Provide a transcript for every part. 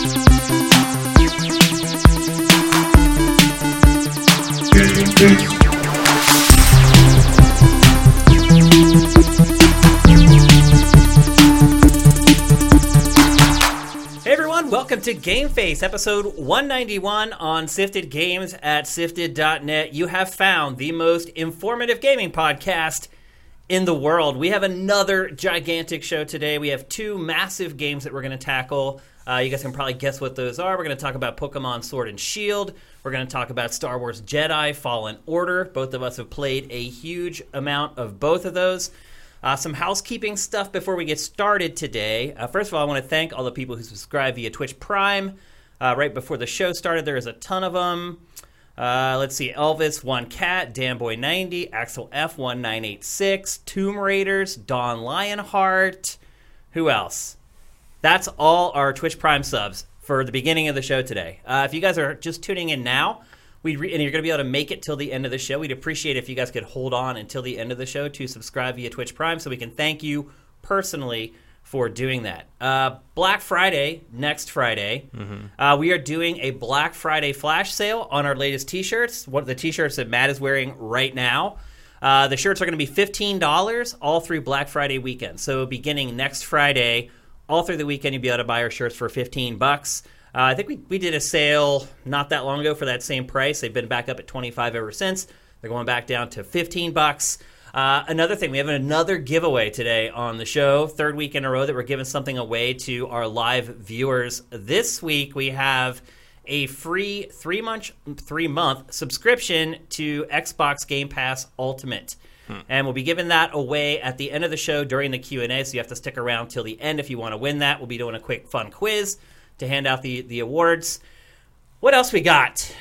Hey everyone, welcome to Game Face, episode 191 on Sifted Games at sifted.net. You have found the most informative gaming podcast in the world. We have another gigantic show today. We have two massive games that we're going to tackle. Uh, you guys can probably guess what those are. We're going to talk about Pokemon Sword and Shield. We're going to talk about Star Wars Jedi Fallen Order. Both of us have played a huge amount of both of those. Uh, some housekeeping stuff before we get started today. Uh, first of all, I want to thank all the people who subscribe via Twitch Prime. Uh, right before the show started, there is a ton of them. Uh, let's see Elvis, One Cat, Danboy90, Axel F1986, Tomb Raiders, Dawn Lionheart. Who else? That's all our Twitch Prime subs for the beginning of the show today. Uh, if you guys are just tuning in now, we re- and you're going to be able to make it till the end of the show. We'd appreciate if you guys could hold on until the end of the show to subscribe via Twitch Prime, so we can thank you personally for doing that. Uh, Black Friday next Friday, uh, we are doing a Black Friday flash sale on our latest T-shirts. One of the T-shirts that Matt is wearing right now. Uh, the shirts are going to be fifteen dollars all through Black Friday weekend. So beginning next Friday, all through the weekend, you'll be able to buy our shirts for fifteen bucks. Uh, I think we, we did a sale not that long ago for that same price. They've been back up at 25 ever since. They're going back down to 15 bucks. Uh, another thing, we have another giveaway today on the show. Third week in a row that we're giving something away to our live viewers. This week we have a free three month three month subscription to Xbox Game Pass Ultimate. Hmm. And we'll be giving that away at the end of the show during the Q&A, so you have to stick around till the end if you want to win that. We'll be doing a quick fun quiz to hand out the, the awards. What else we got?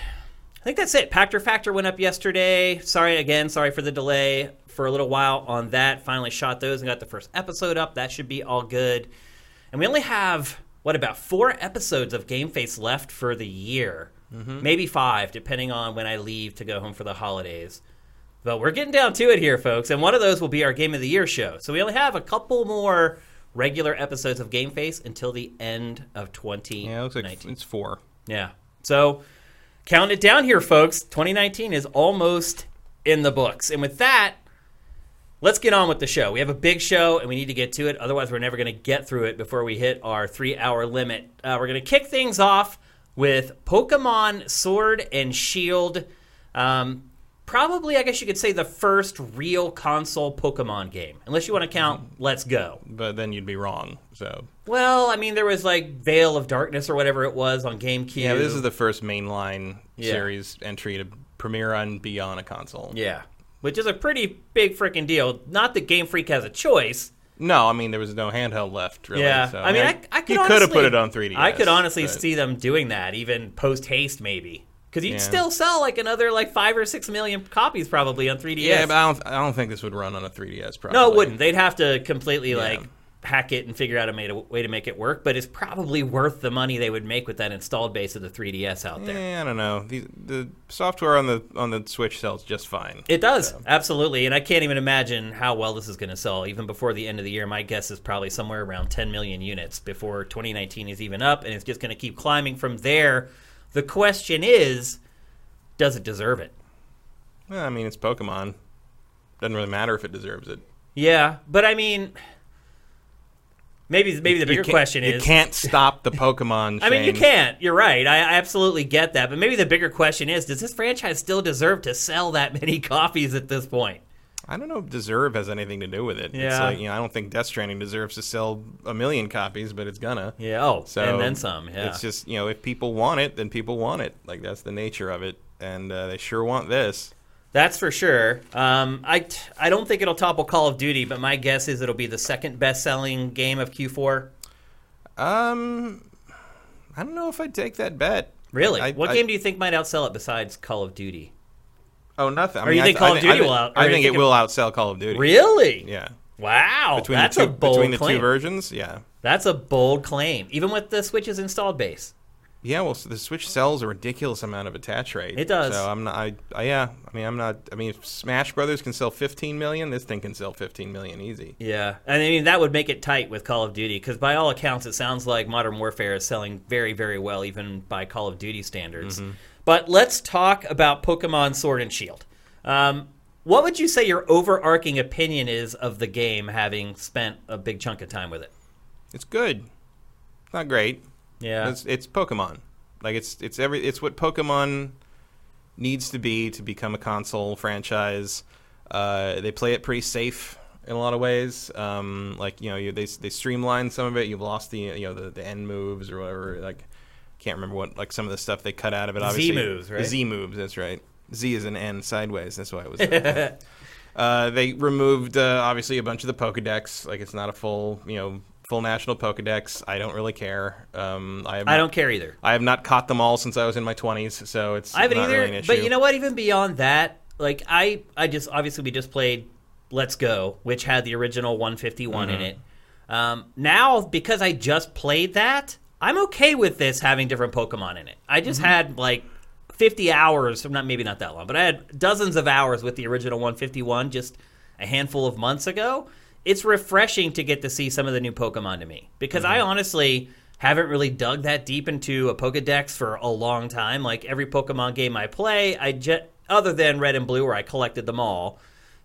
I think that's it. Pactor Factor went up yesterday. Sorry again, sorry for the delay for a little while on that. Finally shot those and got the first episode up. That should be all good. And we only have what about four episodes of Game Face left for the year? Mm-hmm. Maybe five, depending on when I leave to go home for the holidays. But we're getting down to it here, folks. And one of those will be our Game of the Year show. So we only have a couple more regular episodes of Game Face until the end of 2019. Yeah, it looks like it's four. Yeah. So count it down here, folks. 2019 is almost in the books. And with that, let's get on with the show. We have a big show and we need to get to it. Otherwise, we're never going to get through it before we hit our three hour limit. Uh, we're going to kick things off with Pokemon Sword and Shield. Um, probably, I guess you could say, the first real console Pokemon game. Unless you want to count Let's Go. But then you'd be wrong. So Well, I mean, there was like Gale of Darkness or whatever it was on GameCube. yeah, this is the first mainline Yeah. series entry to premiere on beyond a console. Yeah. Which is a pretty big freaking deal. Not that Game Freak has a choice. No, I mean there was no handheld left. Really. yeah. so, I mean, I, I could you could have put it on 3D. I could honestly but- see them doing that, even post haste, maybe. Because you'd Yeah. still sell like another like five or six million copies probably on 3DS. Yeah, but I don't. I don't think this would run on a 3DS. Probably. no, it wouldn't. They'd have to completely Yeah. like hack it and figure out a way to make it work. But it's probably worth the money they would make with that installed base of the 3DS out there. Yeah, I don't know. The the software on the on the Switch sells just fine. It does absolutely, and I can't even imagine how well this is going to sell. Even before the end of the year, my guess is probably somewhere around 10 million units before 2019 is even up, and it's just going to keep climbing from there. The question is, does it deserve it? Well, I mean, it's Pokemon. Doesn't really matter if it deserves it. Yeah, but I mean, maybe maybe the bigger question you is, can't stop the Pokemon. I mean, you can't. You're right. I, I absolutely get that. But maybe the bigger question is, does this franchise still deserve to sell that many copies at this point? I don't know if deserve has anything to do with it. It's Yeah. like, you know, I don't think Death Stranding deserves to sell a million copies, but it's gonna. Yeah. Oh, So and then some. Yeah. It's just, you know, if people want it, then people want it. Like that's the nature of it, and uh, they sure want this. That's for sure. Um, I I don't think it'll topple Call of Duty, but my guess is it'll be the second best-selling game of Q4. Um, I don't know if I'd take that bet. Really? I- what I- game do you think might outsell it besides Call of Duty? Oh, nothing. I Or mean, I think th- Call I of thi- I will out- I think it will outsell Call of Duty. Really? Yeah. Wow. Between that's the two, a bold between the claim. two versions, yeah. That's a bold claim, even with the Switch's installed base. Yeah, well, the Switch sells a ridiculous amount of attach rate. It does. So I'm not. I, I yeah. I mean, I'm not. I mean, if Smash Brothers can sell 15 million, this thing can sell 15 million easy. Yeah, and I mean that would make it tight with Call of Duty because by all accounts, it sounds like Modern Warfare is selling very, very well, even by Call of Duty standards. Mm-hmm. But let's talk about Pokemon Sword and Shield. Um, what would you say your overarching opinion is of the game, having spent a big chunk of time with it? It's good. It's not great. Yeah, It's, it's Pokemon. Like it's it's every it's what Pokemon needs to be to become a console franchise. Uh, they play it pretty safe in a lot of ways. Um, like you know, you, they they streamline some of it. You've lost the you know the, the end moves or whatever. Like can't remember what like some of the stuff they cut out of it. Obviously, Z moves, right? Z moves. That's right. Z is an N sideways. That's why it was. Uh, they removed uh, obviously a bunch of the Pokedex. Like it's not a full, you know, full national Pokedex. I don't really care. Um, I, have I not- don't care either. I have not caught them all since I was in my twenties, so it's I haven't not either. really but you know what? Even beyond that, like I, I just obviously we just played Let's Go, which had the original 151 Mm-hmm. in it. Um, now because I just played that, I'm okay with this having different Pokemon in it. I just Mm-hmm. had like 50 hours, not maybe not that long, but I had dozens of hours with the original 151 just a handful of months ago. It's refreshing to get to see some of the new Pokemon to me because I honestly haven't really dug that deep into a Pokedex for a long time. Like every Pokemon game I play, I just other than Red and Blue where I collected them all.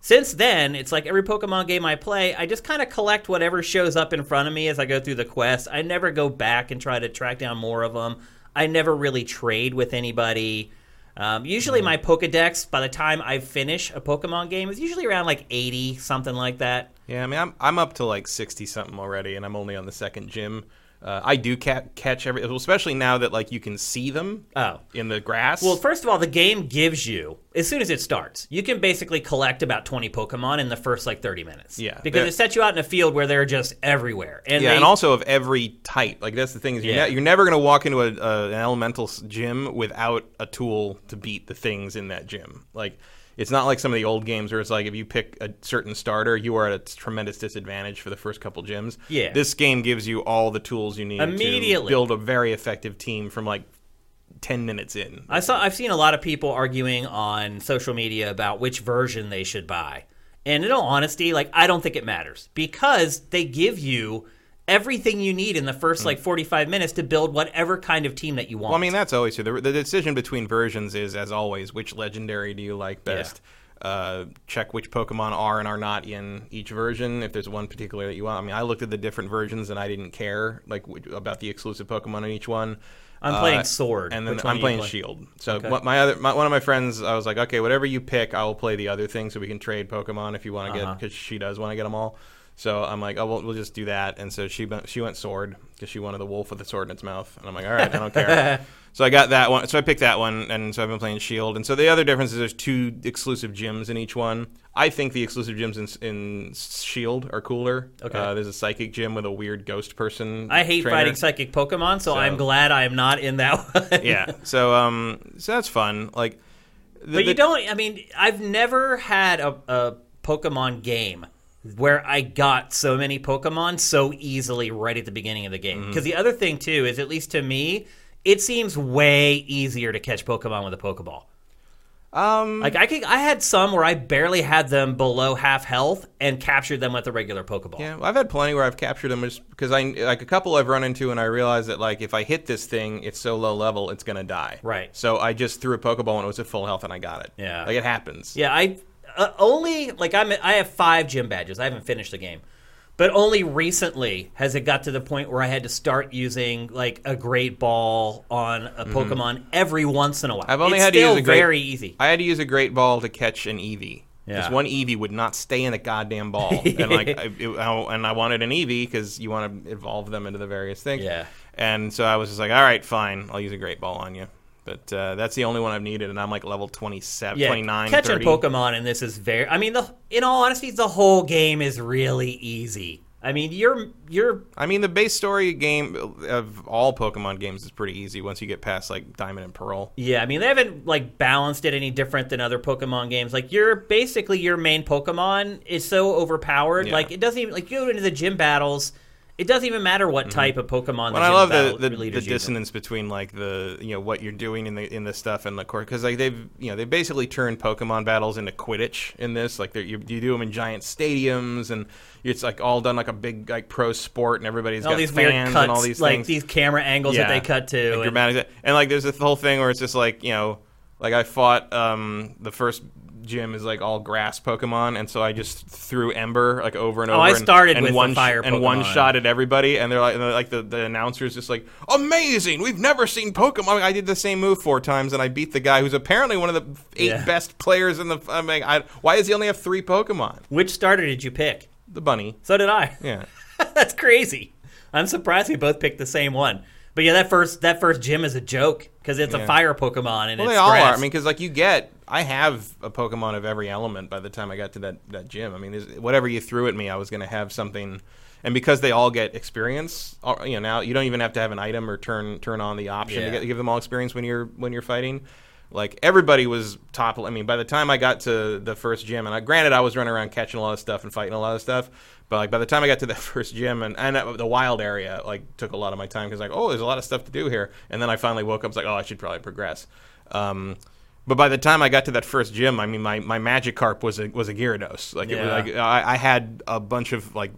Since then, it's like every Pokemon game I play, I just kind of collect whatever shows up in front of me as I go through the quest. I never go back and try to track down more of them. I never really trade with anybody. Um, usually, my Pokedex, by the time I finish a Pokemon game, is usually around like 80, something like that. yeah, I mean, I'm I'm up to like sixty something already, and I'm only on the second gym. Uh, I do ca- catch every, especially now that like you can see them Oh. in the grass. Well, first of all, the game gives you as soon as it starts, you can basically collect about twenty Pokemon in the first like thirty minutes. Yeah, because it sets you out in a field where they're just everywhere. And yeah, they- and also of every type. Like that's the thing is you're, Yeah. ne- you're never going to walk into a, a, an elemental gym without a tool to beat the things in that gym. Like it's not like some of the old games where it's like if you pick a certain starter, you are at a tremendous disadvantage for the first couple gyms. Yeah. this game gives you all the tools you need Immediately. to build a very effective team from like ten minutes in. I saw I've seen a lot of people arguing on social media about which version they should buy. And in all honesty, like I don't think it matters because they give you everything you need in the first like 45 minutes to build whatever kind of team that you want. Well, I mean, that's always true. The, the decision between versions is, as always, which legendary do you like best? Uh, check which Pokemon are and are not in each version. If there's one particular that you want, I mean, I looked at the different versions and I didn't care like w- about the exclusive Pokemon in each one. I'm Uh, playing Sword. and then I'm playing playing? Shield. So Okay. my other my, one of my friends, I was like, okay, whatever you pick, I will play the other thing, so we can trade Pokemon if you want to Uh-huh. get because she does want to get them all. So I'm like, oh, we'll, we'll just do that. And so she went- she went sword because she wanted the wolf with the sword in its mouth. And I'm like, all right, I don't care. so I got that one. So I picked that one, and so I've been playing Shield. And so the other difference is there's two exclusive gyms in each one. I think the exclusive gyms in, in Shield are cooler. Okay. Uh, there's a psychic gym with a weird ghost person. I hate trainer. fighting psychic Pokemon, so, So- I'm glad I am not in that one. yeah. So um, so that's fun. Like, the, But you the- don't. I mean, I've never had a, a Pokemon game where I got so many Pokemon so easily right at the beginning of the Mm-hmm. game. Because the other thing too is, at least to me, it seems way easier to catch Pokemon with a Pokeball. Um, Like I could, I had some where I barely had them below half health and captured them with a regular Pokeball. Yeah, well, I've had plenty where I've captured them just because I like a couple I've run into and I realized that like if I hit this thing, it's so low level, it's gonna die. Right. So I just threw a Pokeball and it was at full health and I got it. Yeah. Like it happens. Yeah, I uh, only like I'm I have five gym badges. I haven't finished the game, but only recently has it got to the point where I had to start using like a great ball on a Pokemon every once in a while. Mm-hmm. I've only it's had to still use a great- very easy. I had to use a great ball to catch an Eevee. Because Yeah. one Eevee would not stay in the goddamn ball, and like, I, it, I- and I wanted an Eevee because you want to evolve them into the various things. Yeah. And so I was just like, all right, fine, I'll use a great ball on you. But uh, that's the only one I've needed, and I'm like level 27, Yeah, 29, catching 30. Pokemon in this is very. I mean, the in all honesty, the whole game is really easy. I mean, you're you're I mean, the base story game of all Pokemon games is pretty easy once you get past like Diamond and Pearl. Yeah, I mean they haven't like balanced it any different than other Pokemon games. Like you're basically your main Pokemon is so overpowered. Yeah. Like it doesn't even like you go into the gym battles it doesn't even matter what type of Pokemon. Well, I love the, battle the, the leaders use them. dissonance between like the you know what you're doing in the in the stuff and the court because like they've you know they basically turned Pokemon battles into Quidditch in this like you, you do them in giant stadiums and it's like all done like a big like pro sport and everybody's all got these fans weird cuts, and all these like things these camera angles that they cut to. and and- dramatic and like there's this whole thing where it's just like you know like I fought um the first gym is like all grass Pokemon, and so I just threw Ember like over and Oh, over. I and- started and with one fire and one shot at everybody, and they're like, and they're like the the announcer's just like, amazing! We've never seen Pokemon. I did the same move four times, and I beat the guy who's apparently one of the eight Yeah. best players in the. I mean, I, why does he only have three Pokemon? Which starter did you pick? The bunny. So did I. Yeah. That's crazy. I'm surprised we both picked the same one. But yeah, that first that first gym is a joke because it's a fire Pokemon and Well, it's they all are. I mean, because like you get, I have a Pokemon of every element by the time I got to that that gym. I mean, whatever you threw at me, I was going to have something. And because they all get experience, you know, now you don't even have to have an item or turn turn on the option Yeah. to get, give them all experience when you're when you're fighting. Like everybody was top. I mean, by the time I got to the first gym, and I, granted I was running around catching a lot of stuff and fighting a lot of stuff, but like by the time I got to the first gym and and the wild area, like took a lot of my time because like oh, there's a lot of stuff to do here. And then I finally woke up, I was like oh, I should probably progress. Um, but by the time I got to that first gym, I mean my, my Magikarp was a was a Gyarados. Like it was Yeah. like I, I had a bunch of like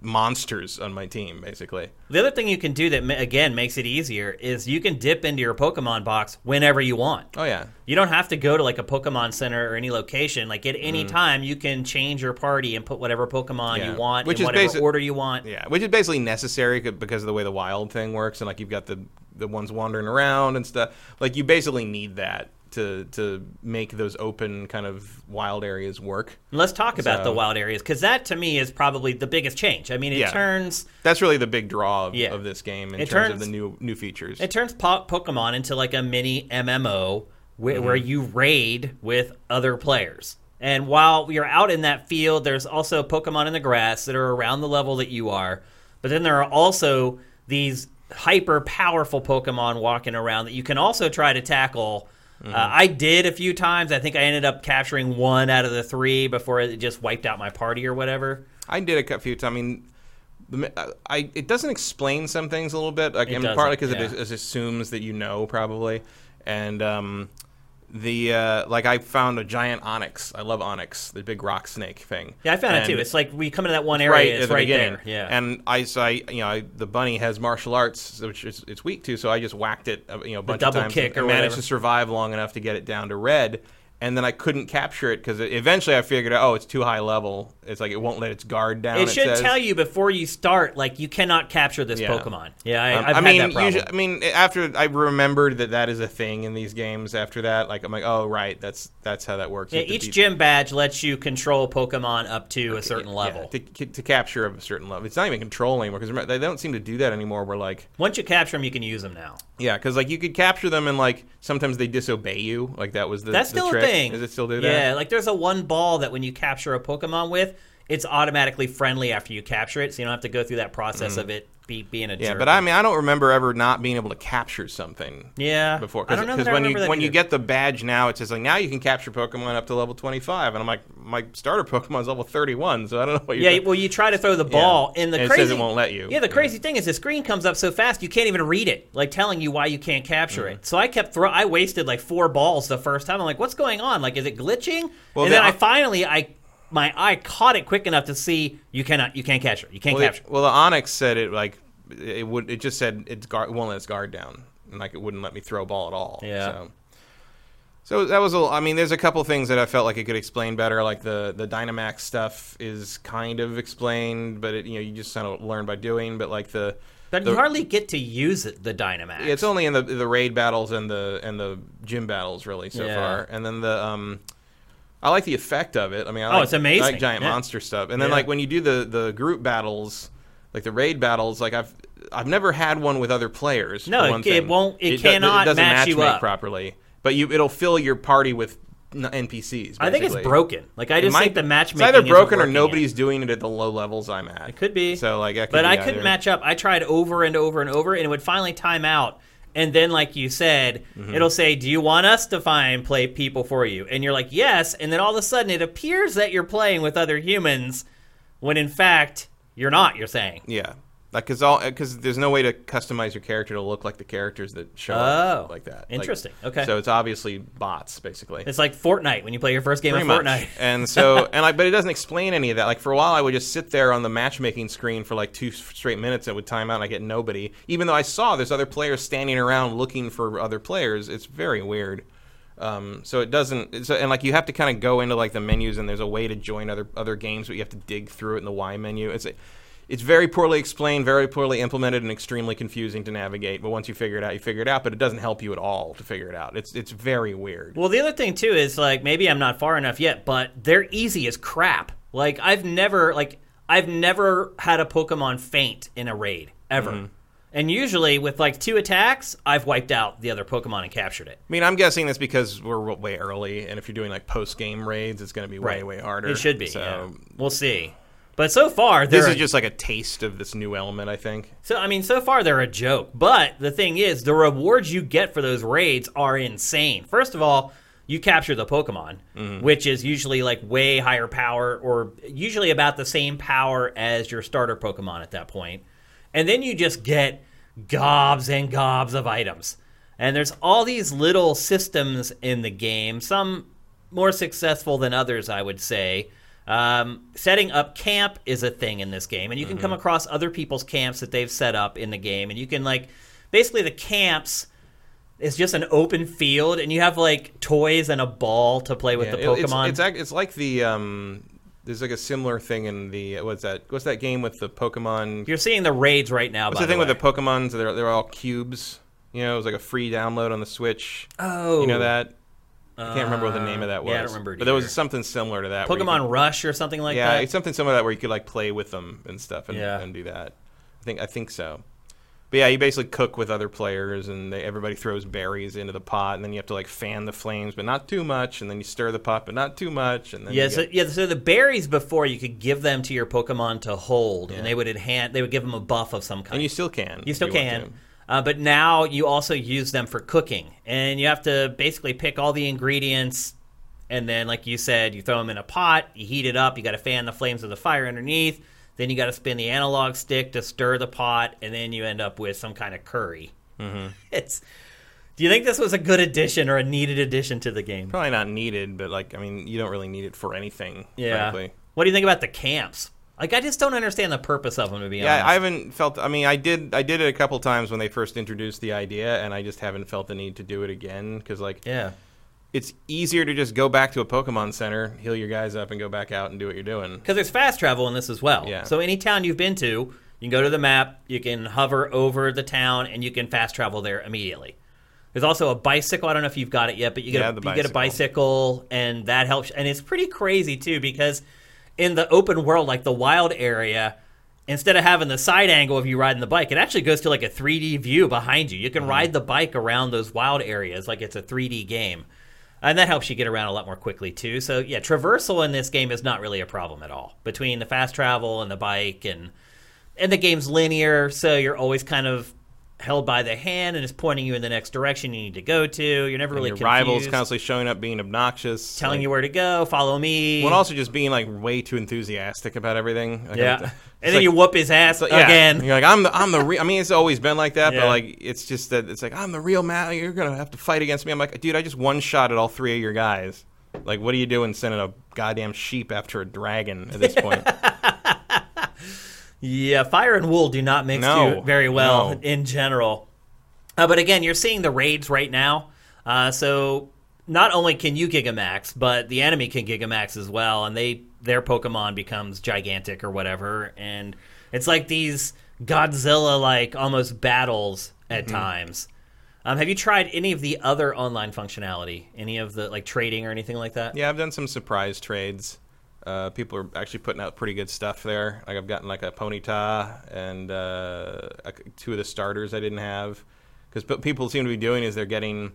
monsters on my team basically. the other thing you can do that ma- again makes it easier is you can dip into your Pokemon box whenever you want. Oh yeah. You don't have to go to like a Pokemon Center or any location. Like at any Mm. time, you can change your party and put whatever Pokemon Yeah. you want Which in is whatever basi- order you want. Yeah, which is basically necessary c- because of the way the wild thing works, and like you've got the the ones wandering around and stuff. Like you basically need that to to make those open kind of wild areas work. Let's talk about the wild areas because that to me is probably the biggest change. I mean, it Yeah. turns That's really the big draw of, Yeah. of this game in It terms turns- of the new new features. it turns po- Pokemon into like a mini MMO wh- Mm-hmm. where you raid with other players. And while you're out in that field, there's also Pokemon in the grass that are around the level that you are. But then there are also these hyper powerful Pokemon walking around that you can also try to tackle. Mm-hmm. Uh, I did a few times. I think I ended up capturing one out of the three before it just wiped out my party or whatever. I did a few times. I mean, the, I it doesn't explain some things a little bit. Like, It I mean, partly because yeah. it, it assumes that you know probably, and um, the uh, like I found a giant Onix. I love Onix, the big rock snake thing. Yeah, I found it too. It's like we come into that one area, right it's the right beginning. there. Yeah. And I, so I, you know, I, the bunny has martial arts, which is, it's weak too. So I just whacked it, uh, you know, a bunch double of times. kick and or managed whatever. to survive long enough to get it down to red. And then I couldn't capture it because eventually I figured out, oh, it's too high level. It's like it won't let its guard down. It should says. tell you before you start, like you cannot capture this Yeah. Pokemon. Yeah, I, Um, I've I mean, had that problem. usually, I mean, after I remembered that that is a thing in these games. After that, like I'm like, oh, right, that's that's how that works. Yeah, each gym badge lets you control Pokemon up to a certain yeah, level. to, to capture a certain level. It's not even control anymore because they don't seem to do that anymore. Where like Once you capture them, you can use them now. Yeah, because like you could capture them and like sometimes they disobey you. Like that was the That's the still trick. a thing. Does it still do that? Yeah, like there's a one ball that when you capture a Pokemon with, it's automatically friendly after you capture it, so you don't have to go through that process mm-hmm. of it be, being a Mm-hmm. Yeah, jerk. but I mean, I don't remember ever not being able to capture something yeah before. because don't know that I when you when you get the badge now, it says like now you can capture Pokemon up to level twenty five, and I'm like, my starter Pokemon is level thirty one, so I don't know what you're. Yeah, well, you try to throw the ball, and the And it crazy it won't let you. Yeah, the Yeah. crazy thing is the screen comes up so fast you can't even read it, like telling you why you can't capture it. So I kept throw. I wasted like four balls the first time. I'm like, what's going on? Like, is it glitching? Well, and then the- I finally, I my eye caught it quick enough to see you cannot, you can't catch it. You can't well, capture. the, well, the Onix said it like it would. It just said it's guard, it won't let its guard down, and like it wouldn't let me throw a ball at all. Yeah. So. So that was a. I mean, there's a couple things that I felt like it could explain better. Like the the Dynamax stuff is kind of explained, but it you know you just kind of learn by doing. But like the But the- you hardly get to use it, the Dynamax. it's only in the the raid battles and the and the gym battles really so Yeah. far. And then the um, I like the effect of it. I mean, I Oh, like, it's amazing. I like giant Yeah. monster stuff. And then Yeah. like when you do the the group battles, like the raid battles, like I've I've never had one with other players. No, it- it won't- it do- cannot doesn't match you up. properly. But you it'll fill your party with NPCs. I think it's broken. Like I It just might- think the matchmaking It's either broken or working yet. nobody's doing it at the low levels I'm at. It could be. So like, that could but I couldn't match up. I tried over and over and over, and it would finally time out. And then, like you said, Mm-hmm. it'll say, "Do you want us to find play people for you?" And you're like, "Yes." And then all of a sudden, it appears that you're playing with other humans, when in fact you're not. You're saying, Yeah. Like, cause all, cause there's no way to customize your character to look like the characters that show Oh, up like that. Like, interesting. Okay. So it's obviously bots, basically. It's like Fortnite when you play your first game Pretty of much. Fortnite. and so, and like, but it doesn't explain any of that. Like for a while, I would just sit there on the matchmaking screen for like two straight minutes. and It would time out, and I get nobody. Even though I saw there's other players standing around looking for other players, it's very weird. Um, so it doesn't, it's, and like you have to kind of go into like the menus, and there's a way to join other other games, but you have to dig through it in the Y menu. It's it's very poorly explained, very poorly implemented, and extremely confusing to navigate. But once you figure it out, you figure it out. But it doesn't help you at all to figure it out. It's it's very weird. Well, the other thing too is like maybe I'm not far enough yet, but they're easy as crap. Like I've never like I've never had a Pokemon faint in a raid ever. Mm-hmm. And usually with like two attacks, I've wiped out the other Pokemon and captured it. I mean, I'm guessing that's because we're way early, and if you're doing like post game raids, it's going to be way way harder. It should be. So yeah. We'll see. But so far, this is just like a taste of this new element, I think. so. I mean, so far they're a joke. But the thing is, the rewards you get for those raids are insane. First of all, you capture the Pokemon, Mm-hmm. which is usually like way higher power, or usually about the same power as your starter Pokemon at that point. And then you just get gobs and gobs of items. And there's all these little systems in the game, some more successful than others, I would say. Um, setting up camp is a thing in this game, and you can come across other people's camps that they've set up in the game, and you can like basically the camps is just an open field, and you have like toys and a ball to play with Yeah, the it- it's- Pokemon. It's, it's like the um, there's like a similar thing in the what's that? What's that game with the Pokemon? You're seeing the raids right now. What's the thing way. with the Pokemons? They're they're all cubes. You know, it was like a free download on the Switch. oh, You know that? I can't remember what the name of that Uh, was. yeah, I don't remember it But there was something similar to that. where you could- Pokemon Rush or something like that. yeah, that. it's something similar to that where you could like play with them and stuff and, Yeah. and do that. I think I think so. But yeah, you basically cook with other players, and they, everybody throws berries into the pot, and then you have to like fan the flames, but not too much, and then you stir the pot, but not too much, and then Yeah, so get- yeah, so the berries before you could give them to your Pokemon to hold, and they would enhance. They would give them a buff of some kind. and you still can. You if still want can. to. Uh, but now you also use them for cooking, and you have to basically pick all the ingredients, and then, like you said, you throw them in a pot, you heat it up, you got to fan the flames of the fire underneath, then you got to spin the analog stick to stir the pot, and then you end up with some kind of curry. Mm-hmm. It's. Do you think this was a good addition or a needed addition to the game? Probably not needed, but like I mean, you don't really need it for anything. Yeah. Frankly. What do you think about the camps? Like, I just don't understand the purpose of them. To be honest. Yeah, honest. I haven't felt. I mean, I did. I did it a couple times when they first introduced the idea, and I just haven't felt the need to do it again because, like, yeah. it's easier to just go back to a Pokemon Center, heal your guys up, and go back out and do what you're doing. Because there's fast travel in this as well. Yeah. So any town you've been to, you can go to the map, you can hover over the town, and you can fast travel there immediately. There's also a bicycle. I don't know if you've got it yet, but you get Yeah, a, the you get a bicycle, and that helps. And it's pretty crazy too because in the open world, like the wild area, instead of having the side angle of you riding the bike, it actually goes to like a 3D view behind you. You Mm-hmm. can ride the bike around those wild areas like it's a 3D game. And that helps you get around a lot more quickly too. So yeah, traversal in this game is not really a problem at all between the fast travel and the bike, and and the game's linear, so you're always kind of held by the hand and it's pointing you in the next direction you need to go to. You're never really your confused, rivals constantly showing up being obnoxious, telling like, you where to go. Follow me. Well, also just being like way too enthusiastic about everything. Like, yeah, and then like- you whoop his ass So, yeah, again. You're like, I'm the, I'm the real. I mean, it's always been like that, Yeah. but like, it's just that it's like, I'm the real man. You're gonna have to fight against me. I'm like, dude, I just one shot at all three of your guys. Like, what are you doing sending a goddamn sheep after a dragon at this point? Yeah, fire and wool do not mix No, too very well no. in general. Uh, but again, you're seeing the raids right now. Uh, so not only can you Gigamax, but the enemy can Gigamax as well, and they their Pokemon becomes gigantic or whatever, and it's like these Godzilla like almost battles at Mm-hmm. times. Um, have you tried any of the other online functionality? Any of the like trading or anything like that? yeah, I've done some surprise trades. Uh, people are actually putting out pretty good stuff there. Like I've gotten like a Ponyta and uh, a- two of the starters I didn't have because what people seem to be doing is they're getting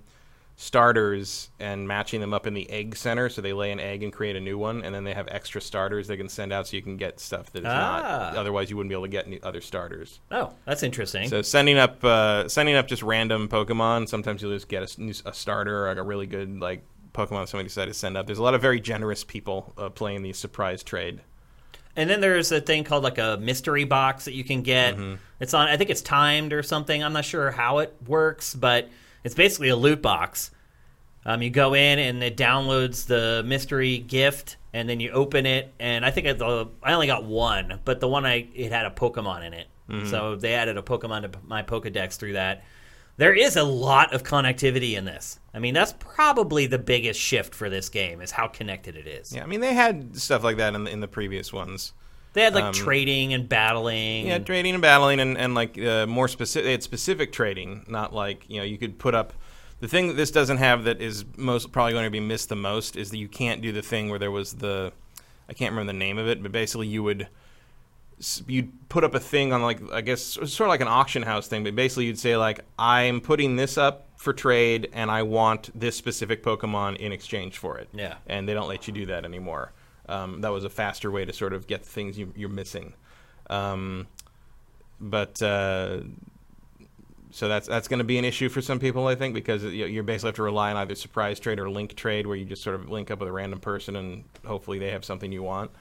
starters and matching them up in the egg center so they lay an egg and create a new one and then they have extra starters they can send out so you can get stuff that is Ah. not otherwise you wouldn't be able to get any other starters Oh, that's interesting. so sending up uh, sending up just random pokemon sometimes you'll just get a, a starter or like a really good like pokemon somebody decided to send up there's a lot of very generous people uh, playing the surprise trade And then there's a thing called like a mystery box that you can get. Mm-hmm. It's on. I think it's timed or something. I'm not sure how it works, but it's basically a loot box. Um, you go in and it downloads the mystery gift, and then you open it. And I think I, the, I only got one, but the one I it had a Pokemon in it, Mm-hmm. so they added a Pokemon to my Pokedex through that. There is a lot of connectivity in this. I mean, that's probably the biggest shift for this game is how connected it is. Yeah, I mean they had stuff like that in the, in the previous ones. They had like Um, trading and battling. Yeah, and- trading and battling, and, and like uh, more specific. They had specific trading, not like you know you could put up. The thing that this doesn't have that is most probably going to be missed the most is that you can't do the thing where there was the, I can't remember the name of it, but basically you would, you'd put up a thing on like I guess sort of like an auction house thing, but basically you'd say like I'm putting this up for trade and I want this specific Pokemon in exchange for it. Yeah. and they don't let you do that anymore. Um, that was a faster way to sort of get things you, you're missing. Um, but uh, so that's that's going to be an issue for some people, I think, because you you basically have to rely on either surprise trade or link trade, where you just sort of link up with a random person and hopefully they have something you want.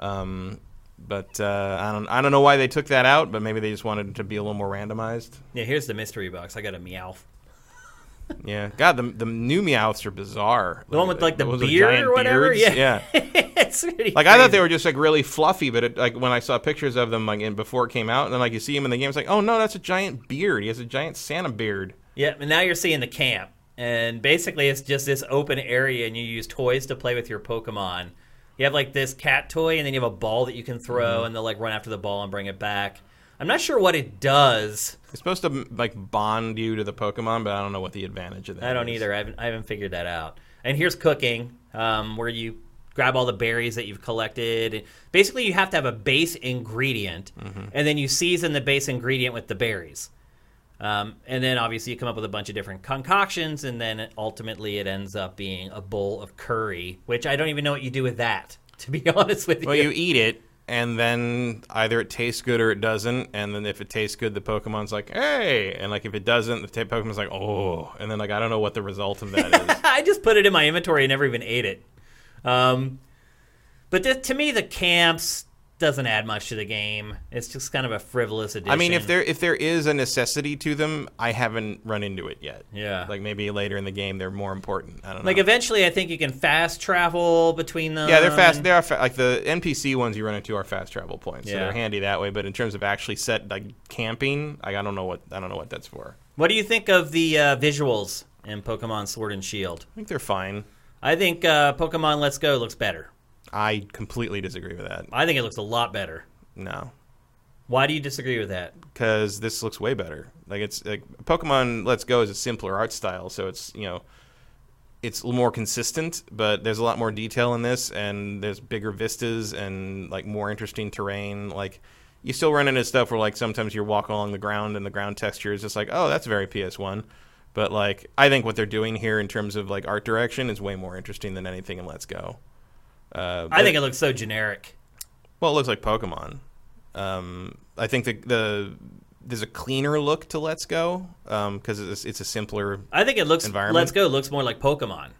Um, but uh, I don't I don't know why they took that out, but maybe they just wanted it to be a little more randomized. yeah, here's the mystery box. I got a Meowth. Yeah, God, the the new Meowths are bizarre. The one with like the beard or whatever. beards. Yeah, yeah. it's really Like I thought they were just like really fluffy, but it, like when I saw pictures of them like in, before it came out, and then like you see him in the game, it's like, oh no, that's a giant beard. He has a giant Santa beard. Yeah, and now you're seeing the camp, and basically it's just this open area, and you use toys to play with your Pokemon. You have like this cat toy, and then you have a ball that you can throw, Mm-hmm. and they'll like run after the ball and bring it back. I'm not sure what it does. It's supposed to like bond you to the Pokemon, but I don't know what the advantage of that. I don't is. either. I haven't, I haven't figured that out. And here's cooking, um, where you grab all the berries that you've collected. Basically, you have to have a base ingredient, Mm-hmm. and then you season the base ingredient with the berries. Um, and then obviously you come up with a bunch of different concoctions, and then ultimately it ends up being a bowl of curry, which I don't even know what you do with that. To be honest with Well, you, Well, you eat it, and then either it tastes good or it doesn't. And then if it tastes good, the Pokemon's like, "Hey!" And like if it doesn't, the ta- Pokemon's like, "Oh!" And then like I don't know what the result of that is. I just put it in my inventory and never even ate it. Um, but to me, the camps doesn't add much to the game. It's just kind of a frivolous addition. I mean, if there if there is a necessity to them, I haven't run into it yet. Yeah. like maybe later in the game they're more important. I don't know. like eventually, I think you can fast travel between them. yeah, they're fast. They are fa- like the NPC ones you run into are fast travel points, so Yeah. they're handy that way. But in terms of actually set like camping, like, I don't know what I don't know what that's for. What do you think of the uh, visuals in Pokemon Sword and Shield? I think they're fine. I think uh, Pokemon Let's Go looks better. I completely disagree with that. I think it looks a lot better. No, Why do you disagree with that? because this looks way better. Like it's like Pokemon Let's Go is a simpler art style, so it's you know it's more consistent, but there's a lot more detail in this, and there's bigger vistas and like more interesting terrain. Like you still run into stuff where like sometimes you're walking along the ground and the ground texture is just like, oh, that's very PS1. But like I think what they're doing here in terms of like art direction is way more interesting than anything in Let's Go. Uh, I think it looks so generic. well, it looks like Pokemon. Um, I think the, the there's a cleaner look to Let's Go because it's, it's a simpler. I think it looks. Environment? Let's Go looks more like Pokemon.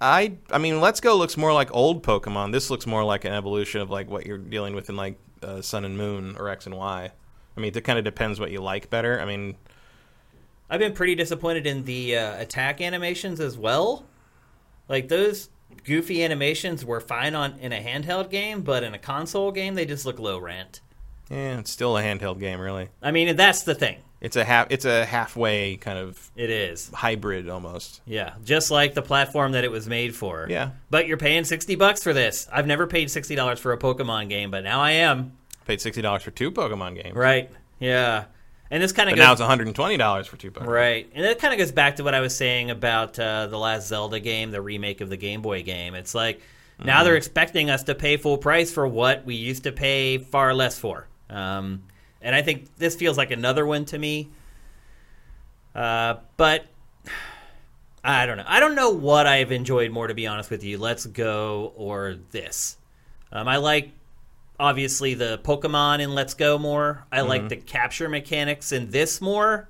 I I mean, Let's Go looks more like old Pokemon. This looks more like an evolution of like what you're dealing with in like uh, Sun and Moon or X and Y. I mean, it kind of depends what you like better. I mean, I've been pretty disappointed in the uh, attack animations as well. Like those goofy animations were fine on in a handheld game, but in a console game they just look low rent. yeah, it's still a handheld game, really. I mean, that's the thing. It's a half. It's a halfway kind of It is. hybrid almost. Yeah, just like the platform that it was made for. Yeah. But you're paying 60 bucks for this. I've never paid $60 for a Pokemon game, but now I am. Paid sixty dollars for two Pokemon games, Right. Yeah. And this kind of now it's one hundred and twenty dollars for two bucks, Right. And that kind of goes back to what I was saying about uh, the last Zelda game, the remake of the Game Boy game. It's like now they're expecting us to pay full price for what we used to pay far less for. Um, and I think this feels like another one to me. Uh, but I don't know. I don't know what I've enjoyed more, to be honest with you. Let's Go or this. Um, I like obviously the Pokemon in Let's Go more. I like mm-hmm. the capture mechanics in this more.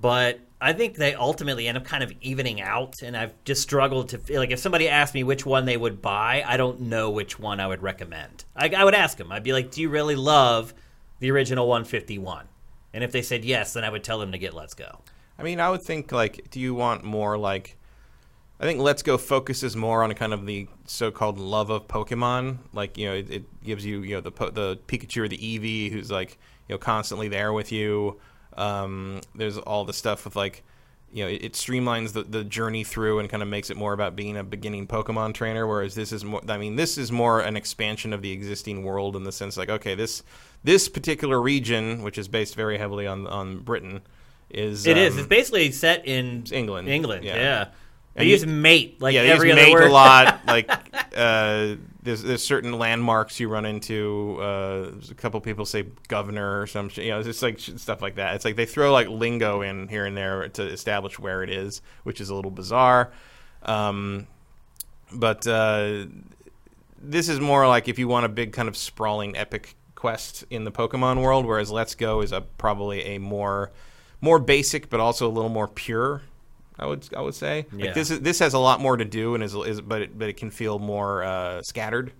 but I think they ultimately end up kind of evening out. And I've just struggled to feel like if somebody asked me which one they would buy, I don't know which one I would recommend. I, I would ask them. I'd be like, "Do you really love the original 151?" And if they said yes, then I would tell them to get Let's Go. I mean, I would think like, do you want more like? I think Let's Go focuses more on kind of the so-called love of Pokemon. Like, you know, it, it gives you, you know, the po- the Pikachu or the Eevee who's like, you know, constantly there with you. Um, there's all the stuff with like, you know, it, it streamlines the, the journey through and kind of makes it more about being a beginning Pokemon trainer. Whereas this is more, I mean, this is more an expansion of the existing world in the sense like, okay, this this particular region, which is based very heavily on on Britain, is It is. um, It's basically set in England. England, Yeah. yeah. They use mate like yeah, they every use other mate word. a lot. Like uh, there's there's certain landmarks you run into. Uh, a couple people say governor or some shit. You know, it's just like stuff like that. It's like they throw like lingo in here and there to establish where it is, which is a little bizarre. Um, but uh, this is more like if you want a big kind of sprawling epic quest in the Pokemon world, whereas Let's Go is a probably a more more basic but also a little more pure. I would I would say Yeah. like this is, this has a lot more to do and is, is but it, but it can feel more uh, scattered.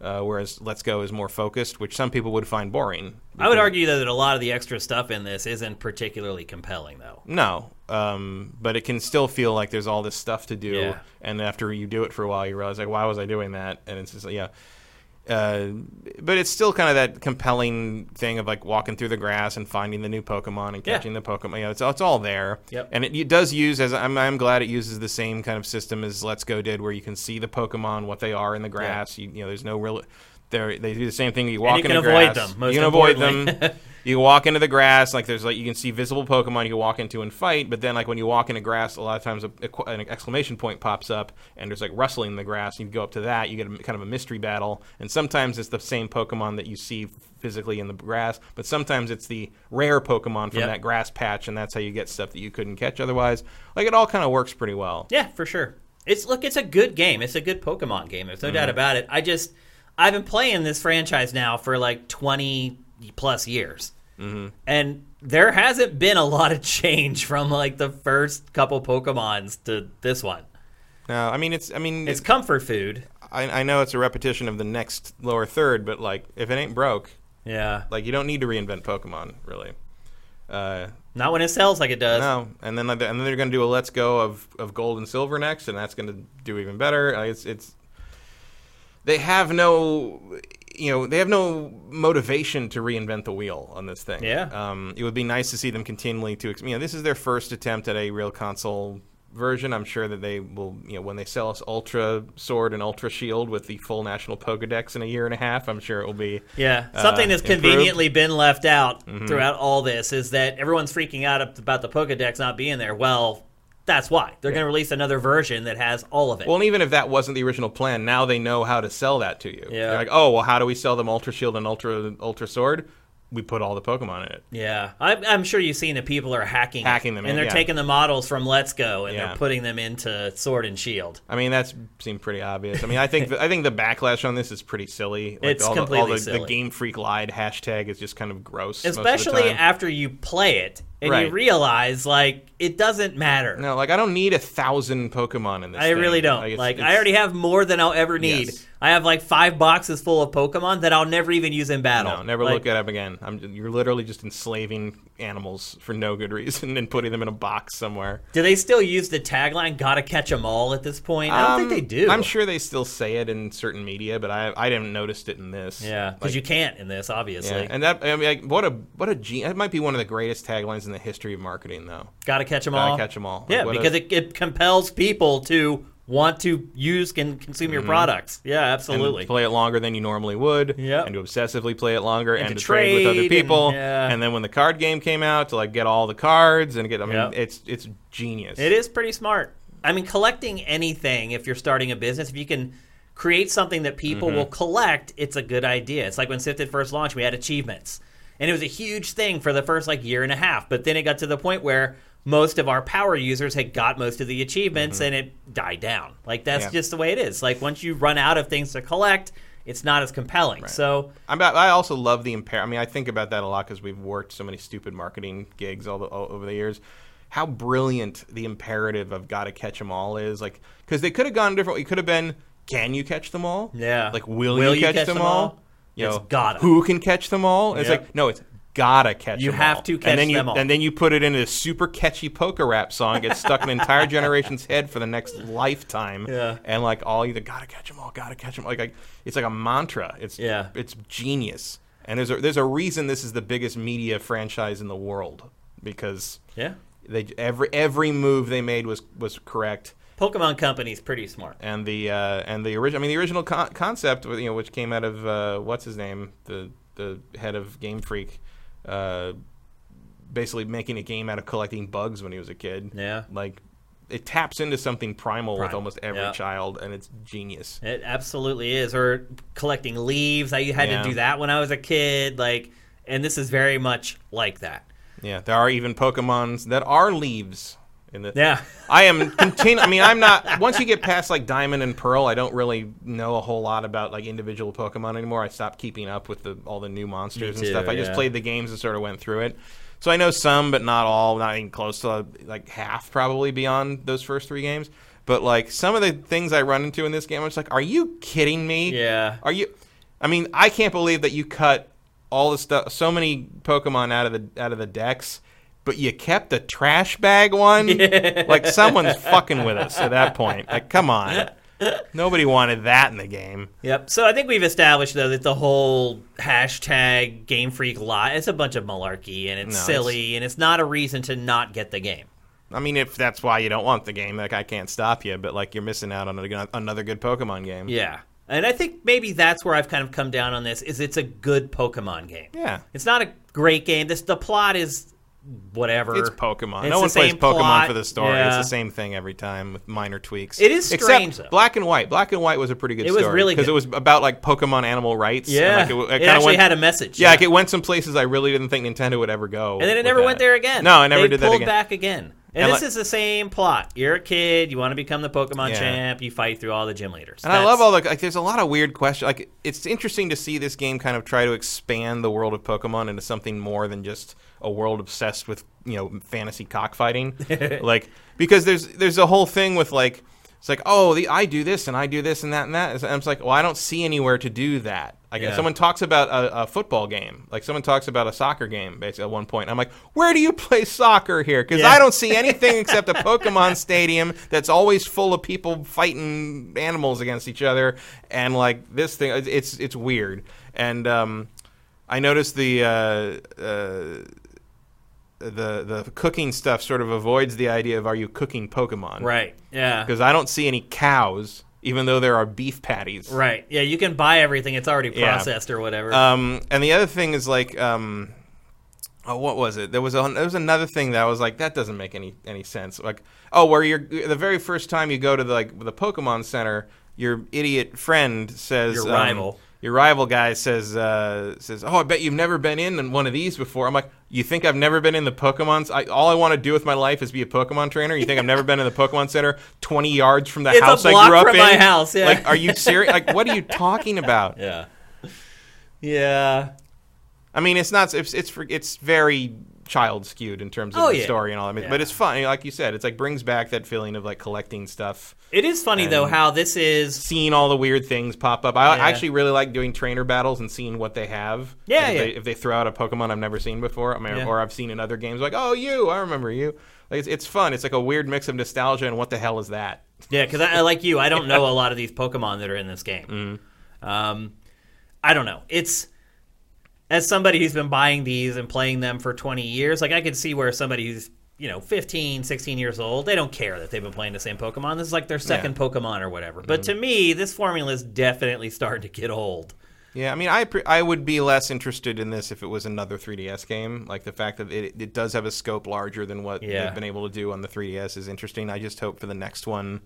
Uh, whereas Let's Go is more focused, which some people would find boring. I would argue that a lot of the extra stuff in this isn't particularly compelling, though. No, um, but it can still feel like there's all this stuff to do, Yeah. and after you do it for a while, you realize like, why was I doing that? And it's just like, yeah. Uh, but it's still kind of that compelling thing of like walking through the grass and finding the new Pokemon and Yeah. catching the Pokemon. You know, it's it's all there. Yep. And it, it does use as I'm I'm glad it uses the same kind of system as Let's Go did, where you can see the Pokemon what they are in the grass. You, you know, there's no real. They they do the same thing. You walk you in can the avoid grass. them, most you can avoid them. you can walk into the grass like there's like you can see visible pokemon you can walk into and fight but then like when you walk into grass a lot of times a, a- an exclamation point pops up and there's like rustling in the grass you go up to that you get a, kind of a mystery battle and sometimes it's the same pokemon that you see physically in the grass but sometimes it's the rare pokemon from Yep. that grass patch and that's how you get stuff that you couldn't catch otherwise like it all kind of works pretty well Yeah, for sure. It's look, it's a good game. It's a good Pokemon game. There's no Mm-hmm. doubt about it. I just I've been playing this franchise now for like 20 plus years. Mm-hmm. And there hasn't been a lot of change from like the first couple Pokemons to this one. no i mean it's i mean It's comfort food. I, I know it's a repetition of the next lower third but like if it ain't broke Yeah. like you don't need to reinvent pokemon really uh, Not when it sells like it does. No, and then and then they're going to do a let's go of, of gold and silver next, and that's going to do even better. Like, it's it's they have no you know they have no motivation to reinvent the wheel on this thing. Yeah. um, it would be nice to see them continually to you know this is their first attempt at a real console version. I'm sure that they will you know when they sell us Ultra Sword and Ultra Shield with the full national Pokedex in a year and a half, I'm sure it will be Yeah, something uh, that's improved. conveniently been left out throughout all this is that everyone's freaking out about the Pokedex not being there. Well, that's why they're going to release another version that has all of it. Well, and even if that wasn't the original plan, now they know how to sell that to you. Yeah. They're like, oh, well, how do we sell them Ultra Shield and Ultra Ultra Sword? We put all the Pokemon in it. yeah, I'm, I'm sure you've seen that people are hacking, it, Hacking them and in, they're yeah. taking the models from Let's Go and Yeah. they're putting them into Sword and Shield. I mean, that's seemed pretty obvious. I mean, I think the, I think the backlash on this is pretty silly. Like, It's all the, all completely the, silly. the Game Freak lied hashtag is just kind of gross. most of the Especially after you play it and you realize like it doesn't matter. no, like I don't need a thousand Pokemon in this. I thing. really don't. it's- Like, it's- I already have more than I'll ever need. Yes. I have like five boxes full of Pokemon that I'll never even use in battle. No, never Like, look at them again. I'm, you're literally just enslaving animals for no good reason and putting them in a box somewhere. Do they still use the tagline "Gotta catch 'em all" at this point? I don't think Um, they do. I'm sure they still say it in certain media, but I I didn't notice it in this. Yeah, because Like, you can't in this, obviously. yeah, and that I mean, like, what a what a ge- that might be one of the greatest taglines in the history of marketing, though. Gotta catch 'em Gotta all. catch 'em all. Yeah, Like, what a- because it, it compels people to want to use and consume your products. Yeah, Mm-hmm. and absolutely. play it longer than you normally would, Yep. and to obsessively play it longer, and, to to trade, with trade other and- people, yeah. and then when the card game came out, to like get all the cards and get. I mean, Yep. it's it's genius. It is pretty smart. I mean, collecting anything, if you're starting a business, if you can create something that people Mm-hmm. will collect, it's a good idea. It's like when Sifted first launched, we had achievements. And it was a huge thing for the first like year and a half. But then it got to the point where most of our power users had got most of the achievements and it died down. Like that's Mm-hmm. Yeah. just the way it is. Like once you run out of things to collect, it's not as compelling. Right. So I'm, I also love the impair. I mean, I think about that a lot because we've worked so many stupid marketing gigs all, the, all over the years. how brilliant the imperative of gotta catch them all is. Like, because they could have gone different. It could have been, can you catch them all? Yeah. Like, will, you, catch, them, all? You It's know, gotta. Who can catch them all? It's Yep. like, no, it's gotta catch You have all. to catch and then you, them all. And then you put it in a super catchy polka rap song, gets stuck in an entire generation's head for the next lifetime. Yeah. And like all you gotta catch them all, gotta catch them. Like, like it's like a mantra. It's Yeah. it's genius. And there's a, there's a reason this is the biggest media franchise in the world because Yeah. they every every move they made was was correct. Pokemon Company's pretty smart. And the uh, and the original, I mean, the original con- concept, you know, which came out of uh, what's his name, the the head of Game Freak, uh, basically making a game out of collecting bugs when he was a kid. Yeah. like it taps into something primal with almost every yeah. child, and it's genius. It absolutely is. Or collecting leaves. I had Yeah. to do that when I was a kid. Like, and this is very much like that. Yeah, there are even Pokemons that are leaves. In the, Yeah. I am continu- I mean, I'm not. Once you get past like Diamond and Pearl, I don't really know a whole lot about like individual Pokemon anymore. I stopped keeping up with the all the new monsters Me and stuff. too, I just played the games and sort of went through it. So I know some, but not all. Not even close to like half, probably beyond those first three games. But like some of the things I run into in this game, I'm just like, are you kidding me? Yeah. Are you? I mean, I can't believe that you cut all the stuff, so many Pokemon out of the out of the dex, but you kept the trash bag one. Like someone's fucking with us at that point. Like, come on. Nobody wanted that in the game. Yep. So I think we've established though that the whole hashtag Game Freak lie it's a bunch of malarkey and it's No, silly and it's not a reason to not get the game. I mean, if that's why you don't want the game, like I can't stop you, but like you're missing out on a, another good Pokemon game. Yeah. And I think maybe that's where I've kind of come down on this is it's a good Pokemon game. Yeah. It's not a great game. This the plot is whatever. It's Pokemon. It's no one plays Pokemon plot. for the story. Yeah. It's the same thing every time with minor tweaks. It is strange, Except though. Black and White. Black and White was a pretty good It was story really because it was about like Pokemon animal rights. and, Yeah. like, it, it kinda actually went, had a message. Yeah, like it went some places I really didn't think Nintendo would ever go. and then it never that. went there again. No, I never they did that pulled again. back again. And, And this like- is the same plot. You're a kid. You want to become the Pokemon Yeah. champ. You fight through all the gym leaders. And I love all the like. There's a lot of weird questions. Like it's interesting to see this game kind of try to expand the world of Pokemon into something more than just a world obsessed with you know fantasy cockfighting. like because there's there's a whole thing with like it's like oh the I do this and I do this and that and that. And I'm like well I don't see anywhere to do that. Like Yeah. someone talks about a, a football game, like someone talks about a soccer game, basically at one point. I'm like, where do you play soccer here? Because Yeah. I don't see anything except a Pokemon stadium that's always full of people fighting animals against each other, and like this thing, it's it's, it's weird. And um, I noticed the. Uh, uh, the the cooking stuff sort of avoids the idea of are you cooking Pokemon Right. Yeah. because I don't see any cows even though there are beef patties Right. Yeah. You can buy everything. It's already Yeah. processed or whatever. Um, and the other thing is like, um, oh, what was it? There was a, there was another thing that I was like, that doesn't make any any sense. Like, oh, where you're the very first time you go to the like the Pokemon Center, your idiot friend says Your um, rival. Your rival guy says uh, says, "Oh, I bet you've never been in one of these before." I'm like, "You think I've never been in the Pokemon's? I, all I want to do with my life is be a Pokemon trainer. You think I've never been in the Pokemon Center, 20 yards from the It's house I grew up from in? my house, yeah. Like, are you serious? like, what are you talking about? yeah. Yeah. I mean, it's not. It's it's it's very child skewed in terms of Oh, the yeah. story and all that. Yeah. But it's fun, like you said. It's like brings back that feeling of like collecting stuff, It is funny though how this is. seeing all the weird things pop up. I Yeah. actually really like doing trainer battles and seeing what they have. Yeah, Like, if, yeah. They, if they throw out a Pokemon I've never seen before, I mean, or I've seen in other games, like oh you, I remember you. Like it's, it's fun. It's like a weird mix of nostalgia and what the hell is that? Yeah, because I, I like you. I don't know a lot of these Pokemon that are in this game. Mm-hmm. Um, I don't know. It's as somebody who's been buying these and playing them for 20 years. Like I could see where somebody who's you know 15, 16 years old, they don't care that they've been playing the same Pokemon. This is like their second Pokemon or whatever. But Mm-hmm. to me, this formula is definitely starting to get old. Yeah, I mean, I pre- I would be less interested in this if it was another 3DS game. Like the fact that it, it does have a scope larger than what Yeah. they've been able to do on the 3DS is interesting. I just hope for the next one.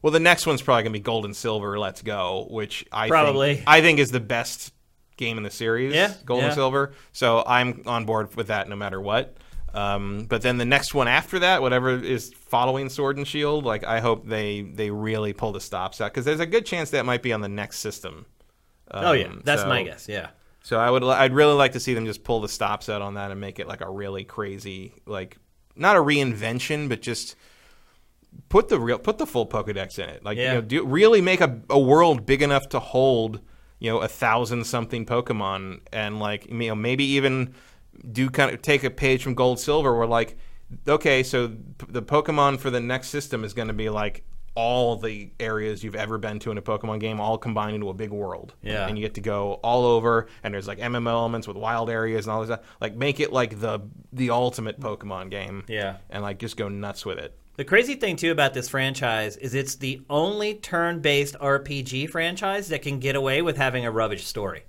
Well, the next one's probably gonna be Gold and Silver. Let's go, which I Probably. think, I think is the best game in the series. Yeah, Gold yeah. and Silver. So I'm on board with that no matter what. Um, but then the next one after that, whatever is following Sword and Shield, like I hope they they really pull the stops out because there's a good chance that might be on the next system. oh yeah, Um, that's so- my guess. Yeah. so I would, I'd really like to see them just pull the stops out on that and make it like a really crazy, like not a reinvention, but just put the real put the full Pokedex in it. Like Yeah. you know, do really make a, a world big enough to hold you know a thousand something Pokemon, and like you know maybe even do kind of take a page from Gold Silver, where like okay, so p- the Pokemon for the next system is going to be like all the areas you've ever been to in a Pokemon game, all combined into a big world. Yeah. and you get to go all over, and there's like MMO elements with wild areas and all this stuff. Like make it like the the ultimate Pokemon game. Yeah. and like just go nuts with it. The crazy thing too about this franchise is it's the only turn-based RPG franchise that can get away with having a rubbish story.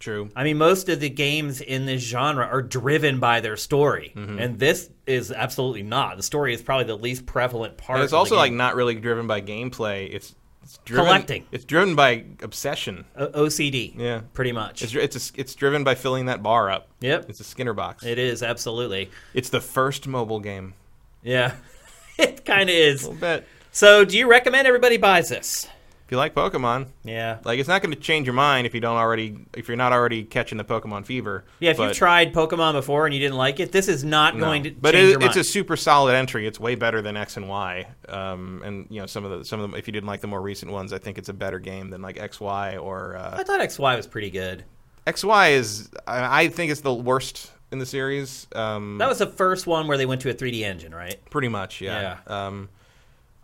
True. I mean, most of the games in this genre are driven by their story, Mm-hmm. and this is absolutely not. The story is probably the least prevalent part. And it's also like not really driven by gameplay. It's, it's driven, Collecting. It's driven by obsession. O- OCD. Yeah. pretty much. It's it's a, it's driven by filling that bar up. Yep. It's a Skinner box. it is absolutely. it's the first mobile game. Yeah, it kind of is. A little bit. So, do you recommend everybody buys this? If you like Pokemon, Yeah. like it's not going to change your mind if you don't already if you're not already catching the Pokemon fever. Yeah, if but, you've tried Pokemon before and you didn't like it, this is not no. going to but change it, it's a super solid entry. It's way better than X and Y. Um, and you know some of the some of them. If you didn't like the more recent ones, I think it's a better game than like X Y or uh, I thought XY was pretty good. XY is I, I think it's the worst in the series. Um, That was the first one where they went to a 3D engine, right? pretty much, yeah. Um,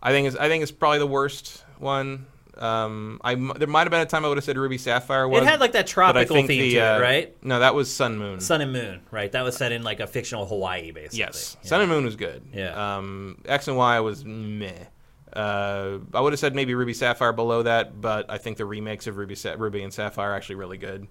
I think it's I think it's probably the worst one. Um, I there might have been a time I would have said Ruby Sapphire was. It had like that tropical theme the, to uh, it, right? No, that was Sun Moon. Sun and Moon, right? That was set in like a fictional Hawaii, basically. yes, Yeah. Sun and Moon was good. Yeah. Um, X and Y was meh. Uh, I would have said maybe Ruby Sapphire below that, but I think the remakes of Ruby Sa- Ruby and Sapphire are actually really good.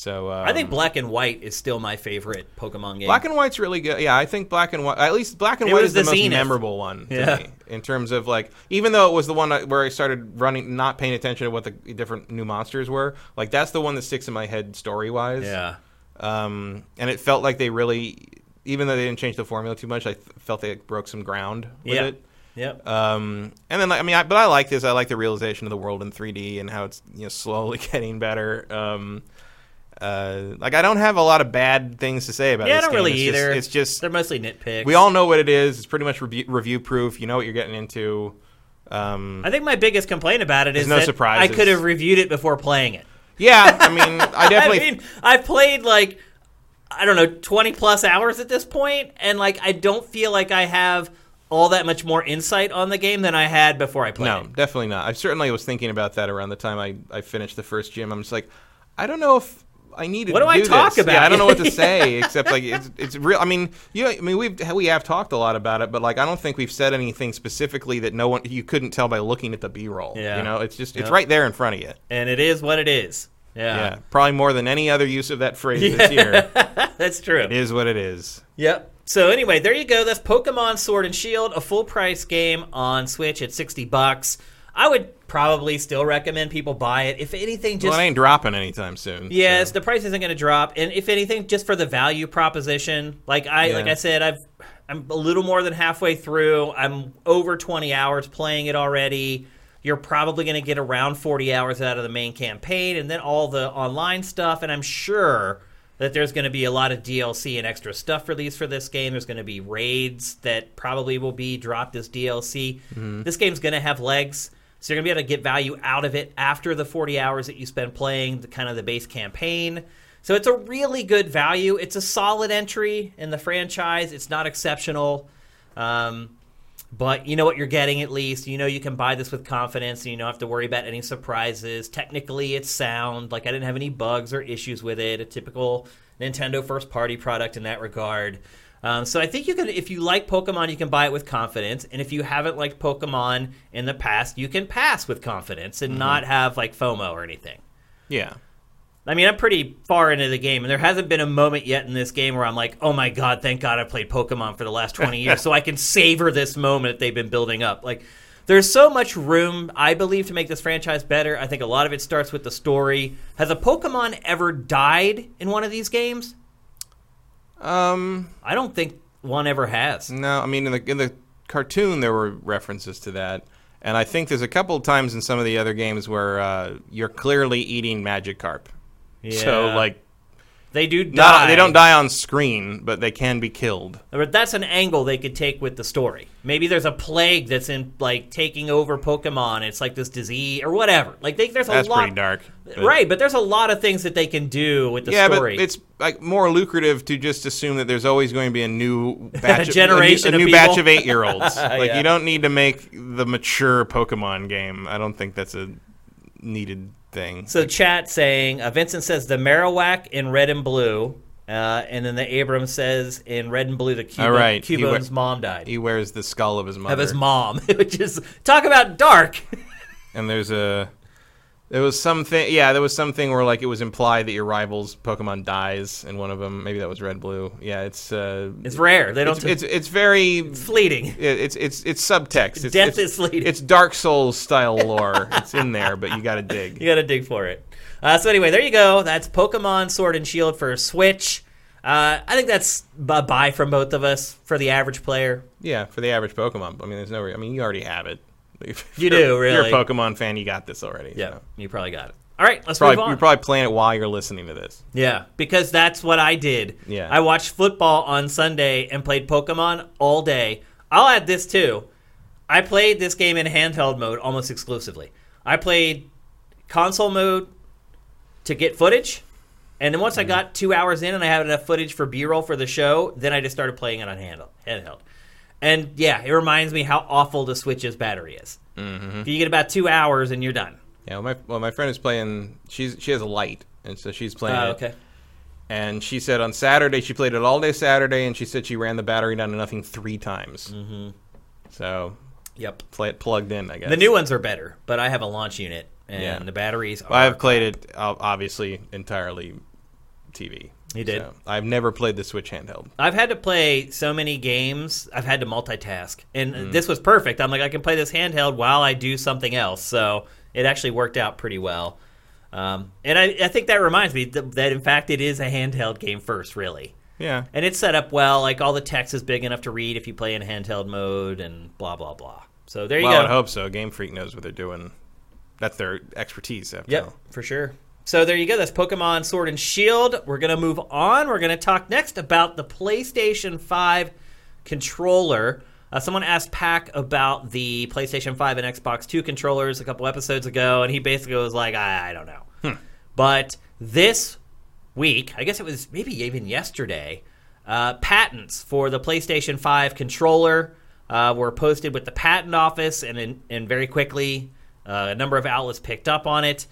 So um, I think Black and White is still my favorite Pokemon game. Black and White's really good. Yeah, I think Black and White. At least Black and It White is the, the most memorable one to Yeah. me in terms of like, even though it was the one where I started running, not paying attention to what the different new monsters were. Like that's the one that sticks in my head story wise. yeah. Um, and it felt like they really, even though they didn't change the formula too much, I th- felt they broke some ground with Yeah. it. Yep. Um, and then like, I mean, I, but I like this. I like the realization of the world in 3D and how it's you know slowly getting better. Um, uh, like I don't have a lot of bad things to say about yeah, I don't game. really it's just- either. it's just they're mostly nitpicks. we all know what it is. It's pretty much review, review proof. You know what you're getting into. Um, I think my biggest complaint about it is no that surprises. I could have reviewed it before playing it. yeah, I mean, I definitely. I mean, I've played like I don't know, 20 plus hours at this point and like I don't feel like I have all that much more insight on the game than I had before I played no, it. definitely not. I certainly was thinking about that around the time I, I finished the first gym. I'm just like, I don't know if I need to What do I do talk this. about? Yeah, I don't know what to say except like it's it's real. I mean, you. I mean, we've we have talked a lot about it, but like I don't think we've said anything specifically that no one you couldn't tell by looking at the B-roll. Yeah. you know, it's just it's Yep. right there in front of you. And it is what it is. Yeah. Yeah, probably more than any other use of that phrase this year. That's true. It is what it is. Yep. So anyway, there you go. That's Pokemon Sword and Shield, a full price game on Switch at 60 bucks. I would probably still recommend people buy it. If anything, just well, it ain't dropping anytime soon. Yes, so. the price isn't going to drop, and if anything, just for the value proposition. Like I, Yeah. like I said, I've I'm a little more than halfway through. I'm over 20 hours playing it already. You're probably going to get around 40 hours out of the main campaign, and then all the online stuff. And I'm sure that there's going to be a lot of DLC and extra stuff released for this game. There's going to be raids that probably will be dropped as DLC. Mm-hmm. This game's going to have legs. So you're gonna be able to get value out of it after the 40 hours that you spend playing the kind of the base campaign. So it's a really good value. It's a solid entry in the franchise. It's not exceptional, um, but you know what you're getting at least. You know you can buy this with confidence, and you don't have to worry about any surprises. Technically, it's sound. Like I didn't have any bugs or issues with it. A typical Nintendo first party product in that regard. Um, so I think you can, if you like Pokemon, you can buy it with confidence, and if you haven't liked Pokemon in the past, you can pass with confidence and not have like FOMO or anything. yeah. I mean, I'm pretty far into the game, and there hasn't been a moment yet in this game where I'm like, "Oh my god, thank God I played Pokemon for the last 20 years, so I can savor this moment that they've been building up." Like, there's so much room, I believe, to make this franchise better. I think a lot of it starts with the story. Has a Pokemon ever died in one of these games? Um. I don't think one ever has. No, I mean in the in the cartoon there were references to that, and I think there's a couple of times in some of the other games where uh, you're clearly eating Magikarp. So Yeah. So like, They do die. Not, they don't die on screen, but they can be killed. But that's an angle they could take with the story. Maybe there's a plague that's in like taking over Pokemon. It's like this disease or whatever. Like they, there's a That's lot, pretty dark. but- right? But there's a lot of things that they can do with the yeah, story. but it's like more lucrative to just assume that there's always going to be a new batch, of- generation a new, of a new batch of eight year olds. like Yeah. you don't need to make the mature Pokemon game. I don't think that's a needed thing. so chat saying uh, Vincent says the Marowak in red and blue. Uh, and then the Abrams says in red and blue the Cuba, All right, he Cubone's mom died he wears the skull of his mother. of his mom, which is talk about dark. and there's a there was something yeah there was something where like it was implied that your rival's pokemon dies in one of them maybe that was red blue yeah it's uh It's rare. They don't. it's, it's it's very fleeting. it- it's it's it's subtext it's, Death it's, is fleeting. it's dark souls style lore it's in there but you gotta dig You got to dig for it. Uh, so anyway, there you go. That's Pokemon Sword and Shield for Switch. Uh, I think that's a buy from both of us for the average player. yeah for the average pokemon i mean there's no re- i mean you already have it If You do, if you're a pokemon fan you got this already Yeah, so. you probably got it. All right, let's probably, move on. you're probably playing it while you're listening to this yeah, because that's what I did. Yeah. I watched football on Sunday and played Pokemon all day. I'll add this too. I played this game in handheld mode almost exclusively. I played console mode to get footage. And then once I mm-hmm. got two hours in and I had enough footage for B roll for the show, then I just started playing it on handheld. And yeah, it reminds me how awful the Switch's battery is. Mm-hmm. You get about two hours and you're done. yeah well my, well, my friend is playing she's she has a light and so she's playing Uh, it okay. And she said on Saturday she played it all day Saturday, and she said she ran the battery down to nothing three times. Mm-hmm. So Yep. play it plugged in, I guess. The new ones are better, but I have a launch unit and Yeah. the batteries are. Well, I've played it obviously entirely TV. You did? So I've never played the Switch handheld. I've had to play so many games. I've had to multitask, and Mm. this was perfect. I'm like, I can play this handheld while I do something else. So it actually worked out pretty well. Um, and I, I think that reminds me that, that in fact it is a handheld game first, really. Yeah. And it's set up well. Like all the text is big enough to read if you play in handheld mode, and blah blah blah. So there you go. Well, I go. would hope so. Game Freak knows what they're doing. That's their expertise. After Yep, all. for sure. So there you go. That's Pokemon Sword and Shield. We're going to move on. We're going to talk next about the PlayStation 5 controller. Uh, someone asked Pack about the PlayStation 5 and Xbox 2 controllers a couple episodes ago, and he basically was like, I, I don't know. But this week, I guess it was maybe even yesterday, uh, patents for the PlayStation 5 controller uh, were posted with the patent office, and, in, and very quickly, uh, a number of outlets picked up on it.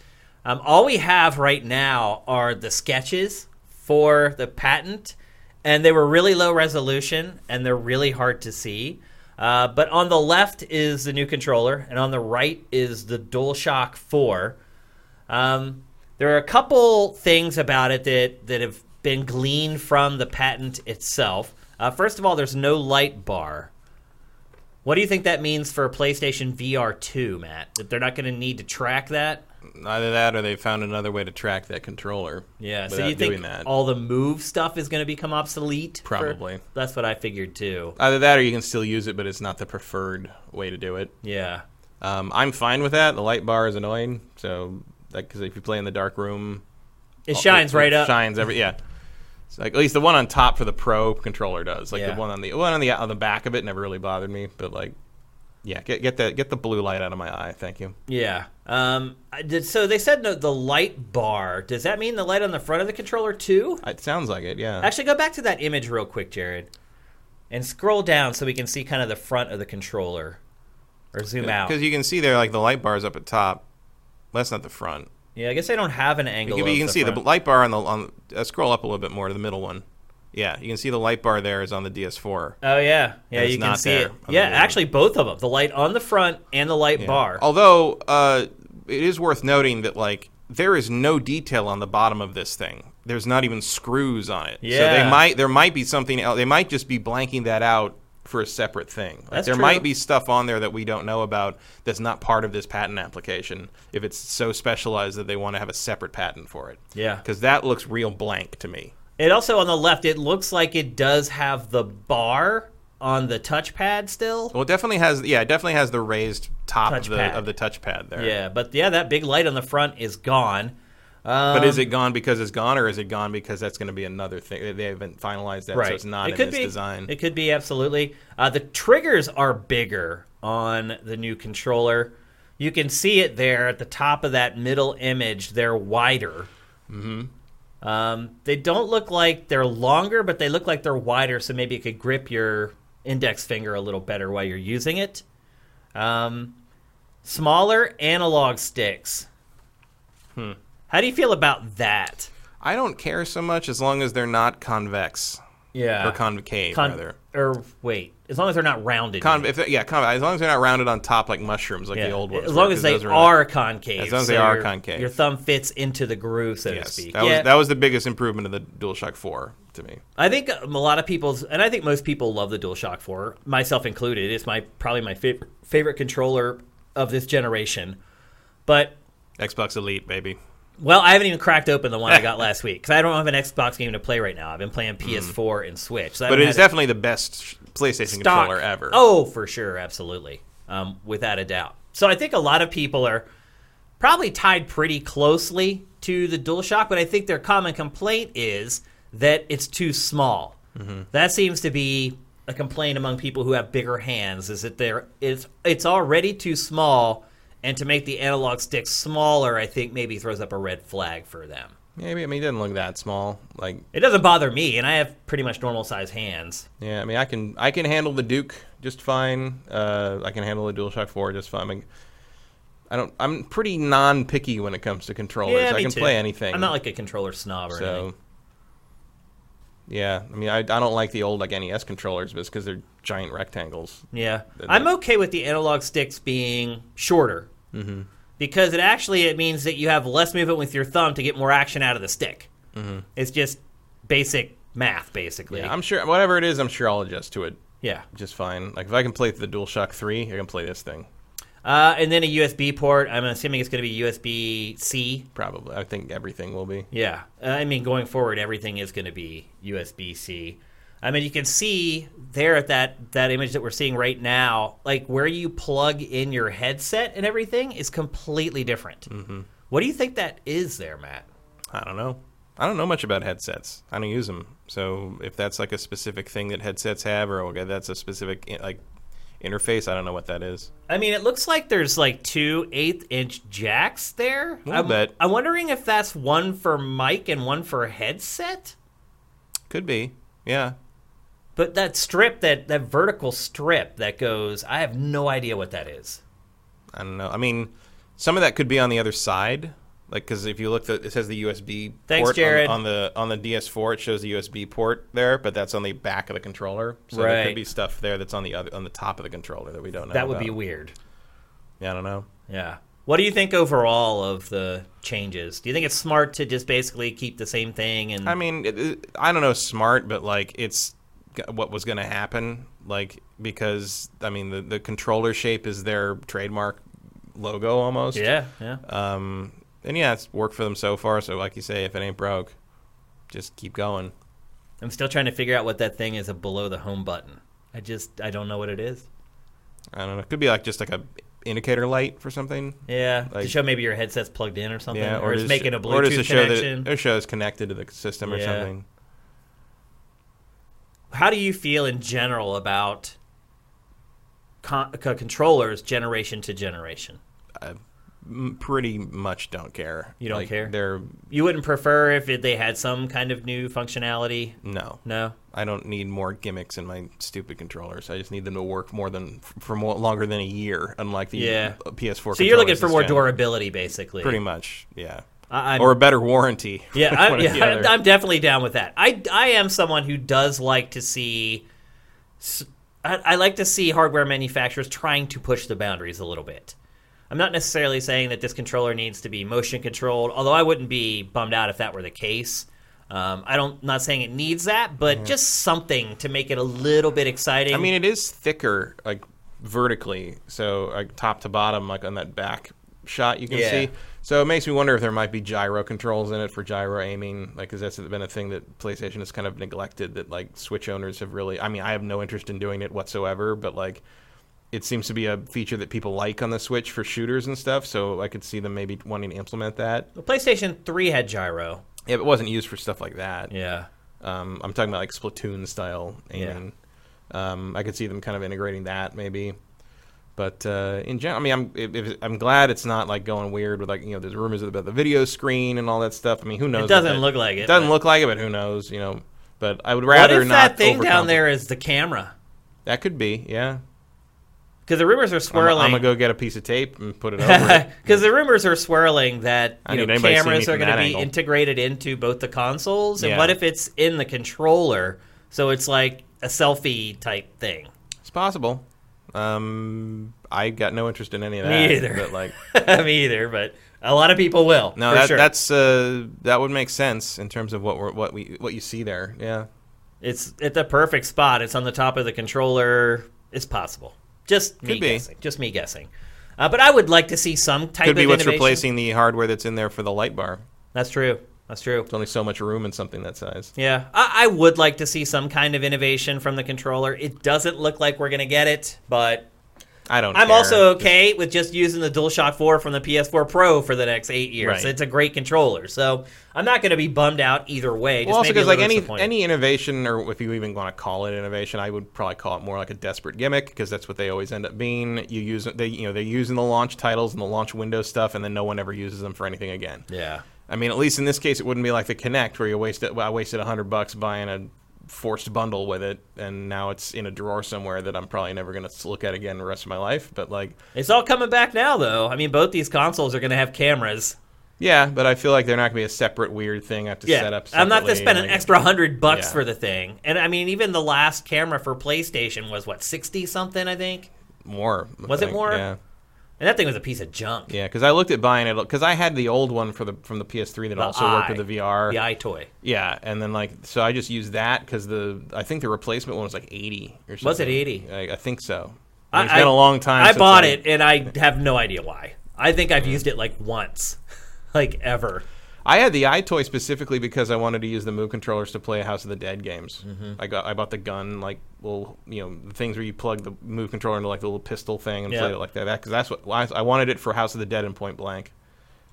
Um, all we have right now are the sketches for the patent, and they were really low resolution and they're really hard to see. Uh, but on the left is the new controller, and on the right is the DualShock 4. Um, there are a couple things about it that, that have been gleaned from the patent itself. Uh, first of all, there's no light bar. What do you think that means for PlayStation VR 2, Matt? That they're not going to need to track that? Either that, or they found another way to track that controller. Yeah, so you think that. all the move stuff is going to become obsolete? for- Probably. that's what I figured too. Either that, or you can still use it, but it's not the preferred way to do it. Yeah. Um, I'm fine with that. The light bar is annoying, so that because if you play in the dark room, It shines right up. Shines every yeah. It's like at least the one on top for the pro controller does. Like Yeah. the one on the one on the on the back of it never really bothered me, but like yeah, get get the get the blue light out of my eye. Thank you. Yeah. Um, I did, so they said no, the light bar. Does that mean the light on the front of the controller too? It sounds like it. Yeah. Actually, go back to that image real quick, Jared, and scroll down so we can see kind of the front of the controller, or zoom out. because you can see there like the light bars up at top. Well, that's not the front. Yeah, I guess I don't have an You angle. can, of you can see front. the light bar on the on. Uh, scroll up a little bit more to the middle one. Yeah, you can see the light bar there is on the DS4. Oh yeah, yeah, you can see it. Yeah, actually, both of them. The light on the front and the light Yeah. bar. Although uh, it is worth noting that like there is no detail on the bottom of this thing. There's not even screws on it. Yeah. So they might there might be something else. They might just be blanking that out for a separate thing. Like, there true. might be stuff on there that we don't know about that's not part of this patent application. If it's so specialized that they want to have a separate patent for it. Yeah. Because that looks real blank to me. It also on the left, it looks like it does have the bar on the touchpad still. Well, it definitely has. Yeah, it definitely has the raised top of the Touchpad. of the touchpad there. Yeah, but yeah, that big light on the front is gone. but is it gone because it's gone, or is it gone because that's going to be another thing? They haven't finalized that, so it's not it in could this be. design. It could be absolutely. Uh, the triggers are bigger on the new controller. You can see it there at the top of that middle image. They're wider. Mm-hmm. Um, they don't look like they're longer, but they look like they're wider, so maybe it could grip your index finger a little better while you're using it. Um, smaller analog sticks. Hmm. How do you feel about that? I don't care so much as long as they're not convex Yeah. or concave, Con- rather. or wait, as long as they're not rounded. Con- if yeah, convex. As long as they're not rounded on top like mushrooms, like Yeah. the old ones. As were, long as 'cause they those are concave. As long as so they are your- concave. Your thumb fits into the groove, so to speak. that yeah, was that was the biggest improvement of the DualShock 4 to me. I think a lot of people's, and I think most people love the DualShock 4, myself included. It's my probably my favorite favorite controller of this generation. But Xbox Elite, baby. well, I haven't even cracked open the one I got last week because I don't have an Xbox game to play right now. I've been playing PS4 and Switch. So Mm. But it is definitely the best PlayStation stock. controller ever. Oh, for sure, absolutely, um, without a doubt. So I think a lot of people are probably tied pretty closely to the DualShock, but I think their common complaint is that it's too small. Mm-hmm. That seems to be a complaint among people who have bigger hands. Is that they're it's it's already too small, and to make the analog stick smaller, I think maybe throws up a red flag for them. Maybe I mean it doesn't look that small. Like It doesn't bother me, and I have pretty much normal size hands. yeah, I mean I can I can handle the Duke just fine. Uh, I can handle the DualShock 4 just fine. I, mean, I don't. I'm pretty non-picky when it comes to controllers. Yeah, I can too. play anything. I'm not like a controller snob or anything. so. Yeah, I mean I, I don't like the old like NES controllers, but it's because they're giant rectangles. Yeah, That- I'm okay with the analog sticks being shorter Mm-hmm. Because it actually it means that you have less movement with your thumb to get more action out of the stick. Mm-hmm. It's just basic math, basically. Yeah, I'm sure whatever it is, I'm sure I'll adjust to it Yeah. just fine. Like if I can play the DualShock 3, I can play this thing. Uh, and then a USB port. I'm assuming it's going to be USB C. Probably. I think everything will be. Yeah, Uh, I mean going forward, everything is going to be USB C. I mean, you can see there at that that image that we're seeing right now, like where you plug in your headset and everything is completely different. Mm-hmm. What do you think that is there, Matt? I don't know. I don't know much about headsets. I don't use them. So if that's like a specific thing that headsets have, or okay, that's a specific like interface, I don't know what that is. I mean, it looks like there's like two eighth inch jacks there. I'm, bit. I'm wondering if that's one for mic and one for headset. Could be. Yeah. But that strip, that that vertical strip that goes, I have no idea what that is. I don't know. I mean, some of that could be on the other side. Like, because if you look, at, it says the USB Thanks, port on- Jared. On, the on the DS4. It shows the USB port there, but that's on the back of the controller. So there Right. could be stuff there that's on the other on the top of the controller that we don't know. That would about. be weird. Yeah, I don't know. Yeah. What do you think overall of the changes? Do you think it's smart to just basically keep the same thing? And I mean, it, it, I don't know, smart, but like it's what was going to happen. Like because I mean, the the controller shape is their trademark logo almost. yeah, yeah. Um, and yeah, it's worked for them so far. So like you say, if it ain't broke, just keep going. I'm still trying to figure out what that thing is below the home button. I just I don't know what it is. I don't know. It could be like just like a indicator light for something. Yeah, to show maybe your headset's plugged in or something, Yeah, or, it's just- making a Bluetooth or just to show connection. that it shows connected to the system or Yeah. something. How do you feel in general about con- controllers generation to generation? M- Pretty much don't care. You don't Like, care? They're You wouldn't prefer if it, they had some kind of new functionality? no. No. I don't need more gimmicks in my stupid controllers. I just need them to work more than for more longer than a year, unlike the Yeah. uh, PS4. So you're looking for more durability, basically. Pretty much, yeah. I, I'm, or a better warranty. Yeah, I, the yeah. I'm definitely down with that. I, I am someone who does like to see. I like to see hardware manufacturers trying to push the boundaries a little bit. I'm not necessarily saying that this controller needs to be motion controlled, although I wouldn't be bummed out if that were the case. Um, I don't, not saying it needs that, but just something to make it a little bit exciting. I mean, it is thicker, like vertically, so like top to bottom, like on that back shot, you can Yeah. see. So it makes me wonder if there might be gyro controls in it for gyro aiming, like because that's been a thing that PlayStation has kind of neglected. That like Switch owners have really. I mean, I have no interest in doing it whatsoever, but like it seems to be a feature that people like on the Switch for shooters and stuff. So I could see them maybe wanting to implement that. The PlayStation 3 had gyro. Yeah, it wasn't used for stuff like that. Yeah. Um, I'm talking about like Splatoon style Yeah. aiming. Um, I could see them kind of integrating that maybe. But uh, in general, I mean, I'm if, if, I'm glad it's not like going weird with like you know there's rumors about the video screen and all that stuff. I mean, who knows? It doesn't that- look like it. It doesn't look like it, but who knows? You know. But I would What rather if not. that thing down there is the camera? That could be, yeah. Because the rumors are I'm, swirling. I'm gonna go get a piece of tape and put it over. Because the rumors are swirling that you know anybody to see cameras are going to be angle. integrated into both the consoles, and Yeah. what if it's in the controller? So it's like a selfie type thing. It's possible. Um, I got no interest in any of that. Me either. But like, Me either, but a lot of people will. no, that, sure. that's uh, that would make sense in terms of what we're, what we what you see there. Yeah. It's at the perfect spot. It's on the top of the controller. It's possible. Just me Could be. guessing. Just me guessing. Uh, but I would like to see some type Could be of what's innovation. replacing the hardware that's in there for the light bar. That's true. That's true. There's only so much room in something that size. Yeah, I, I would like to see some kind of innovation from the controller. It doesn't look like we're going to get it, but I don't. Know. I'm care. also okay with just using the DualShock 4 from the PS4 Pro for the next eight years. Right. It's a great controller, so I'm not going to be bummed out either way. Just Well, also because like any any innovation, or if you even want to call it innovation, I would probably call it more like a desperate gimmick because that's what they always end up being. You use they you know they're using the launch titles and the launch window stuff, and then no one ever uses them for anything again. yeah, I mean, at least in this case, it wouldn't be like the Kinect where you wasted. Well, I wasted hundred bucks buying a forced bundle with it, and now it's in a drawer somewhere that I'm probably never going to look at again the rest of my life. But like, it's all coming back now, though. I mean, both these consoles are going to have cameras. yeah, but I feel like they're not going to be a separate weird thing I have to Yeah, set up. I'm not going to spend an like- extra hundred bucks Yeah. for the thing. And I mean, even the last camera for PlayStation was what sixty something, I think. more. I Was it think, more? Yeah. And that thing was a piece of junk. Yeah, because I looked at buying it because I had the old one for the from the PS3 that The also worked with the VR. The EyeToy. Yeah, and then like so I just used that because the I think the replacement one was like eighty or something. Was it 80? I, I think so. I- it's been a long time. I bought I- it, and I have no idea why. I think I've used it like once, like ever. I had the EyeToy specifically because I wanted to use the Move controllers to play House of the Dead games. Mm-hmm. I got I bought the gun like little you know the things where you plug the Move controller into like the little pistol thing and Yeah. play it like that. Because that's what I, I wanted it for House of the Dead and Point Blank.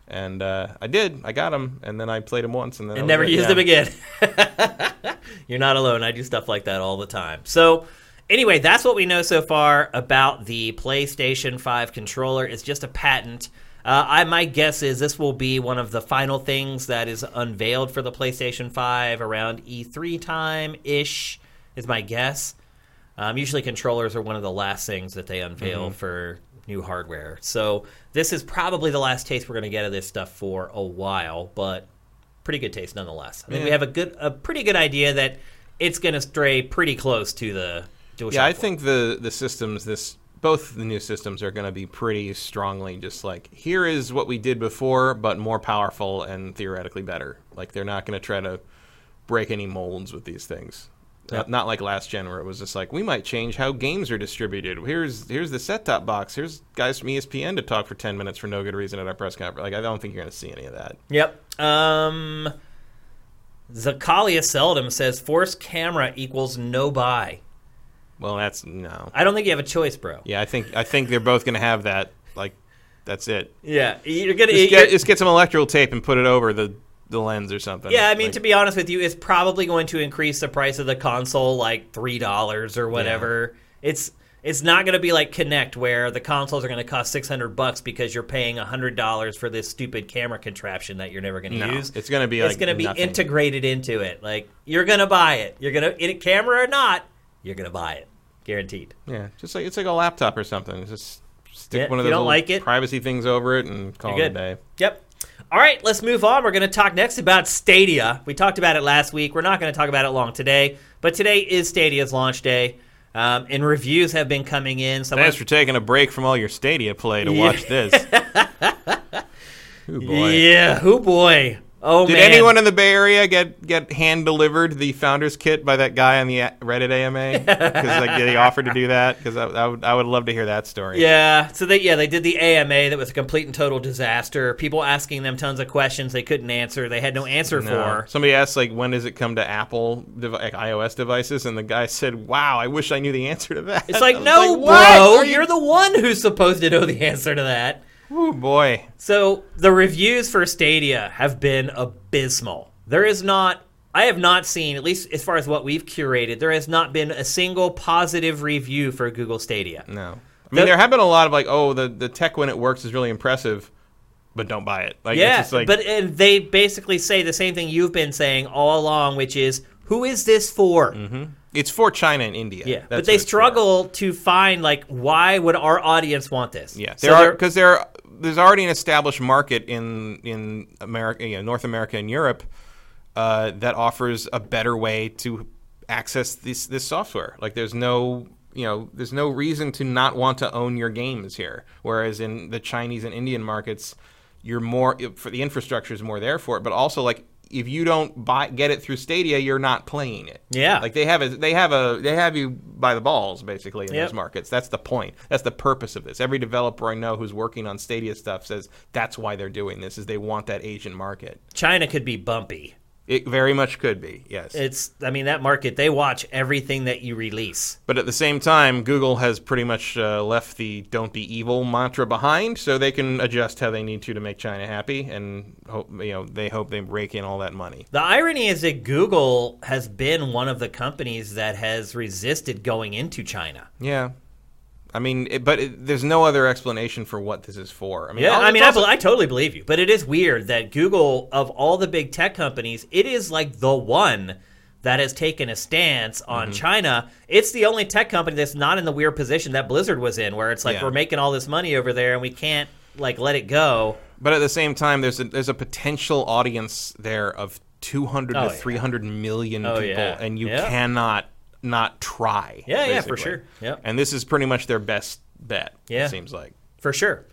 And uh, I did. I got them, and then I played them once, and then and never it. used Yeah. them again. You're not alone. I do stuff like that all the time. So, anyway, that's what we know so far about the PlayStation 5 controller. It's just a patent. Uh, I my guess is this will be one of the final things that is unveiled for the PlayStation 5 around E3 time ish. Is my guess. Um, usually, controllers are one of the last things that they unveil for new hardware. So this is probably the last taste we're going to get of this stuff for a while, but pretty good taste nonetheless. I mean, we have a good, a pretty good idea that it's going to stray pretty close to the DualShock. Yeah, I 4. think the the systems this both the new systems are going to be pretty strongly just like here is what we did before, but more powerful and theoretically better. Like they're not going to try to break any molds with these things. Yep. Not, not like last gen where it was just like we might change how games are distributed. Here's here's the set top box. Here's guys from ESPN to talk for ten minutes for no good reason at our press conference. Like I don't think you're going to see any of that. Yep. Um, Zakalia Seldom says force camera equals no buy. Well, that's no. I don't think you have a choice, bro. Yeah, I think I think they're both going to have that. Like that's it. Yeah, you're gonna. Just you're- get, just get some electrical tape and put it over the, the lens or something. Yeah, I mean, Like, to be honest with you, it's probably going to increase the price of the console like three dollars or whatever. It's it's not going to be like Kinect where the consoles are going to cost six hundred bucks because you're paying hundred dollars for this stupid camera contraption that you're never going to no, use. it's going to be like it's like going to be nothing. integrated into it. Like you're going to buy it. You're going to in a camera or not, you're going to buy it, guaranteed. Yeah, just like it's like a laptop or something. Just stick Yeah, one of those don't like it- privacy things over it and call it a day. Yep. All right, let's move on. We're going to talk next about Stadia. We talked about it last week. We're not going to talk about it long today, but today is Stadia's launch day, um, and reviews have been coming in. So Thanks for taking a break from all your Stadia play to Yeah. watch this. oh boy. Yeah, oh boy. Oh Did man, anyone in the Bay Area get get hand delivered the founder's kit by that guy on the Reddit AMA? Because like they offered to do that. Because I, I would I would love to hear that story. Yeah, so they yeah they did the AMA that was a complete and total disaster. People asking them tons of questions they couldn't answer. They had no answer No. for. Somebody asked like when does it come to Apple like, iOS devices, and the guy said, "Wow, I wish I knew the answer to that." It's like no, like, bro, you- you're the one who's supposed to know the answer to that. Oh boy. So the reviews for Stadia have been abysmal. There is not. I have not seen, at least as far as what we've curated, there has not been a single positive review for Google Stadia. No. I mean, The- there have been a lot of like, oh, the the tech when it works is really impressive, but don't buy it. Like, Yeah, like, but and they basically say the same thing you've been saying all along, which is, who is this for? Mm-hmm. It's for China and India. Yeah, That's but they it's for. struggle to find like why would our audience want this? Yeah, there are they're- because there there's already an established market in in America, you know, North America and Europe uh, that offers a better way to access this this software. Like, there's no you know, there's no reason to not want to own your games here. Whereas in the Chinese and Indian markets, you're more for the infrastructure is more there for it, but also like. If you don't buy get it through Stadia, you're not playing it. Yeah. like they have a they have a they have you by the balls basically in Yep. those markets. That's the point. That's the purpose of this. Every developer I know who's working on Stadia stuff says that's why they're doing this is they want that Asian market. China could be bumpy. It very much could be, yes. It's, I mean, that market they watch everything that you release. but at the same time, Google has pretty much uh, left the "don't be evil" mantra behind, so they can adjust how they need to to make China happy, and hope you know they hope they rake in all that money. The irony is that Google has been one of the companies that has resisted going into China. Yeah. I mean, it, but it, there's no other explanation for what this is for. I mean, Yeah, all- I mean, I, also- bel- I totally believe you, but it is weird that Google, of all the big tech companies, it is like the one that has taken a stance on Mm-hmm. China. It's the only tech company that's not in the weird position that Blizzard was in, where it's like Yeah. we're making all this money over there and we can't like let it go. But at the same time, there's a, there's a potential audience there of 200 Oh, to yeah. 300 million Oh, people, yeah. and you Yeah. cannot not try. Yeah, yeah, for sure. Yep. And this is pretty much their best bet. Yeah. it seems like. For sure.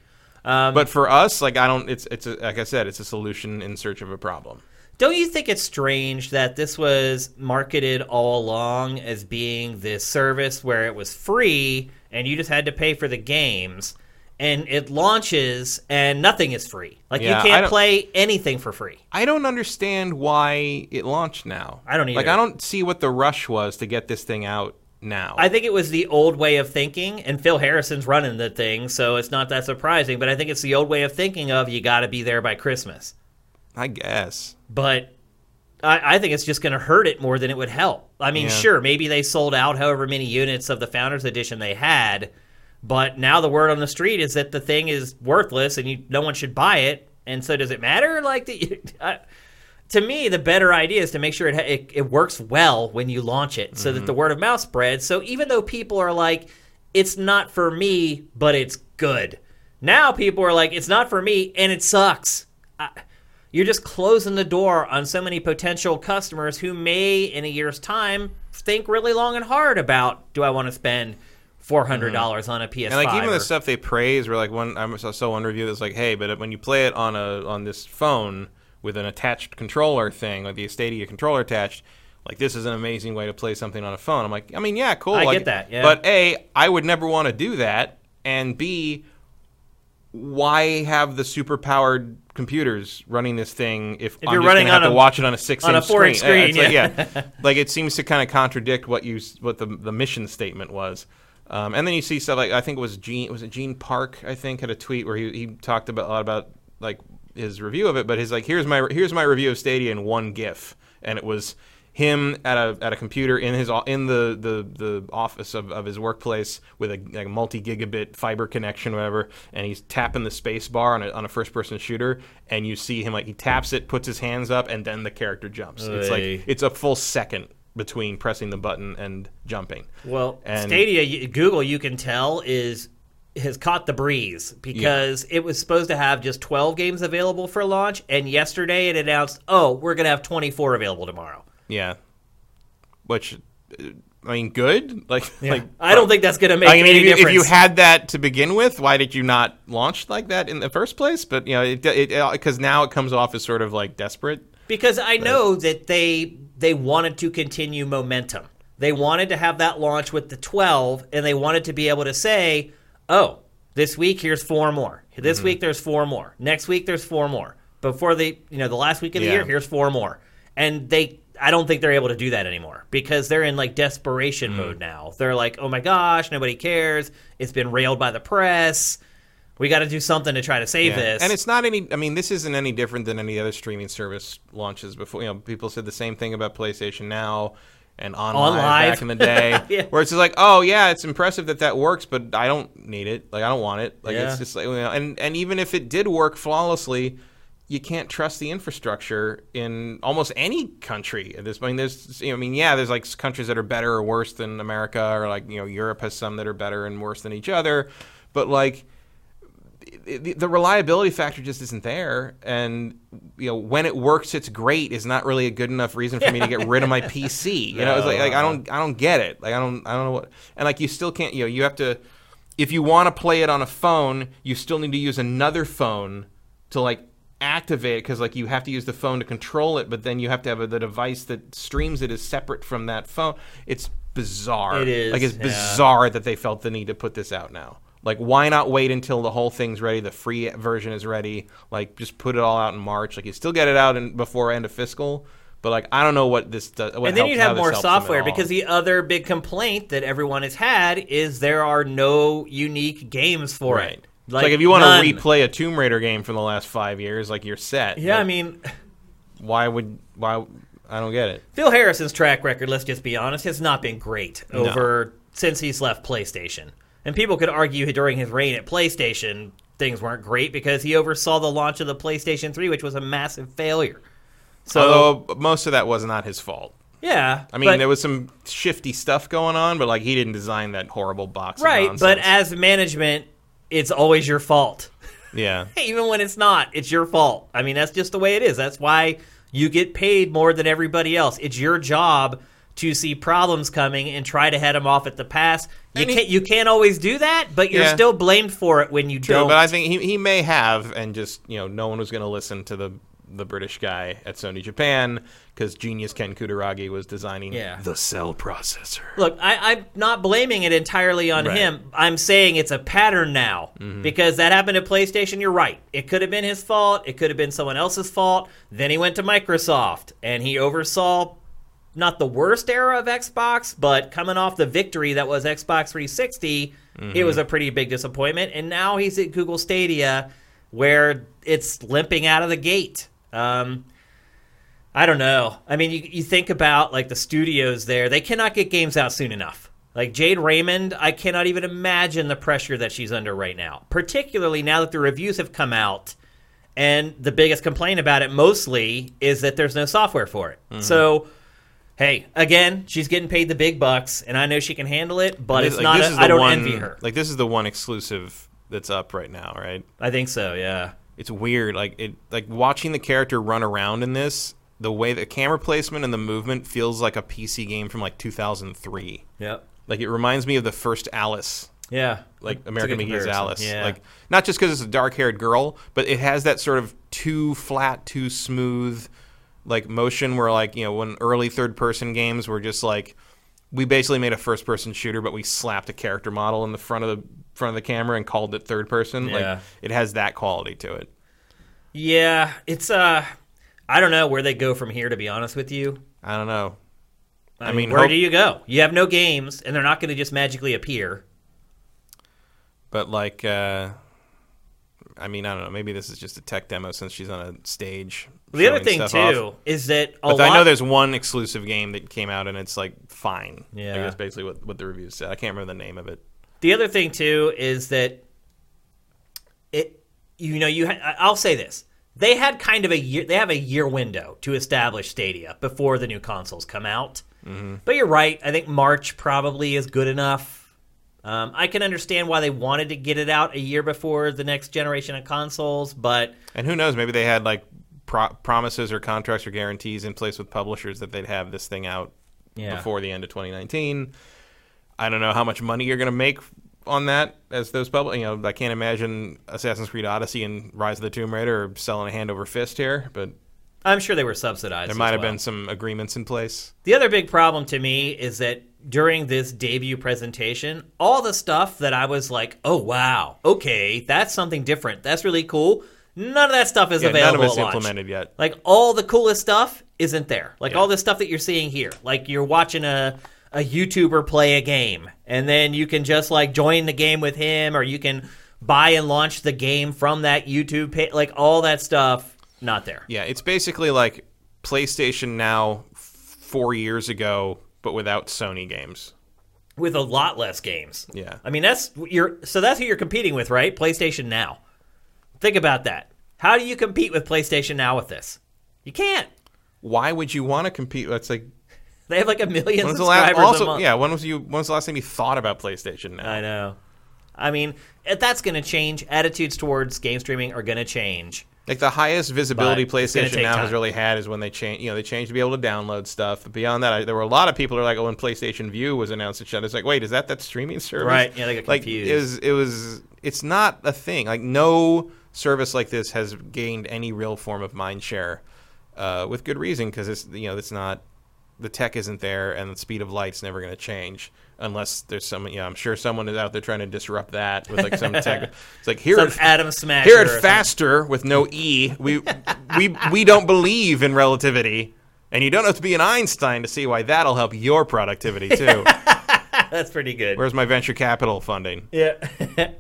Um, But for us, like I don't. It's it's a, like I said, it's a solution in search of a problem. Don't you think it's strange that this was marketed all along as being this service where it was free and you just had to pay for the games, and it launches and nothing is free? Like Yeah, I you can't don't- play anything for free. I don't understand why it launched now. I don't Like. I don't see what the rush was to get this thing out now. I think it was the old way of thinking, and Phil Harrison's running the thing, so it's not that surprising. But I think it's the old way of thinking of you got to be there by Christmas. I guess. but I, I think it's just going to hurt it more than it would help. I mean, Yeah. sure, maybe they sold out however many units of the Founders Edition they had, but now the word on the street is that the thing is worthless and you, no one should buy it. And so, does it matter? Like, the, I, to me, the better idea is to make sure it, it it works well when you launch it, so that mm-hmm. the word of mouth spreads. So even though people are like, "It's not for me," but it's good. Now people are like, "It's not for me," and it sucks. I, you're just closing the door on so many potential customers who may, in a year's time, think really long and hard about do I want to spend four hundred dollars mm-hmm. on a PS5? And like even or- the stuff they praise, were like one I saw one review that's like, hey, but when you play it on a on this phone with an attached controller thing, like the Stadia controller attached, like this is an amazing way to play something on a phone. I'm like, I mean, yeah, cool. I like, get that, yeah. But a, I would never want to do that, and b, why have the super powered computers running this thing if, I'm you're running gonna have on to watch it on a six on a inch 4-inch screen? screen, It's yeah. like, yeah, like it seems to kind of contradict what you what the the mission statement was. Um, and then you see stuff like I think it was Gene was it Gene Park I think had a tweet where he, he talked about a lot about like his review of it, but he's like here's my here's my review of Stadia in one GIF, and it was him at a at a computer in his in the the, the office of, of his workplace with a, like, multi gigabit fiber connection whatever. And he's tapping the space bar on a, on a first person shooter. And you see him like he taps it puts his hands up and then the character jumps. It's like it's a full second between pressing the button and jumping Well, And- Stadia, Google, you can tell is has caught the breeze because it was supposed to have just 12 games available for launch, and yesterday it announced, "Oh, we're going to have 24 available tomorrow." Yeah. Which uh, I mean, good. Like, like I don't think that's going to make I mean, any if you, difference. if you had that to begin with, why did you not launch like that in the first place? But you know, it because now it comes off as sort of like desperate. because I know that they they wanted to continue momentum. They wanted to have that launch with the 12 and they wanted to be able to say, "Oh, this week here's four more. This Mm-hmm. week there's four more. Next week there's four more. Before the, you know, the last week of the Yeah. year here's four more." And they I don't think they're able to do that anymore because they're in like desperation Mm. mode now. They're like, "Oh my gosh, nobody cares. It's been railed by the press. We got to do something to try to save Yeah. this." And it's not any. I mean, this isn't any different than any other streaming service launches before. You know, people said the same thing about PlayStation Now and on, OnLive Live. back in the day, Yeah. where it's just like, oh yeah, it's impressive that that works, but I don't need it. Like I don't want it. Like Yeah. it's just like, you know, and and even if it did work flawlessly. You can't trust the infrastructure in almost any country at this point. I mean, there's, you know, I mean, yeah, there's like countries that are better or worse than America, or like you know, Europe has some that are better and worse than each other. But like, the, the reliability factor just isn't there. And you know when it works it's great is not really a good enough reason for me to get rid of my pc you know it's like, like i don't i don't get it. Like i don't i don't know what and like you still can't you know you have to if you want to play it on a phone you still need to use another phone to like activate it because like you have to use the phone to control it but then you have to have a, the device that streams it is separate from that phone. It's bizarre. It is, like it's yeah. bizarre that they felt the need to put this out now like, why not wait until the whole thing's ready, the free version is ready? Like, just put it all out in March. Like, you still get it out in, before end of fiscal, but like, I don't know what this does. What and then helps- you'd have more helps them at software because the other big complaint that everyone has had is there are no unique games for right. it. It's Like, if you want none. to replay a Tomb Raider game from the last five years, like you're set. Yeah, But I mean, why would why? I don't get it. Phil Harrison's track record, let's just be honest, has not been great No. over since he's left PlayStation. And people could argue during his reign at PlayStation, things weren't great because he oversaw the launch of the PlayStation 3, which was a massive failure. So, Although most of that was not his fault. yeah. I mean, but- there was some shifty stuff going on, but like he didn't design that horrible box. Right, but as management, it's always your fault. yeah, even when it's not, it's your fault. I mean, that's just the way it is. That's why you get paid more than everybody else. It's your job to see problems coming and try to head them off at the pass. You he- can't you can't always do that, but you're Yeah. still blamed for it when you True, don't. but I think he, he may have, and just you know, no one was going to listen to the the British guy at Sony Japan because genius Ken Kutaragi was designing Yeah. the cell processor. Look, I, I'm not blaming it entirely on Right. him. I'm saying it's a pattern now mm-hmm. because that happened at PlayStation. You're right. It could have been his fault. It could have been someone else's fault. Then he went to Microsoft and he oversaw not the worst era of Xbox, but coming off the victory that was Xbox 360, it was a pretty big disappointment. And now he's at Google Stadia where it's limping out of the gate. Um, I don't know. I mean, you, you think about like the studios there; they cannot get games out soon enough. Like Jade Raymond, I cannot even imagine the pressure that she's under right now. Particularly now that the reviews have come out, and the biggest complaint about it mostly is that there's no software for it. Mm-hmm. So, hey, again, she's getting paid the big bucks, and I know she can handle it, but it's Like, not. this A, is I don't one, envy her. Like this is the one exclusive that's up right now, right? I think so. Yeah. It's weird, like it, like watching the character run around in this. The way the camera placement and the movement feels like a PC game from like 2003. Yep. Like it reminds me of the first Alice Yeah. like American McGee's. Alice. Yeah. Like not just because it's a dark-haired girl, but it has that sort of too flat, too smooth, like motion where like you know when early third-person games were just like we basically made a first-person shooter, but we slapped a character model in the front of the front of the camera and called it third person. Yeah. Like it has that quality to it. Yeah, it's uh I don't know where they go from here to be honest with you. I don't know. I, I mean, mean, where hope- do you go? You have no games and they're not going to just magically appear. But like, uh, I mean, I don't know. Maybe this is just a tech demo since she's on a stage. The other thing too off. is that But lot I know there's one exclusive game that came out and it's like fine. Yeah. like, that's basically what what the reviews said. I can't remember the name of it. The other thing too is that it you know you ha- I'll say this. They had kind of a year they have a year window to establish Stadia before the new consoles come out. Mm-hmm. But you're right. I think March probably is good enough. Um, I can understand why they wanted to get it out a year before the next generation of consoles, but And who knows? Maybe they had like pro- promises or contracts or guarantees in place with publishers that they'd have this thing out Yeah. before the end of 2019. I don't know how much money you're going to make on that as those public. You know, I can't imagine Assassin's Creed Odyssey and Rise of the Tomb Raider are selling a hand over fist here, but I'm sure they were subsidized. there might have well. been some agreements in place. The other big problem to me is that during this debut presentation, all the stuff that I was like, "Oh wow, okay, that's something different. That's really cool." None of that stuff is Yeah, none available of it's implemented yet. Like all the coolest stuff isn't there. Like Yeah. all the stuff that you're seeing here. Like you're watching a a YouTuber play a game, and then you can just like join the game with him, or you can buy and launch the game from that YouTube page. Like all that stuff, not there. Yeah, it's basically like PlayStation Now four years ago, but without Sony games. with a lot less games. Yeah. I mean that's you're so that's who you're competing with, right? PlayStation Now. Think about that. How do you compete with PlayStation Now with this? You can't. Why would you want to compete? That's like They have like a million last? subscribers a Also, yeah, when was you? When was the last time you thought about PlayStation Now? I know. I mean, if that's going to change. Attitudes towards game streaming are going to change. Like the highest visibility But PlayStation now has really had is when they changed. You know, they changed to be able to download stuff. But beyond that, I, there were a lot of people who are like, "Oh, when PlayStation Vue was announced, and it's like, wait, is that that streaming service?" Right, yeah, they got like. It was. It was. It's not a thing. Like no service like this has gained any real form of mind share, uh, with good reason because it's you know it's not the tech isn't there and the speed of light's never going to change unless there's some. Yeah, I'm sure someone is out there trying to disrupt that with like some tech. It's like here Some at Adam Smasher. here at something. Faster with no E, we we we don't believe in relativity, and you don't have to be an Einstein to see why that'll help your productivity too. That's pretty good. Where's my venture capital funding? Yeah.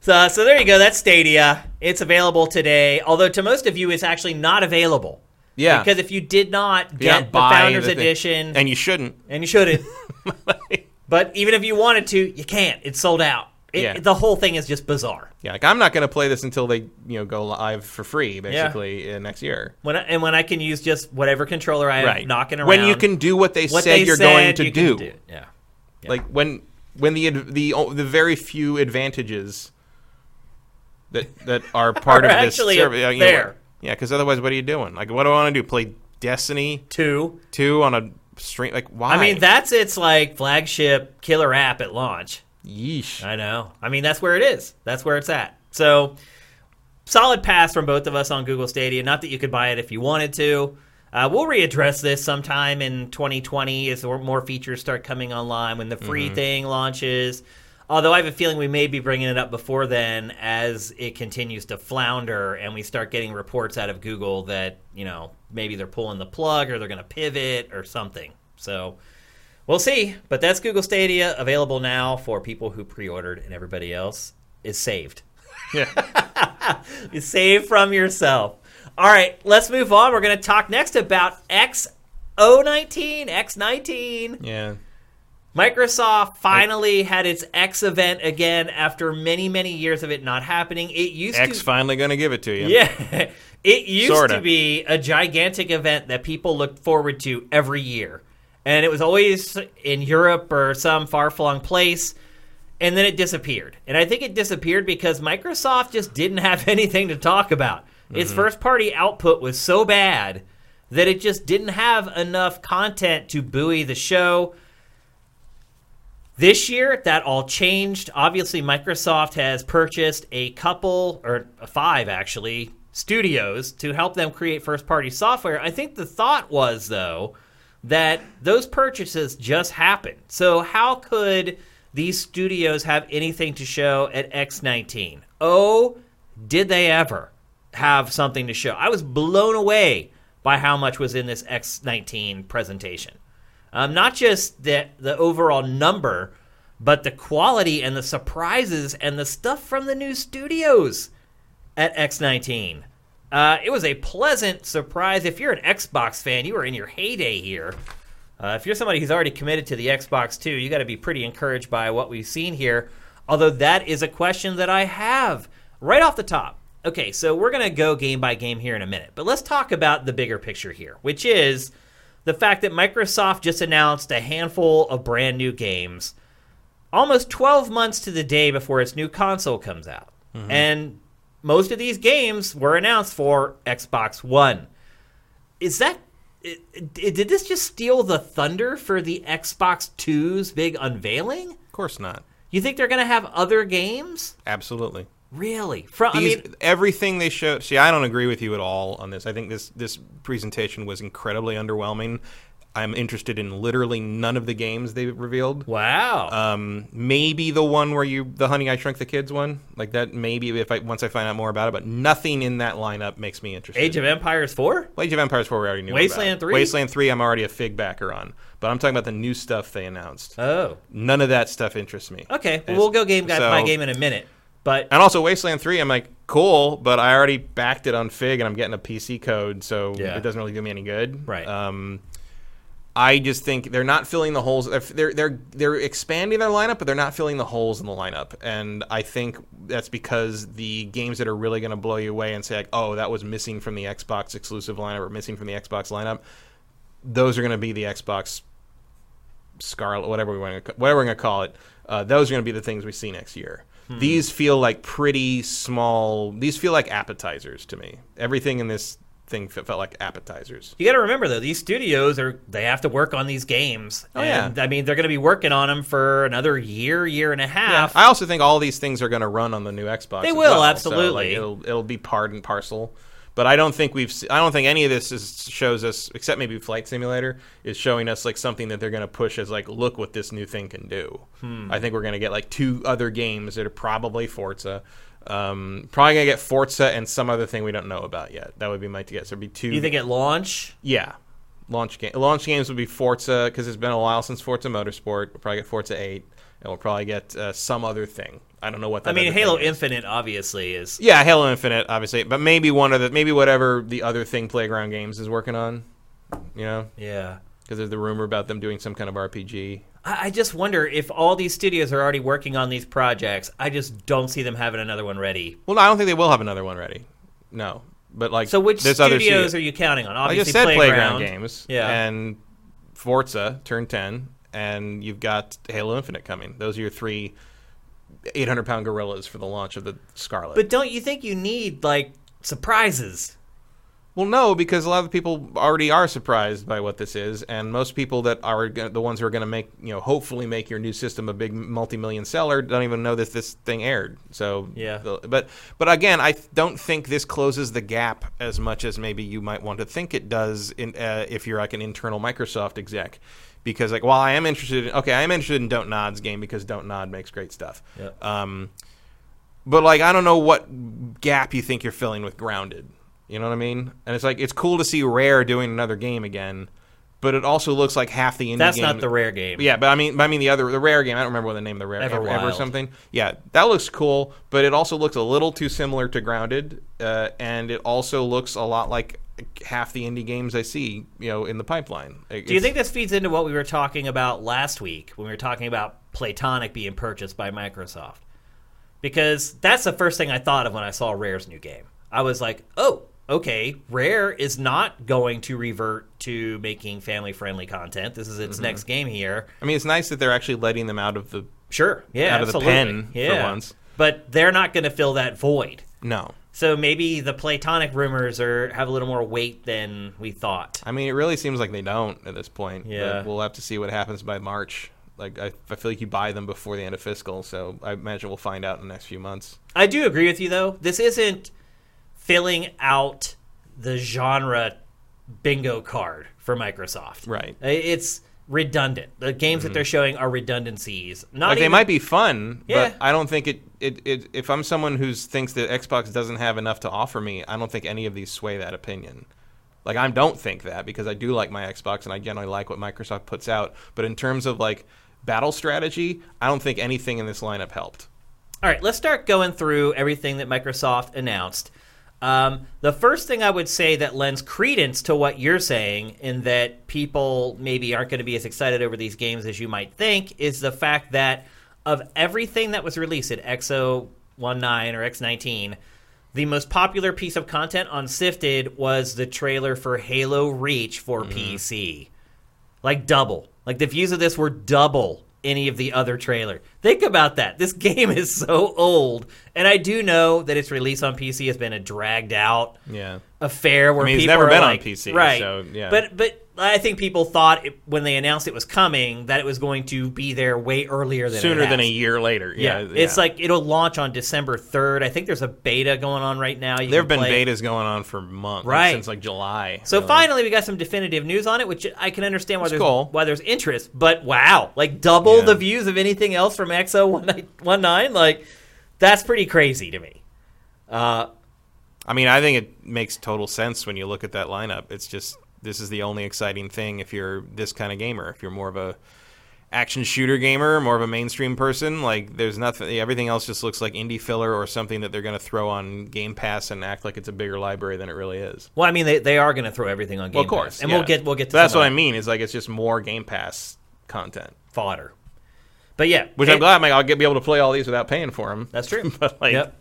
so, so there you go. That's Stadia. It's available today. Although to most of you, it's actually not available. Yeah, Because if you did not get the buy Founders the thing. Edition, and you shouldn't. and you shouldn't, but even if you wanted to, you can't. It's sold out. It, Yeah. The whole thing is just bizarre. Yeah, like I'm not going to play this until they you know go live for free basically uh, next year. When I, and when I can use just whatever controller I have Right. knocking around. when you can do what they what said they you're said going to you can do. Yeah. Like when when the the the very few advantages that that are part of this actually service, you know, there. yeah, because otherwise, what are you doing? Like, what do I want to do? Play Destiny Two. two on a stream? Like, why? I mean, that's its like flagship killer app at launch. yeesh. I know. I mean, that's where it is. That's where it's at. So, solid pass from both of us on Google Stadia. Not that you could buy it if you wanted to. Uh, we'll readdress this sometime in 2020 as more features start coming online when the free thing launches. Although I have a feeling we may be bringing it up before then as it continues to flounder and we start getting reports out of Google that, you know, maybe they're pulling the plug or they're going to pivot or something. So, We'll see, but that's Google Stadia available now for people who pre-ordered, and everybody else is saved. Yeah. You save from yourself. All right, let's move on. We're going to talk next about X019, X19. yeah. Microsoft finally had its X event again after many, many years of it not happening. It used X to finally going to give it to you. Yeah. It used Sorta. to be a gigantic event that people looked forward to every year. And it was always in Europe or some far flung place. And then it disappeared. And I think it disappeared because Microsoft just didn't have anything to talk about. Its mm-hmm. first party output was so bad that it just didn't have enough content to buoy the show. This year, that all changed. Obviously, Microsoft has purchased a couple, or five actually, studios to help them create first party software. I think the thought was, though, that those purchases just happened. So, how could these studios have anything to show at X19? Oh, did they ever have something to show? I was blown away by how much was in this X19 presentation. Um, not just the the overall number, but the quality and the surprises and the stuff from the new studios at X19. Uh, it was a pleasant surprise. If you're an Xbox fan, you are in your heyday here. Uh, if you're somebody who's already committed to the Xbox too, you got to be pretty encouraged by what we've seen here. Although that is a question that I have right off the top. Okay, so we're going to go game by game here in a minute, but let's talk about the bigger picture here, which is the fact that Microsoft just announced a handful of brand new games almost 12 months to the day before its new console comes out. Mm-hmm. And most of these games were announced for Xbox One. Is that it, it- did this just steal the thunder for the Xbox 2's big unveiling? Of course not. You think they're going to have other games? Absolutely. Really? From I mean, everything they showed. See, I don't agree with you at all on this. I think this this presentation was incredibly underwhelming. I'm interested in literally none of the games they revealed. wow. Um, maybe the one where you, the Honey I Shrunk the Kids one, like that. Maybe if I once I find out more about it, but nothing in that lineup makes me interested. Age of Empires 4? Well, Age of Empires 4 we already knew Wasteland about. 3? Wasteland 3 I'm already a fig backer on. But I'm talking about the new stuff they announced. Oh. None of that stuff interests me. Okay. Well, we'll go game So- by game in a minute. But And also Wasteland 3 I'm like, cool, but I already backed it on fig and I'm getting a PC code, so Yeah. it doesn't really do me any good. Right. Um I just think they're not filling the holes. They're they're they're expanding their lineup, but they're not filling the holes in the lineup. And I think that's because the games that are really going to blow you away and say like, "Oh, that was missing from the Xbox exclusive lineup or missing from the Xbox lineup," those are going to be the Xbox Scarlet, whatever we want to whatever we're going to call it. Uh, those are going to be the things we see next year. Hmm. These feel like pretty small. These feel like appetizers to me. Everything in this thing felt like appetizers. you got to remember though, these studios are they have to work on these games. Oh, and, yeah. I mean, they're going to be working on them for another year, year and a half. I also think all these things are going to run on the new Xbox. They will, well. So, absolutely. like, it'll it'll be part and parcel. But I don't think we've. I don't think any of this is, shows us, except maybe Flight Simulator, is showing us like something that they're going to push as like, look what this new thing can do. Hmm. I think we're going to get like two other games that are probably Forza. Um, probably gonna get Forza and some other thing we don't know about yet. That would be my guess. There'd be two. you think at launch? Yeah, launch game. Launch games would be Forza because it's been a while since Forza Motorsport. We'll probably get Forza Eight, and we'll probably get uh, some other thing. I don't know what. That I mean, Halo. Infinite obviously is. Yeah, Halo Infinite, obviously, but maybe one of the maybe whatever the other thing Playground Games is working on. You know, Yeah. because there's the rumor about them doing some kind of RPG. I I just wonder if all these studios are already working on these projects. I just don't see them having another one ready. Well, I don't think they will have another one ready. No, but like So, which studios are you counting on? I Obviously, just said Playground. Playground Games, Yeah. and Forza Turn 10, and you've got Halo Infinite coming. Those are your three 800 pound gorillas for the launch of the Scarlet. But don't you think you need like surprises? well, no, because a lot of people already are surprised by what this is, and most people that are gonna, the ones who are going to make, you know, hopefully make your new system a big multi-million seller don't even know that this thing aired. So Yeah. the- but but again, I don't think this closes the gap as much as maybe you might want to think it does. In uh, if you're like an internal Microsoft exec. Because like while I am interested in okay I am interested in Don't Nod's game because Don't Nod makes great stuff. Yep. Um, but like I don't know what gap you think you're filling with Grounded. You know what I mean? And it's like it's cool to see Rare doing another game again, but it also looks like half the indie That's game. not the rare game. Yeah, but I mean, I mean the other the Rare game. I don't remember what the name of the Rare ever, ever Everwild. something. Yeah, that looks cool, but it also looks a little too similar to Grounded, uh, and it also looks a lot like half the indie games I see, you know, in the pipeline. Do you think this feeds into what we were talking about last week when we were talking about Playtonic being purchased by Microsoft? Because that's the first thing I thought of when I saw Rare's new game. I was like, oh, okay, Rare is not going to revert to making family friendly content. This is its Mm-hmm. next game here. I mean, it's nice that they're actually letting them out of the Sure. Yeah. Out of the absolutely. pen for once. But they're not going to fill that void. no. So maybe the Playtonic rumors are have a little more weight than we thought. I mean, it really seems like they don't at this point. but Yeah. we'll have to see what happens by March. Like, I, I feel like you buy them before the end of fiscal, so I imagine we'll find out in the next few months. I do agree with you though. This isn't filling out the genre bingo card for Microsoft. Right. It's redundant. The games that they're showing are redundancies. Not Mm-hmm. Like, they might be fun, Yeah. but I don't think it, it, it. If I'm someone who thinks that Xbox doesn't have enough to offer me, I don't think any of these sway that opinion. Like, I don't think that because I do like my Xbox and I generally like what Microsoft puts out. But in terms of like battle strategy, I don't think anything in this lineup helped. All right, let's start going through everything that Microsoft announced. Um, the first thing I would say that lends credence to what you're saying, in that people maybe aren't going to be as excited over these games as you might think, is the fact that of everything that was released at X019 or X19, the most popular piece of content on Sifted was the trailer for Halo Reach for PC. Like double. Like the views of this were double any of the other trailer. Think about that. This game is so old, and I do know that its release on PC has been a dragged out Yeah. affair where I mean, it's people never are been on like- PC, right? so, yeah. But but I think people thought it, when they announced it was coming that it was going to be there way earlier than Sooner than a year later. Yeah, Yeah. it's like it'll launch on December third. I think there's a beta going on right now. You there have been play. betas going on for months, Right. since like July. So really. finally, we got some definitive news on it, which I can understand why That's there's cool. why there's interest. But wow, like double Yeah. the views of anything else from X019, like that's pretty crazy to me. Uh, I mean, I think it makes total sense when you look at that lineup. It's just this is the only exciting thing if you're this kind of gamer. If you're more of a action shooter gamer, more of a mainstream person, like there's nothing. Everything else just looks like indie filler or something that they're going to throw on Game Pass and act like it's a bigger library than it really is. well, I mean, they, they are going to throw everything on Game Well, of course, Pass, and yeah. we'll get we'll get to that's what I mean. Is like it's just more Game Pass content, fodder. But yeah, which Ha- I'm glad like, I'll get be able to play all these without paying for them. That's true. but like, yep.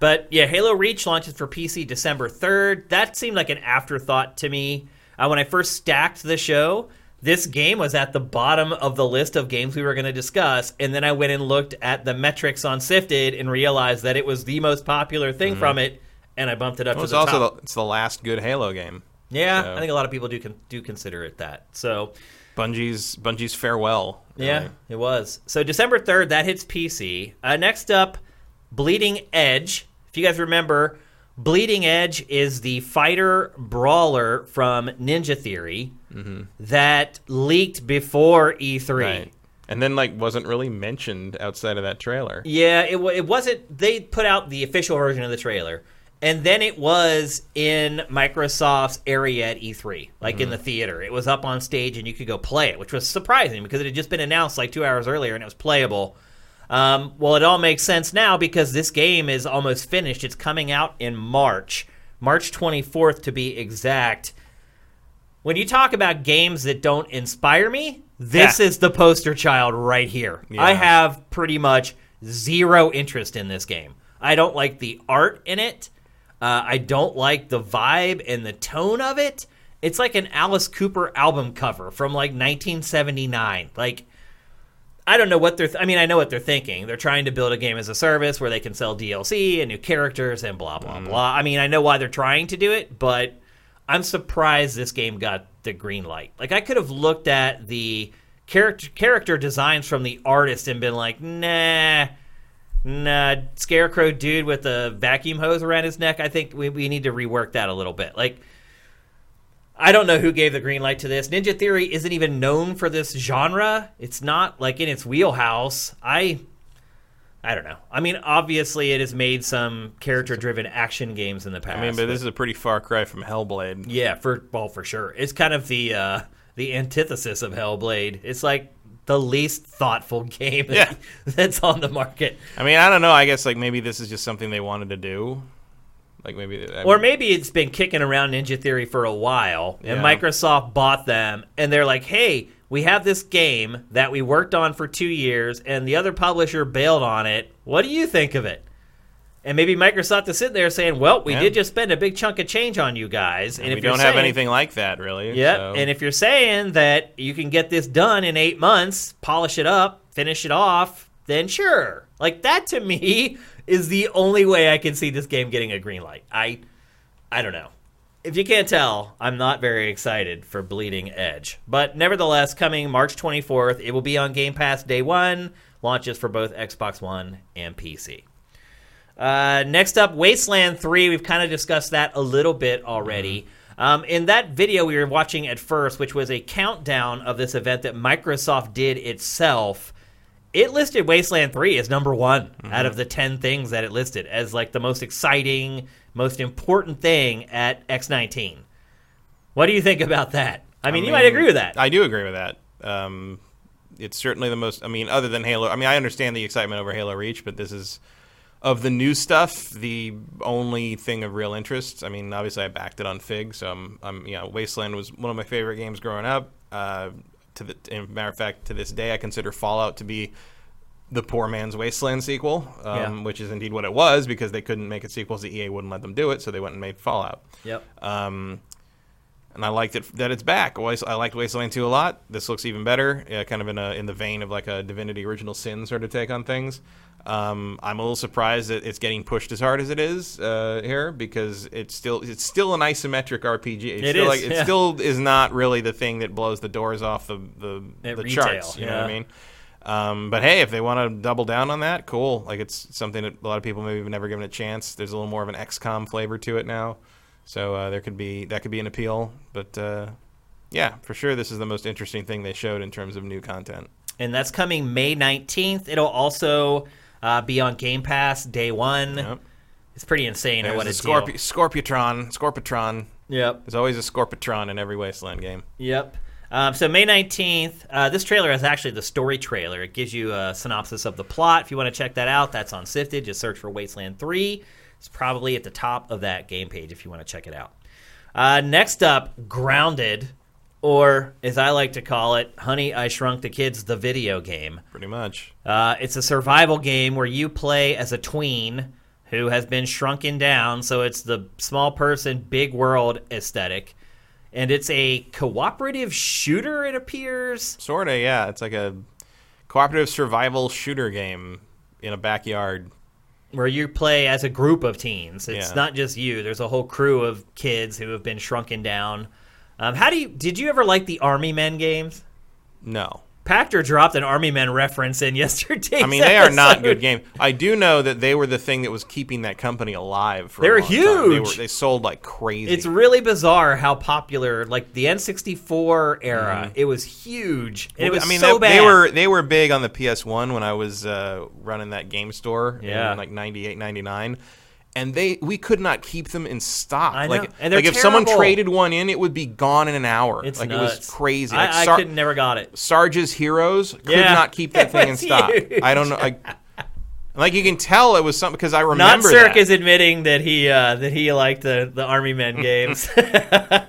But yeah, Halo Reach launches for PC December 3rd. That seemed like an afterthought to me. Uh, when I first stacked the show, this game was at the bottom of the list of games we were going to discuss. And then I went and looked at the metrics on Sifted and realized that it was the most popular thing from it. And I bumped it up Mm-hmm. well, to it's the also top. the, it's the last good Halo game. yeah, so- I think a lot of people do con- do consider it that. So Bungie's Bungie's farewell. Yeah, it was. So December 3rd, that hits PC. Uh, next up, Bleeding Edge. If you guys remember, Bleeding Edge is the fighter brawler from Ninja Theory mm-hmm. that leaked before E3. Right. And then like wasn't really mentioned outside of that trailer. Yeah, it, it wasn't. They put out the official version of the trailer, and then it was in Microsoft's area at E3, like in mm-hmm. the theater. It was up on stage, and you could go play it, which was surprising because it had just been announced like two hours earlier, and it was playable. Um, well, it all makes sense now because this game is almost finished. It's coming out in March, March 24th to be exact. When you talk about games that don't inspire me, this Yeah. is the poster child right here. Yeah. I have pretty much zero interest in this game. I don't like the art in it. Uh, I don't like the vibe and the tone of it. It's like an Alice Cooper album cover from like 1979. Like, I don't know what they're. Th- I mean, I know what they're thinking. They're trying to build a game as a service where they can sell DLC and new characters and blah blah mm. blah. I mean, I know why they're trying to do it, but I'm surprised this game got the green light. Like, I could have looked at the character character designs from the artist and been like, nah. Nah, scarecrow dude with a vacuum hose around his neck. I think we, we need to rework that a little bit. Like, I don't know who gave the green light to this. Ninja Theory isn't even known for this genre. It's not like in its wheelhouse. I I don't know. I mean, obviously it has made some character-driven action games in the past. I mean, but this is a pretty far cry from Hellblade. yeah, for well, for sure. It's kind of the uh the antithesis of Hellblade. It's like the least thoughtful game Yeah. that's on the market. I mean, I don't know. I guess like maybe this is just something they wanted to do. Like maybe, I Or maybe it's been kicking around Ninja Theory for a while, and Yeah. Microsoft bought them, and they're like, "Hey, we have this game that we worked on for two years, and the other publisher bailed on it. What do you think of it?" And maybe Microsoft is sitting there saying, "Well, we Yeah. did just spend a big chunk of change on you guys, and, we if you're don't have anything like that really. Yep. so- And if you're saying that you can get this done in eight months, polish it up, finish it off, then sure. Like that to me is the only way I can see this game getting a green light. I, I don't know. If you can't tell, I'm not very excited for Bleeding Edge. But nevertheless, coming March 24th, it will be on Game Pass day one. Launches for both Xbox One and PC. Uh, next up, Wasteland 3. We've kind of discussed that a little bit already. Um, in that video we were watching at first, which was a countdown of this event that Microsoft did itself, it listed Wasteland 3 as number one out of the 10 things that it listed as like the most exciting, most important thing at X19. What do you think about that? I mean, you might agree with that. I do agree with that. Um, it's certainly the most. I mean, other than Halo. I mean, I understand the excitement over Halo Reach, but this is of the new stuff the only thing of real interest. I mean, obviously I backed it on Fig, so I'm, I'm you know, Wasteland was one of my favorite games growing up. Uh, to the, in matter of fact, to this day, I consider Fallout to be the poor man's Wasteland sequel, um, Yeah. which is indeed what it was because they couldn't make a sequel, so EA wouldn't let them do it, so they went and made Fallout. yep. Um, and I liked it that it's back. I liked Wasteland 2 a lot. This looks even better, yeah, kind of in a in the vein of like a Divinity Original Sin sort of take on things. Um, I'm a little surprised that it's getting pushed as hard as it is uh, here because it's still it's still an isometric RPG. It's It still is, like it yeah. still is not really the thing that blows the doors off the the, At the retail, charts. You know what I mean? Um, but hey, if they want to double down on that, cool. Like it's something that a lot of people maybe have never given a chance. There's a little more of an XCOM flavor to it now, so uh, there could be that could be an appeal. But uh, yeah, for sure, this is the most interesting thing they showed in terms of new content. and that's coming May 19th. It'll also uh, be on Game Pass day one. Yep. It's pretty insane. There's what a Scorpi-. Scorpiotron, Scorpitron. Yep. There's always a Scorpitron in every Wasteland game. Yep. Um, so May 19th, uh, this trailer is actually the story trailer. It gives you a synopsis of the plot. If you want to check that out, that's on Sifted. Just search for Wasteland 3. It's probably at the top of that game page if you want to check it out. Uh, next up, Grounded, or as I like to call it, Honey, I Shrunk the Kids, the video game. Pretty much. Uh, it's a survival game where you play as a tween who has been shrunken down, so it's the small person, big world aesthetic. And it's a cooperative shooter, it appears. Sorta, yeah. It's like a cooperative survival shooter game in a backyard. Where you play as a group of teens. It's Yeah. not just you. There's a whole crew of kids who have been shrunken down. Um, how do you? Did you ever like the Army Men games? No. Pachter dropped an Army Men reference in yesterday. I mean, they are not good games. I do know that they were the thing that was keeping that company alive for. They're time. They, huge. were, they sold like crazy. It's really bizarre how popular, like the N64 era, it was huge. And it was Mm-hmm. I mean, so they, bad. they were they were big on the PS1 when I was uh, running that game store Yeah. in like 98, 99. And they we could not keep them in stock. I know. Like, And like if someone traded one in, it would be gone in an hour. It's like nuts. it was crazy. I, Like I Sar- couldn't never got it. Sarge's Heroes could Yeah. not keep that thing in stock. huge. I don't know. Like, like you can tell it was something because I remember. Not Cirque that. is admitting that he uh, that he liked the, the Army Men games.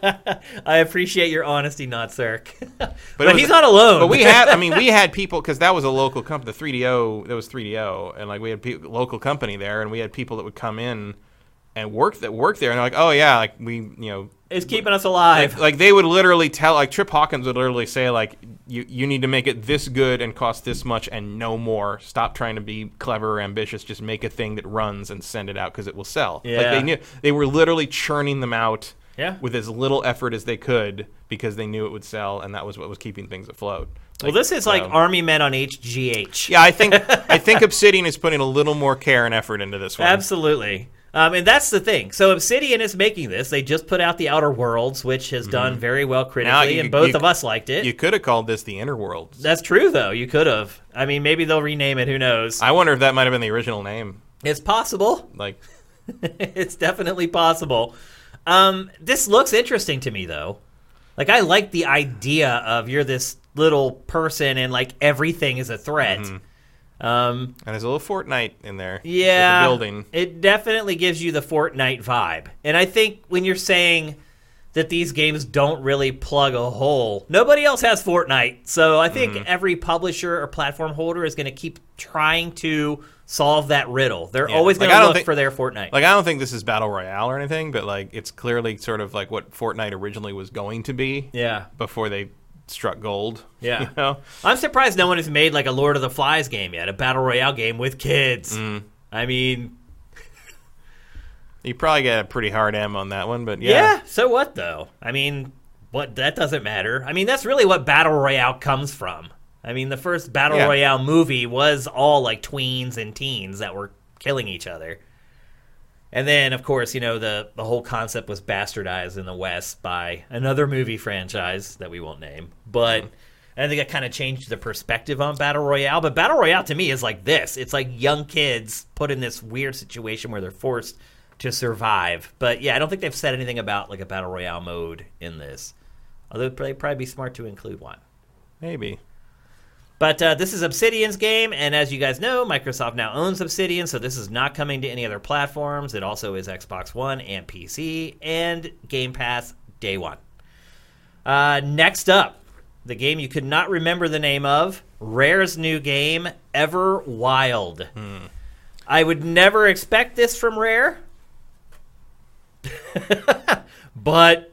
I appreciate your honesty, not Cirque. but it was- he's not alone. But we had, I mean, we had people because that was a local company. The 3DO, that was 3DO, and like we had pe- local company there, and we had people that would come in and work that work there, and they're like, oh yeah, like we, you know, it's keeping us alive. like they would literally tell, like Trip Hawkins would literally say, like you you need to make it this good and cost this much and no more. Stop trying to be clever or ambitious. Just make a thing that runs and send it out because it will sell. Like Yeah. they knew they were literally churning them out. Yeah. With as little effort as they could because they knew it would sell, and that was what was keeping things afloat. well, this is like Army Men on HGH. Yeah, I think I think Obsidian is putting a little more care and effort into this one. Absolutely. Um, and that's the thing. So Obsidian is making this. They just put out the Outer Worlds, which has done very well critically, Mm-hmm. you- and both you- of us liked it. You could have called this the Inner Worlds. that's true, though. You could have. I mean, maybe they'll rename it. Who knows? I wonder if that might have been the original name. it's possible. Like, it's definitely possible. Um, this looks interesting to me, though. Like, I like the idea of you're this little person and like everything is a threat. Mm-hmm. Um, and there's a little Fortnite in there. with the yeah, building. It definitely gives you the Fortnite vibe. And I think when you're saying that these games don't really plug a hole, nobody else has Fortnite. So I think Mm-hmm. every publisher or platform holder is going to keep trying to solve that riddle. They're Yeah. always Like, going I to look think- for their Fortnite. Like, I don't think this is battle royale or anything, but like, it's clearly sort of like what Fortnite originally was going to be. yeah. Before they struck gold. Yeah. You know? I'm surprised no one has made like a Lord of the Flies game yet, a battle royale game with kids. Mm. I mean, You probably get a pretty hard M on that one, but yeah. yeah. so what though? I mean, what that doesn't matter. I mean, that's really what battle royale comes from. I mean, the first battle Yeah. royale movie was all like tweens and teens that were killing each other. And then, of course, you know the the whole concept was bastardized in the West by another movie franchise that we won't name. But hmm. I think it kind of changed the perspective on battle royale. But battle royale to me is like this: it's like young kids put in this weird situation where they're forced to survive. But yeah, I don't think they've said anything about like a battle royale mode in this. Although it'd probably, probably be smart to include one. Maybe. But uh, this is Obsidian's game, and as you guys know, Microsoft now owns Obsidian, so this is not coming to any other platforms. It also is Xbox One and PC, and Game Pass day one. Uh, next up, the game you could not remember the name of Rare's new game, Everwild. I would never expect this from Rare, but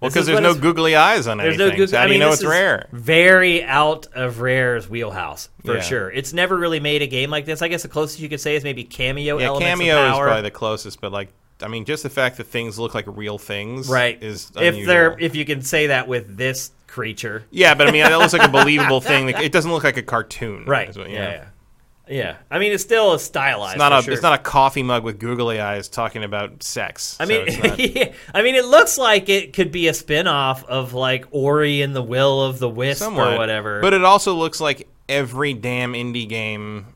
Well, because there's no googly eyes on There's anything. no Google. so how I do you mean, know it's rare? Very out of Rare's wheelhouse for Yeah. sure. It's never really made a game like this. I guess the closest you could say is maybe Kameo Yeah, Kameo is probably the closest, but like, I mean, just the fact that things look like real things, right. is if they're if you can say that with this creature, yeah, but I mean, that looks like a believable thing. It doesn't look like a cartoon, right? what- yeah, yeah, yeah. I mean, it's still a stylized. It's not a sure. it's not a coffee mug with googly eyes talking about sex. I so mean, not- yeah, I mean, it looks like it could be a spin-off of like Ori and the Will of the Wisp somewhat, or whatever. But it also looks like every damn indie game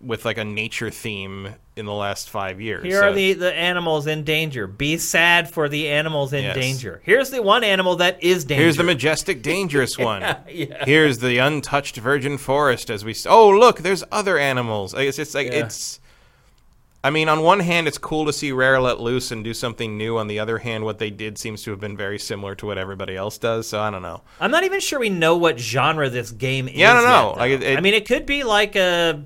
with like a nature theme in the last five years. Here So- are the, the animals in danger. Be sad for the animals in Yes. danger. Here's the one animal that is danger. Here's the majestic, dangerous one. yeah. Here's the untouched virgin forest. As we oh look, there's other animals. It's just like Yeah. it's. I mean, on one hand, it's cool to see Rare let loose and do something new. On the other hand, what they did seems to have been very similar to what everybody else does. So I don't know. I'm not even sure we know what genre this game is. Yeah, I don't know. though. Like, it- it- I mean, it could be like a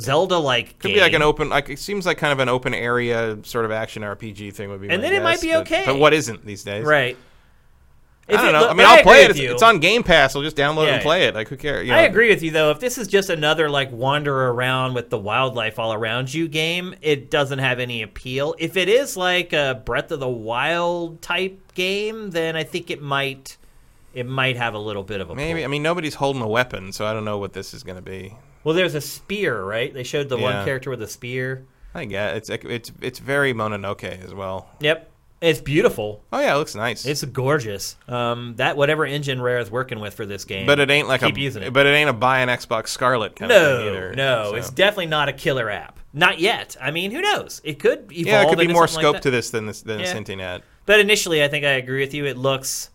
Zelda-like. Could be like an open. Like it seems like kind of an open area sort of action RPG thing would be. And then it might be but- okay. But what isn't these days? right. I don't know. look, I mean, I'll play it. It's, it's on Game Pass. I'll just download Yeah, and play it. Like who cares? You I agree with you though. If this is just another like wander around with the wildlife all around you game, it doesn't have any appeal. If it is like a Breath of the Wild type game, then I think it might it might have a little bit of a Maybe. pull. I mean, nobody's holding a weapon, so I don't know what this is going to be. Well, there's a spear, right? They showed the Yeah. one character with a spear. I guess it's it's it's very Mononoke as well. Yep. It's beautiful. Oh yeah, it looks nice. It's gorgeous. Um, that whatever engine Rare is working with for this game, but it ain't like keep a using it. but it ain't a buy an Xbox Scarlet kind of thing no, either. no, so. it's definitely not a killer app. Not yet. I mean, who knows? It could evolve. yeah, there could be more scope like to this than this than Yeah. hinting at. But initially, I think I agree with you. It looks.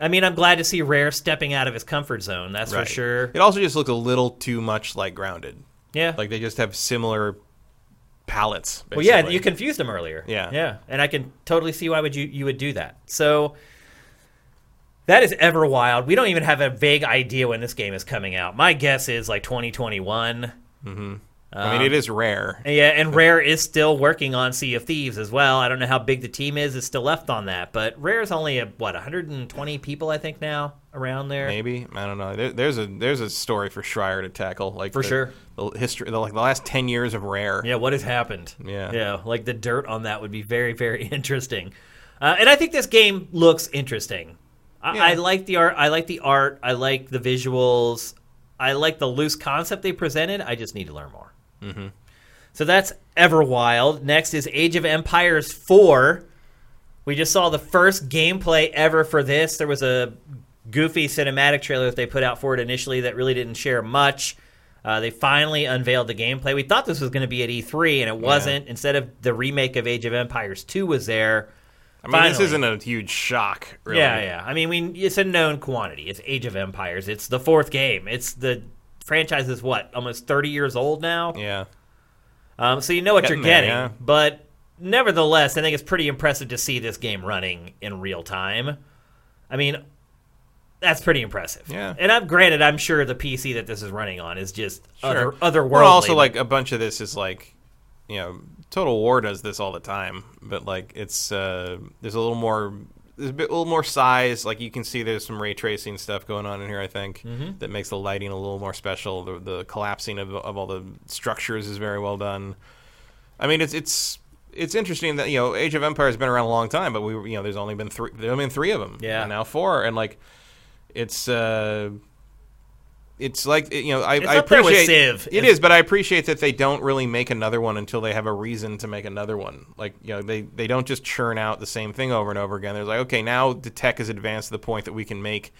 I mean, I'm glad to see Rare stepping out of his comfort zone. That's Right. for sure. It also just looks a little too much like Grounded. Yeah. Like they just have similar palettes. well, yeah, basically. you confused him earlier. Yeah. yeah, and I can totally see why would you you would do that. So that is Everwild. We don't even have a vague idea when this game is coming out. My guess is like 2021. Mm-hmm. I mean, it is rare. Yeah, and Rare is still working on Sea of Thieves as well. I don't know how big the team is. Is still left on that, but Rare's only a, what 120 people I think now around there. Maybe I don't know. There, there's a there's a story for Schreier to tackle. Like For the, sure. the history, the, like the last ten years of Rare. Yeah, what has happened? Yeah. yeah, like the dirt on that would be very very interesting. Uh, and I think this game looks interesting. I, Yeah. I like the art. I like the art. I like the visuals. I like the loose concept they presented. I just need to learn more. Mm-hmm. So that's Everwild. Next is Age of Empires 4. We just saw the first gameplay ever for this. There was a goofy cinematic trailer that they put out for it initially that really didn't share much. Uh, they finally unveiled the gameplay. We thought this was going to be at E3, and it wasn't. Instead of the remake of Age of Empires 2 was there. I mean, this isn't a huge shock. Really. Yeah, yeah. I mean, we, it's a known quantity. It's Age of Empires. It's the fourth game. It's the franchise is what almost 30 years old now. Yeah. Um, so you know what Getting you're there, getting. yeah. But nevertheless, I think it's pretty impressive to see this game running in real time. I mean, that's pretty impressive. Yeah. And I'm granted, I'm sure the PC that this is running on is just Sure. other otherworldly. Well, also like a bunch of this is like, you know, Total War does this all the time, but like it's uh, there's a little more. There's a bit, a little more size. Like you can see, there's some ray tracing stuff going on in here. I think Mm-hmm. that makes the lighting a little more special. The, the collapsing of, of all the structures is very well done. I mean, it's it's it's interesting that you know Age of Empires has been around a long time, but we you know there's only been three. There's only been three of them. Yeah. and now four, and like it's uh, it's like you know I, I up there with appreciate Civ. It It's- is, but I appreciate that they don't really make another one until they have a reason to make another one. Like you know they they don't just churn out the same thing over and over again. They're like okay now the tech has advanced to the point that we can make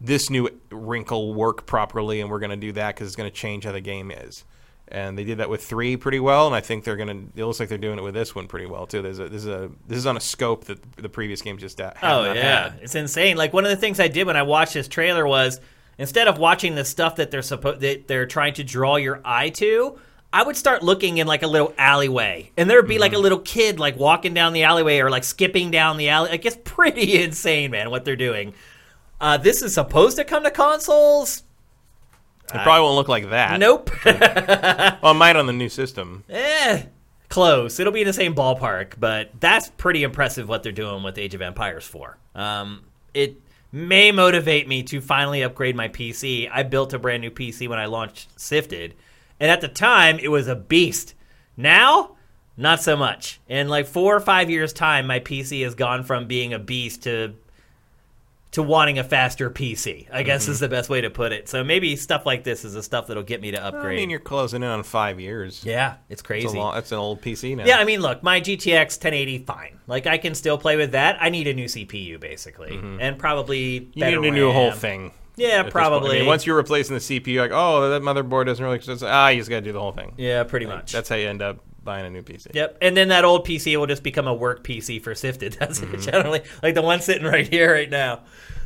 this new wrinkle work properly, and we're going to do that because it's going to change how the game is. And they did that with three pretty well, and I think they're going to. It looks like they're doing it with this one pretty well too. There's a this is a this is on a scope that the previous game just Oh yeah, had. it's insane. Like one of the things I did when I watched this trailer was instead of watching the stuff that they're supposed that they're trying to draw your eye to, I would start looking in like a little alleyway, and there would be like Mm-hmm. a little kid like walking down the alleyway or like skipping down the alley. Like it's pretty insane, man, what they're doing. Uh, this is supposed to come to consoles. It probably won't look like that. Nope. Well, it might on the new system. eh. close. It'll be in the same ballpark, but that's pretty impressive what they're doing with Age of Empires 4. Um, it may motivate me to finally upgrade my PC. I built a brand new PC when I launched Sifted, and at the time it was a beast. Now, not so much. In like four or five years' time, my PC has gone from being a beast to to wanting a faster PC. I guess Mm-hmm. is the best way to put it. So maybe stuff like this is the stuff that'll get me to upgrade. I mean, you're closing in on five years. yeah, it's crazy. It's long, that's an old PC now. Yeah, I mean, look, my GTX 1080, fine. Like, I can still play with that. I need a new CPU, basically, and probably Mm-hmm. you need a new whole thing. Yeah, at this point. probably. I mean, once you're replacing the CPU, like, oh, that motherboard doesn't really. Just, ah, you just got to do the whole thing. yeah, pretty much. That's how you end up buying a new PC. Yep, and then that old PC will just become a work PC for Sifted. That's Mm-hmm. it generally like the one sitting right here, right now.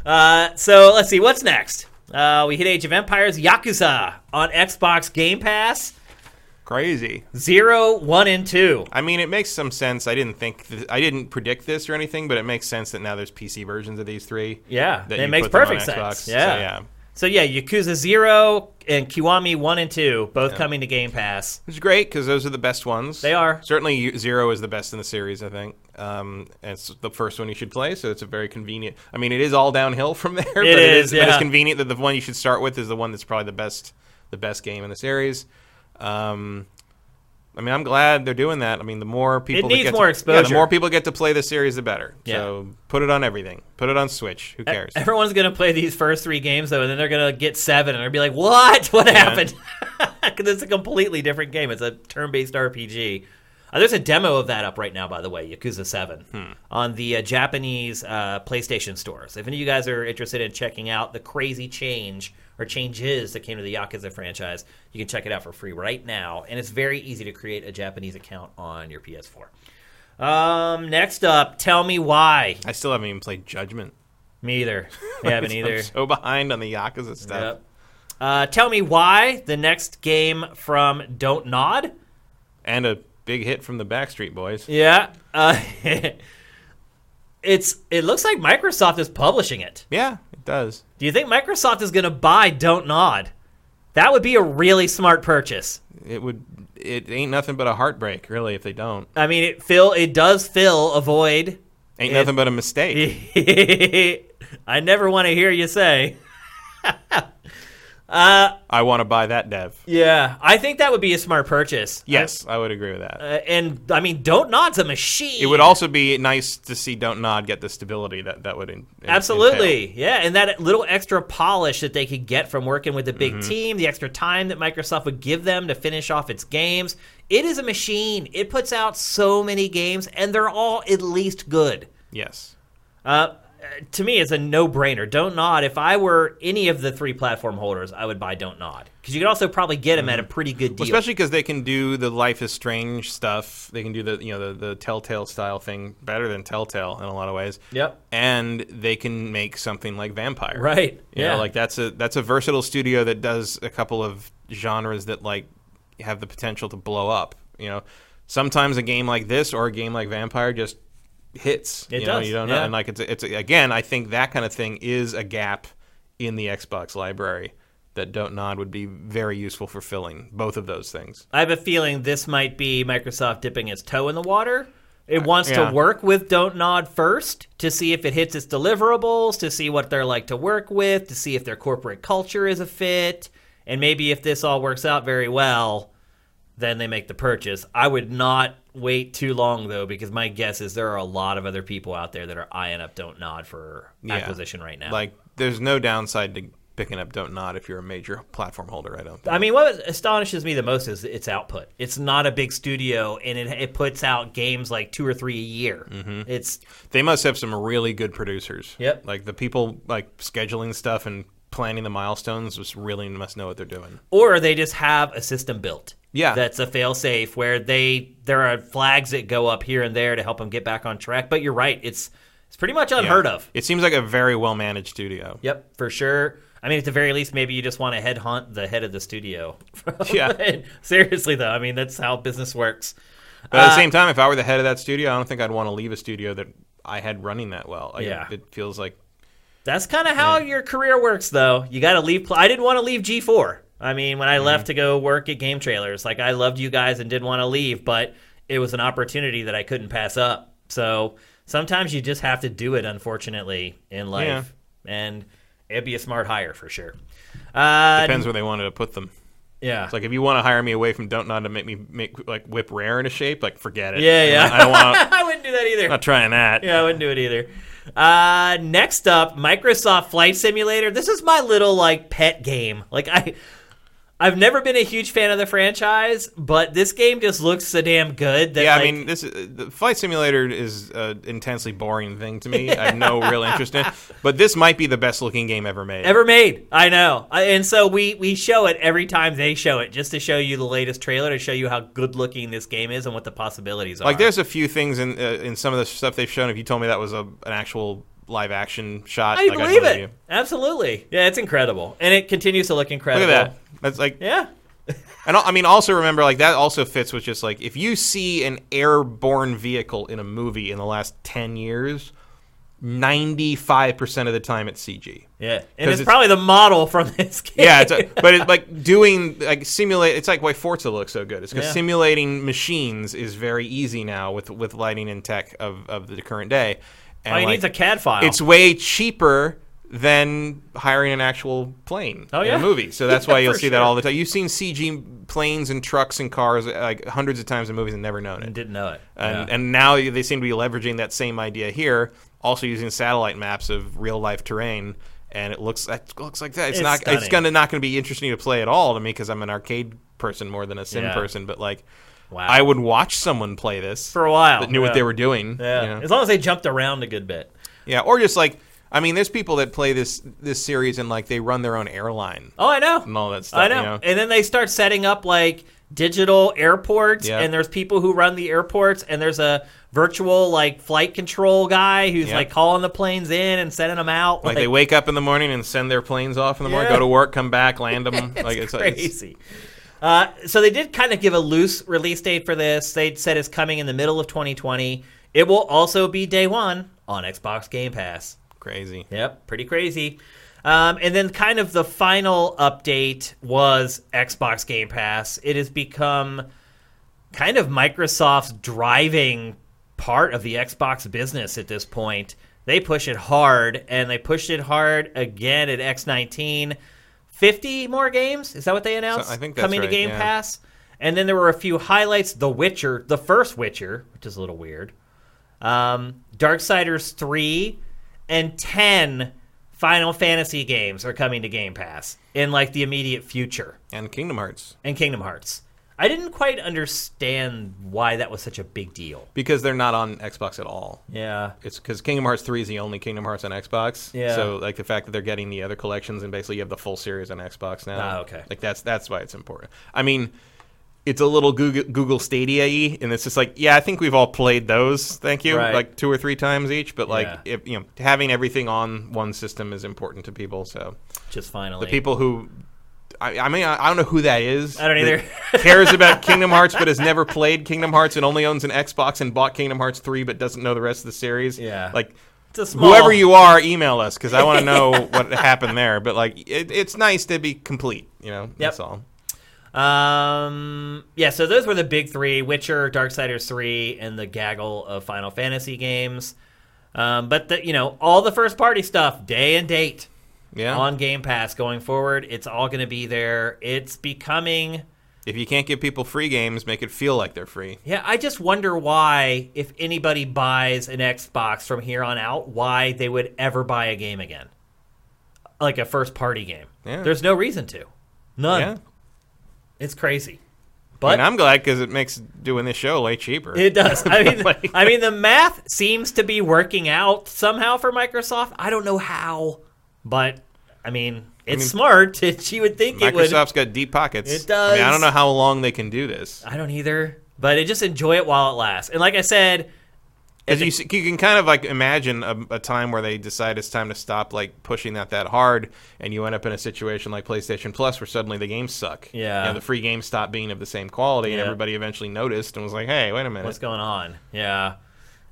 Uh, so let's see what's next. Uh, we hit Age of Empires, Yakuza on Xbox Game Pass, Crazy. zero, one, and two. I mean, it makes some sense. I didn't think, th- I didn't predict this or anything, but it makes sense that now there's PC versions of these three. Yeah, that it you makes put them on perfect sense. Xbox. So, Yeah. yeah. So yeah, Yakuza Zero and Kiwami One and Two both coming to Game Pass. Which is great because those are the best ones. They are. Certainly, U- Zero is the best in the series, I think. Um, and it's the first one you should play, so it's a very convenient. I mean, it is all downhill from there, but it is. But it's convenient that the one you should start with is the one that's probably the best, the best game in the series. Um, I mean, I'm glad they're doing that. I mean, the more people that needs get more to, Yeah, exposure. the more people get to play the series, the better. Yeah. So put it on everything. Put it on Switch. Who cares? Everyone's gonna play these first three games though, and then they're gonna get seven, and be like, "What? What happened?" Because it's a completely different game. It's a turn-based RPG. Uh, there's a demo of that up right now, by the way, Yakuza Seven, Hmm. on the uh, Japanese uh, PlayStation stores. If any of you guys are interested in checking out the crazy change or changes that came to the Yakuza franchise, you can check it out for free right now, and it's very easy to create a Japanese account on your PS4. Um, next up, tell me why. I still haven't even played Judgment. Me either. I haven't either. I'm so behind on the Yakuza stuff. Yep. Uh, tell me why the next game from Don't Nod. And a big hit from the Backstreet Boys. Yeah. Uh, it's it looks like Microsoft is publishing it. Yeah, it does. Do you think Microsoft is going to buy Don't Nod? That would be a really smart purchase. It would. It ain't nothing but a heartbreak, really, if they don't. I mean, it fill it does fill a void. Ain't It- nothing but a mistake. I never want to hear you say. I want to buy that dev. Yeah, I think that would be a smart purchase. Yes, I would agree with that. Uh, and I mean, Don't Nod's a machine. it would also be nice to see Don't Nod get the stability that that would. In, in- Absolutely. Yeah, and that little extra polish that they could get from working with the big Mm-hmm. team, the extra time that Microsoft would give them to finish off its games. It is a machine. It puts out so many games, and they're all at least good. Yes. Uh, to me, it's a no-brainer. Don't Nod. If I were any of the three platform holders, I would buy Don't Nod because you could also probably get them at a pretty good deal. Mm-hmm. Well, especially because they can do the Life is Strange stuff. They can do the you know the, the Telltale style thing better than Telltale in a lot of ways. Yep. And they can make something like Vampyr. Right. You yeah. know, like that's a that's a versatile studio that does a couple of genres that like have the potential to blow up. You know, sometimes a game like this or a game like Vampyr just hits. It you know, does, You don't know, yeah. and like it's it's again, I think that kind of thing is a gap in the Xbox library that Don't Nod would be very useful for filling both of those things. I have a feeling this might be Microsoft dipping its toe in the water. It uh, wants yeah. to work with Don't Nod first to see if it hits its deliverables, to see what they're like to work with, to see if their corporate culture is a fit, and maybe if this all works out very well, then they make the purchase. I would not wait too long though, because my guess is there are a lot of other people out there that are eyeing up Don't Nod for Yeah. acquisition right now. Like, there's no downside to picking up Don't Nod if you're a major platform holder. I don't. Think. I mean, what astonishes me the most is its output. It's not a big studio, and it, it puts out games like two or three a year. Mm-hmm. It's They must have some really good producers. Yep. Like the people like scheduling stuff and planning the milestones just really must know what they're doing. or they just have a system built. Yeah. that's a fail-safe where they there are flags that go up here and there to help them get back on track. But you're right; it's it's pretty much unheard Yeah. of. It seems like a very well managed studio. Yep, for sure. I mean, at the very least, maybe you just want to headhunt the head of the studio. Yeah. Seriously, though, I mean that's how business works. But at the Uh, same time, if I were the head of that studio, I don't think I'd want to leave a studio that I had running that well. Like, Yeah. It feels like That's kind of how your career works, though. You got to leave. Pl- I didn't want to leave G4. I mean, when I Mm-hmm. left to go work at Game Trailers, like I loved you guys and didn't want to leave, but it was an opportunity that I couldn't pass up. So sometimes you just have to do it, unfortunately, in life, Yeah. and it'd be a smart hire for sure. Uh, Depends where they wanted to put them. yeah, It's like if you want to hire me away from Don't Nod to make me make like whip Rare into shape, like forget it. yeah, yeah. I don't want. I wouldn't do that either. I'm not trying that. Yeah, I wouldn't do it either. Uh, next up, Microsoft Flight Simulator. This is my little like pet game. Like I, I've never been a huge fan of the franchise, but this game just looks so damn good that Yeah, like, I mean, this is, the flight simulator is an intensely boring thing to me. I have no real interest in it, but this might be the best looking game ever made. ever made. I know, and so we we show it every time they show it, just to show you the latest trailer to show you how good looking this game is and what the possibilities are. Like, there's a few things in uh, in some of the stuff they've shown. If you told me that was a, an actual live action shot, I like, believe it. you. Absolutely, yeah, it's incredible, and it continues to look incredible. Look at that. That's like, Yeah, and I mean, also remember, like that also fits with just like if you see an airborne vehicle in a movie in the last ten years, ninety five percent of the time it's CG. yeah, and it's, it's- probably the model from this game. Yeah, it's a, but it's like doing like simulate. It's like why Forza looks so good. It's because Yeah. simulating machines is very easy now with with lighting and tech of, of the current day. And oh, All you like, need's a CAD file. it's way cheaper than hiring an actual plane Oh, in a movie. So that's why you'll see that all the time. You've seen CG planes and trucks and cars like hundreds of times in movies and never known it. didn't know it. And, Yeah. and now they seem to be leveraging that same idea here, also using satellite maps of real life terrain. And it looks it looks like that. It's, It's not. stunning. It's gonna not gonna be interesting to play at all to me because I'm an arcade person more than a sim Yeah. person. But like, wow. I would watch someone play this for a while. that knew yeah. what they were doing. Yeah, you know? as long as they jumped around a good bit. yeah. Or just like, I mean, there's people that play this this series and like they run their own airline Oh, I know. and all that stuff. I know. You know? And then they start setting up like digital airports, Yeah. and there's people who run the airports, and there's a virtual like flight control guy who's Yeah. like calling the planes in and sending them out. Like they wake up in the morning and send their planes off in the morning, go to work, come back, land them. it's like it's crazy. Uh, so they did kind of give a loose release date for this. They said it's coming in the middle of 2020. It will also be day one on Xbox Game Pass. Crazy. Yep, pretty crazy. Um, and then, kind of the final update was Xbox Game Pass. It has become kind of Microsoft's driving part of the Xbox business at this point. They push it hard, and they pushed it hard again at X19. 50 more games? Is that what they announced? So- I think that's coming right, to Game yeah. Pass. And then there were a few highlights. The Witcher, the first Witcher, which is a little weird. Um, Darksiders 3 and 10 Final Fantasy games are coming to Game Pass in like the immediate future. And Kingdom Hearts. And Kingdom Hearts. I didn't quite understand why that was such a big deal. because they're not on Xbox at all. Yeah. It's because Kingdom Hearts three is the only Kingdom Hearts on Xbox. Yeah. So like the fact that they're getting the other collections and basically you have the full series on Xbox now. Ah, okay. Like that's that's why it's important. I mean, it's a little Google, Google Stadia y, and it's just like yeah, I think we've all played those. Thank you, Right. like two or three times each. But like Yeah. if you know having everything on one system is important to people. So Just finally. the people who. I, I mean, I, I don't know who that is. I don't either. cares about Kingdom Hearts, but has never played Kingdom Hearts and only owns an Xbox and bought Kingdom Hearts three, but doesn't know the rest of the series. Yeah. like It's a small, whoever you are, email us because I want to know what happened there. But like, it, it's nice to be complete. You know, that's all. Um, yeah, so those were the big three Witcher, Darksiders 3, and the gaggle of Final Fantasy games. Um, but, the, you know, all the first party stuff, day and date Yeah. on Game Pass going forward. It's all going to be there. It's becoming. if you can't give people free games, make it feel like they're free. Yeah, I just wonder why, if anybody buys an Xbox from here on out, why they would ever buy a game again. Like a first party game. Yeah. There's no reason to. None. Yeah. It's crazy. But and I'm glad because it makes doing this show way cheaper. It does. I mean, Like- I mean, the math seems to be working out somehow for Microsoft. I don't know how, but I mean, it's mean, smart. It, you would think it would. Microsoft's got deep pockets. It I mean, I don't know how long they can do this. I don't either, but it just enjoy it while it lasts. And like I said, Because you, see- you can kind of like imagine a, a time where they decide it's time to stop like pushing that that hard, and you end up in a situation like PlayStation Plus where suddenly the games suck. Yeah. you know, the free games stop being of the same quality, and everybody eventually noticed and was like, "Hey, wait a minute." what's going on? Yeah,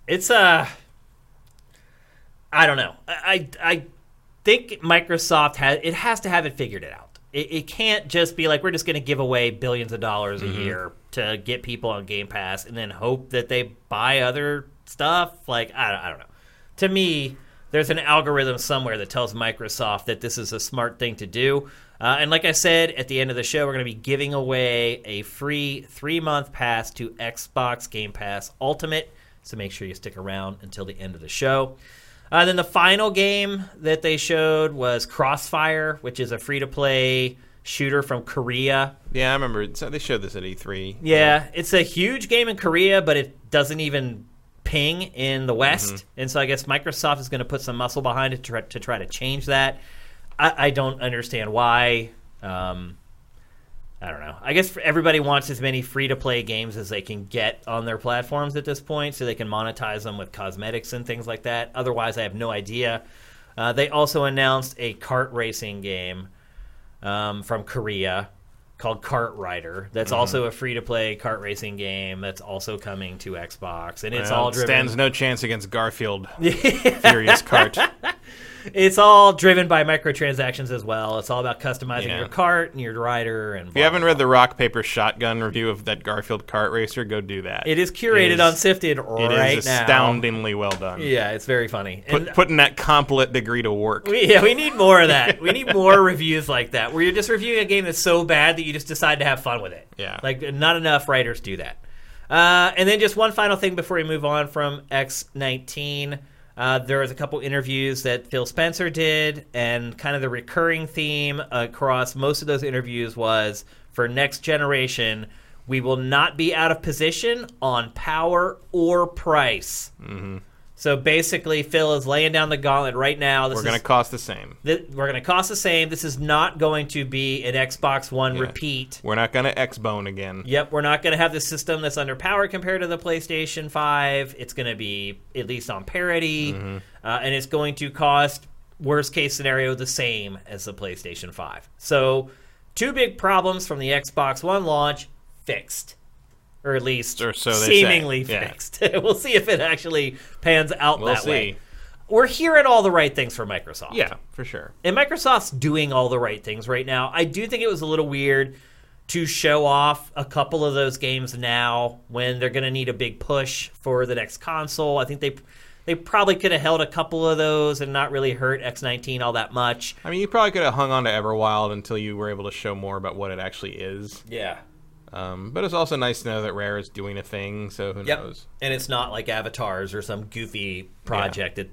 it's uh, I don't know. I I, I think Microsoft has it has to have it figured it out. It, it can't just be like we're just going to give away billions of dollars a Mm-hmm. year to get people on Game Pass and then hope that they buy other stuff. Like I, I don't know. To me, there's an algorithm somewhere that tells Microsoft that this is a smart thing to do. Uh, and like I said at the end of the show, we're going to be giving away a free three month pass to Xbox Game Pass Ultimate. So make sure you stick around until the end of the show. Uh, then the final game that they showed was Crossfire, which is a free to play shooter from Korea. Yeah, I remember. So they showed this at E3. Yeah, it's a huge game in Korea, but it doesn't even ping in the West. And so I guess Microsoft is going to put some muscle behind it to try to, try to change that. I, I don't understand why. Um, I don't know. I guess everybody wants as many free to play games as they can get on their platforms at this point so they can monetize them with cosmetics and things like that. Otherwise, I have no idea. Uh, they also announced a kart racing game um, from Korea called Kart Rider. That's Mm-hmm. also a free to play kart racing game that's also coming to Xbox. And it's Well, all it driven stands no chance against Garfield. Furious Cart. it's all driven by microtransactions as well. It's all about customizing Yeah. your cart and your rider and If you haven't read the rock paper shotgun review of that Garfield kart racer, go do that. It is curated It is- on Sifted It right is now. astoundingly well done. Yeah, it's very funny. Put, And putting that complet degree to work. we, yeah, we need more of that. We need more reviews like that, where you're just reviewing a game that's so bad that you just decide to have fun with it. Yeah. like not enough writers do that. Uh, and then just one final thing before we move on from X19. Uh, there was a couple interviews that Phil Spencer did, and kind of the recurring theme across most of those interviews was for next generation, we will not be out of position on power or price. Mm-hmm. So basically, Phil is laying down the gauntlet right now. This We're going to cost the same. Th- we're going to cost the same. This is not going to be an Xbox One Yeah. repeat. We're not going to X-Bone again. Yep, we're not going to have the system that's underpowered compared to the PlayStation 5. It's going to be at least on parity, Mm-hmm. uh, and it's going to cost, worst case scenario, the same as the PlayStation 5. So, two big problems from the Xbox One launch fixed. Or at least Or so they say. seemingly Yeah. fixed. we'll see if it actually pans out We'll that see. way. We're hearing all the right things from Microsoft. Yeah, for sure. And Microsoft's doing all the right things right now. I do think it was a little weird to show off a couple of those games now when they're going to need a big push for the next console. I think they they probably could have held a couple of those and not really hurt X19 all that much. I mean, you probably could have hung on to Everwild until you were able to show more about what it actually is. Yeah. Um, but it's also nice to know that Rare is doing a thing, so who Yep. knows? And it's not like Avatars or some goofy project that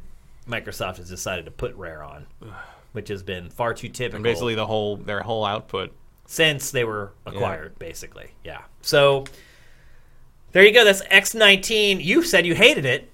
Microsoft has decided to put Rare on, which has been far too typical. And basically, the whole their whole output. since they were acquired, basically. Yeah. So there you go. That's X19. You said you hated it.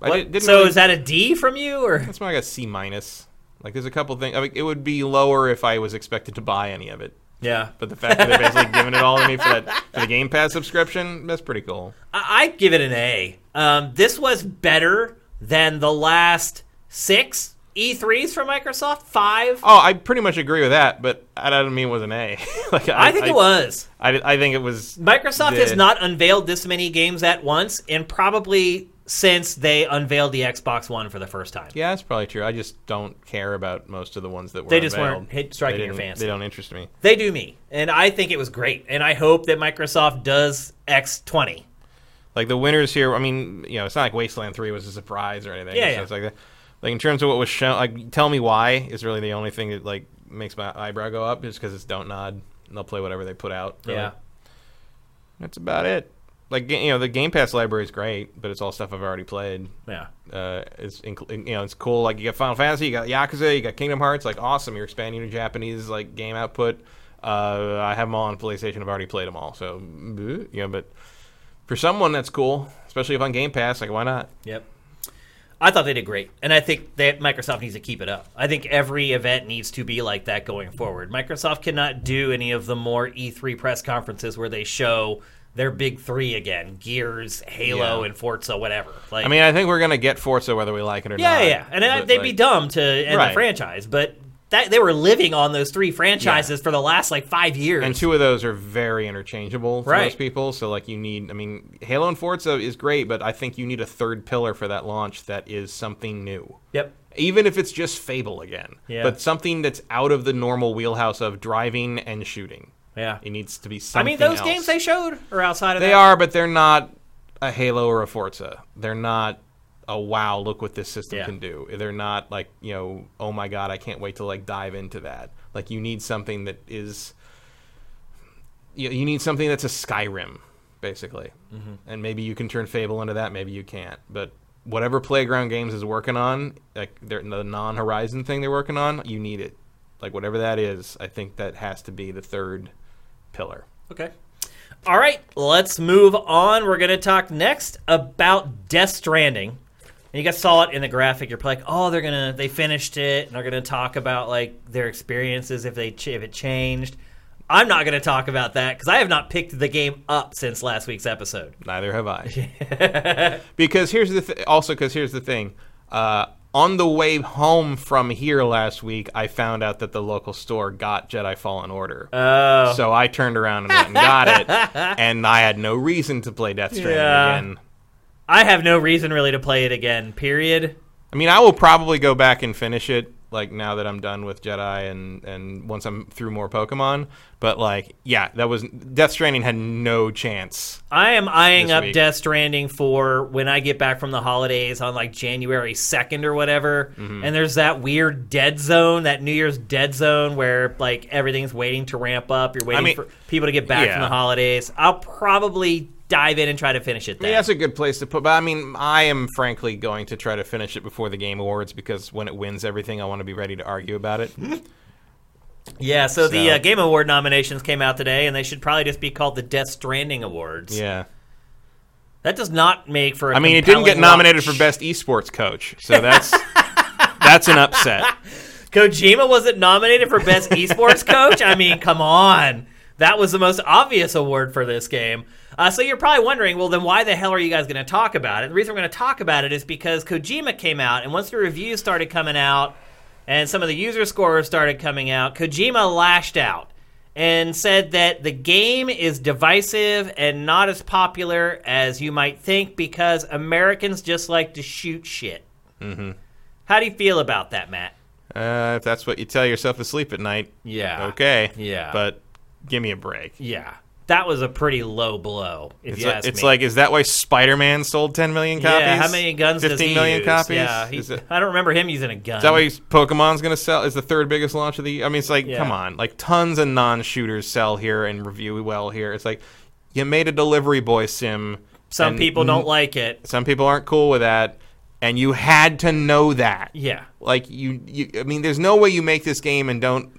I did, didn't so really- is that a D from you, or that's why I got C minus. Like, there's a couple things. I mean, it would be lower if I was expected to buy any of it. Yeah? But the fact that they're basically giving it all to me for that for the Game Pass subscription, that's pretty cool. I- I'd give it an A. Um, this was better than the last six E3s from Microsoft. Five. Oh, I pretty much agree with that, but I doesn't mean it was an A. like, I think it was. I, I think it was. Microsoft has not unveiled this many games at once, and probably since they unveiled the Xbox One for the first time. Yeah, that's probably true. I just don't care about most of the ones that were. They just unveiled. weren't hit- striking your fancy. They don't interest me. They do me, and I think it was great, and I hope that Microsoft does X twenty. Like the winners here, I mean, you know, it's not like Wasteland Three was a surprise or anything. Yeah, yeah. Like, that. like in terms of what was shown, like tell me why is really the only thing that like makes my eyebrow go up, just because it's don't nod. And they'll play whatever they put out. really. Yeah, that's about it. Like you know, the Game Pass library is great, but it's all stuff I've already played. yeah, Uh, it's inc- you know, it's cool. Like you got Final Fantasy, you got Yakuza, you got Kingdom Hearts. Like awesome, you're expanding your Japanese like game output. Uh, I have them all on PlayStation. I've already played them all. So you know, but for someone that's cool, especially if on Game Pass, like why not? yep. I thought they did great, and I think that Microsoft needs to keep it up. I think every event needs to be like that going forward. Microsoft cannot do any of the more E3 press conferences where they show their big three again: Gears, Halo, Yeah. and Forza, whatever. Like, I mean, I think we're gonna get Forza whether we like it or Yeah, not. yeah, yeah, and uh, But, they'd be dumb to end the franchise, but that they were living on those three franchises for the last like five years. And two of those are very interchangeable for Right. most people. So like you need, I mean, Halo and Forza is great, but I think you need a third pillar for that launch that is something new. yep. even if it's just Fable again. Yeah. But something that's out of the normal wheelhouse of driving and shooting. Yeah. It needs to be I something. mean, those else. games they showed are outside of that. They that. are, but they're not a Halo or a Forza. They're not a wow, look what this system Yeah. can do. They're not like, you know, oh my god, I can't wait to like dive into that. Like you need something that is you, you need something that's a Skyrim basically. Mm-hmm. And maybe you can turn Fable into that, maybe you can't. But whatever Playground Games is working on, like they're, the non-Horizon thing they're working on, you need it. Like whatever that is, I think that has to be the third pillar. Okay. All right, let's move on. We're going to talk next about Death Stranding. And you guys saw it in the graphic. You're like, oh, they're gonna they finished it, and they're gonna talk about like their experiences if they ch- if it changed. I'm not gonna talk about that because I have not picked the game up since last week's episode. Neither have I. because here's the th- also because here's the thing. Uh, on the way home from here last week, I found out that the local store got Jedi Fallen Order. Oh, so I turned around and went and got it, and I had no reason to play Death Stranding Yeah. again. I have no reason really to play it again. Period. I mean, I will probably go back and finish it, like now that I'm done with Jedi and and once I'm through more Pokemon. But like, yeah, that was Death Stranding had no chance. I am eyeing up week. Death Stranding for when I get back from the holidays on like January 2nd or whatever. Mm-hmm. And there's that weird dead zone, that New Year's dead zone where like everything's waiting to ramp up. You're waiting mean, for people to get back from the holidays. I'll probably dive in and try to finish it then. that's a good place to put. But I mean, I am frankly going to try to finish it before the Game Awards because when it wins everything, I want to be ready to argue about it. yeah, so, the uh, Game Award nominations came out today, and they should probably just be called the Death Stranding Awards. yeah. That does not make for a I mean, it didn't get nominated watch. for best esports coach, so that's that's an upset. Kojima wasn't nominated for best esports coach. I mean, come on, that was the most obvious award for this game. Uh, so you're probably wondering, well, then why the hell are you guys going to talk about it? The reason we're going to talk about it is because Kojima came out, and once the reviews started coming out, and some of the user scores started coming out, Kojima lashed out and said that the game is divisive and not as popular as you might think because Americans just like to shoot shit. Mm-hmm. How do you feel about that, Matt? Uh, if that's what you tell yourself to sleep at night, Yeah. okay. Yeah. but give me a break. Yeah, that was a pretty low blow. If It's, you like, ask it's me. like, is that why Spider-Man sold 10 million copies? yeah, how many guns does he million use? copies? Yeah, he, it, I don't remember him using a gun. is that why Pokemon's going to sell? Is the third biggest launch of the year? I mean, it's like, Yeah. come on. Like, tons of non-shooters sell here and review well here. It's like, you made a delivery boy sim. Some people don't like it. Some people aren't cool with that. And you had to know that. Yeah, Like, you, you I mean, there's no way you make this game and don't,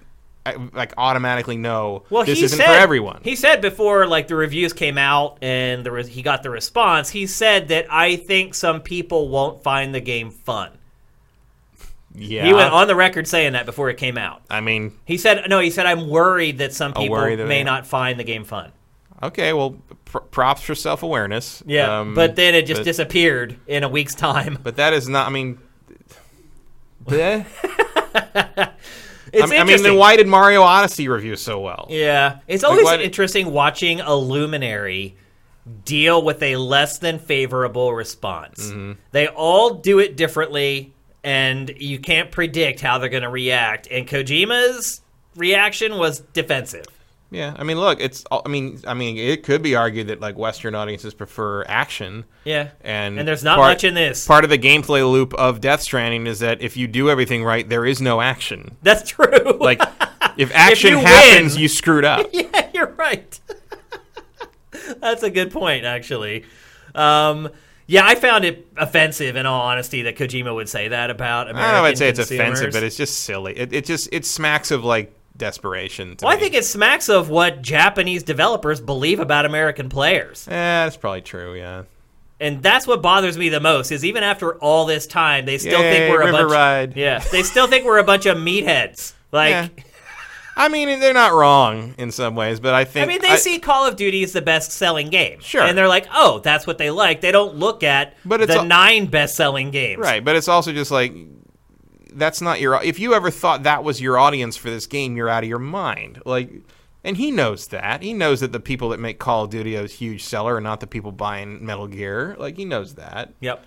like, automatically know well, this he isn't said, for everyone. He said before, like the reviews came out and the re- he got the response. He said that I think some people won't find the game fun. yeah. He went on the record saying that before it came out. I mean, He said, "No, he said I'm worried that some Oh, people that may not find the game fun." Okay, well, pr- props for self awareness. Yeah, Um, but then it just but, disappeared in a week's time. but that is not. I mean, bleh. It's I mean, I mean, then why did Mario Odyssey review so well? Yeah, it's always did- interesting watching a luminary deal with a less than favorable response. Mm-hmm. They all do it differently, and you can't predict how they're going to react. And Kojima's reaction was defensive. Yeah, I mean, look, it's. I mean, I mean, it could be argued that like Western audiences prefer action, Yeah, and and there's not part- much in this. Part of the gameplay loop of Death Stranding is that if you do everything right, there is no action. That's true. Like, if action you happens, win- you screwed up. yeah, you're right. That's a good point, actually. Um, yeah, I found it offensive, in all honesty, that Kojima would say that about American I don't know if I'd say it's offensive, but it's just silly. It, it just it smacks of like desperation. To Well, I think it smacks of what Japanese developers believe about American players. Yeah, that's probably true. Yeah. And that's what bothers me the most is even after all this time, they still Yay, think we're a bunch Ride. Yeah, they still think we're a bunch of meatheads. Like Yeah. I mean, they're not wrong in some ways, but I think I mean, they see Call of Duty as the best-selling game, Sure. and they're like, "Oh, that's what they like." They don't look at But it's the al- nine best-selling games. right, but it's also just like that's not your. If you ever thought that was your audience for this game, you're out of your mind. Like, and he knows that. He knows that the people that make Call of Duty a huge seller are not the people buying Metal Gear. Like, he knows that. Yep.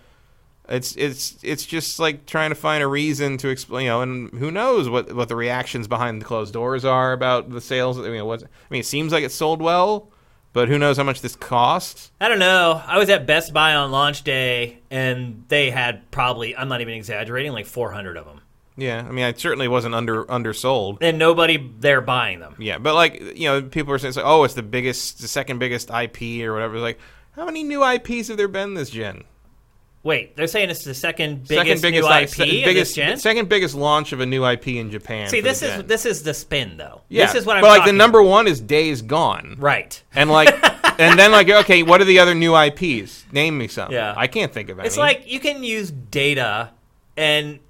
It's it's it's just like trying to find a reason to explain, you know, and who knows what what the reactions behind the closed doors are about the sales. I mean, what I mean, it seems like it sold well, but who knows how much this costs? I don't know. I was at Best Buy on launch day, and they had probably, I'm not even exaggerating, like 400 of them. Yeah, I mean, it certainly wasn't under undersold. And nobody there buying them. Yeah, but like you know, people are saying, like, "Oh, it's the biggest, the second biggest IP or whatever." It's Like, how many new IPs have there been this gen? Wait, they're saying it's the second biggest, second biggest new IP se- biggest, gen? second biggest launch of a new IP in Japan. See, this is gen. this is the spin, though. Yeah, This is what I'm But like the number one is Days Gone, Right. and like, and then like, okay, what are the other new IPs? Name me some. Yeah. I can't think of any. It's like you can use data and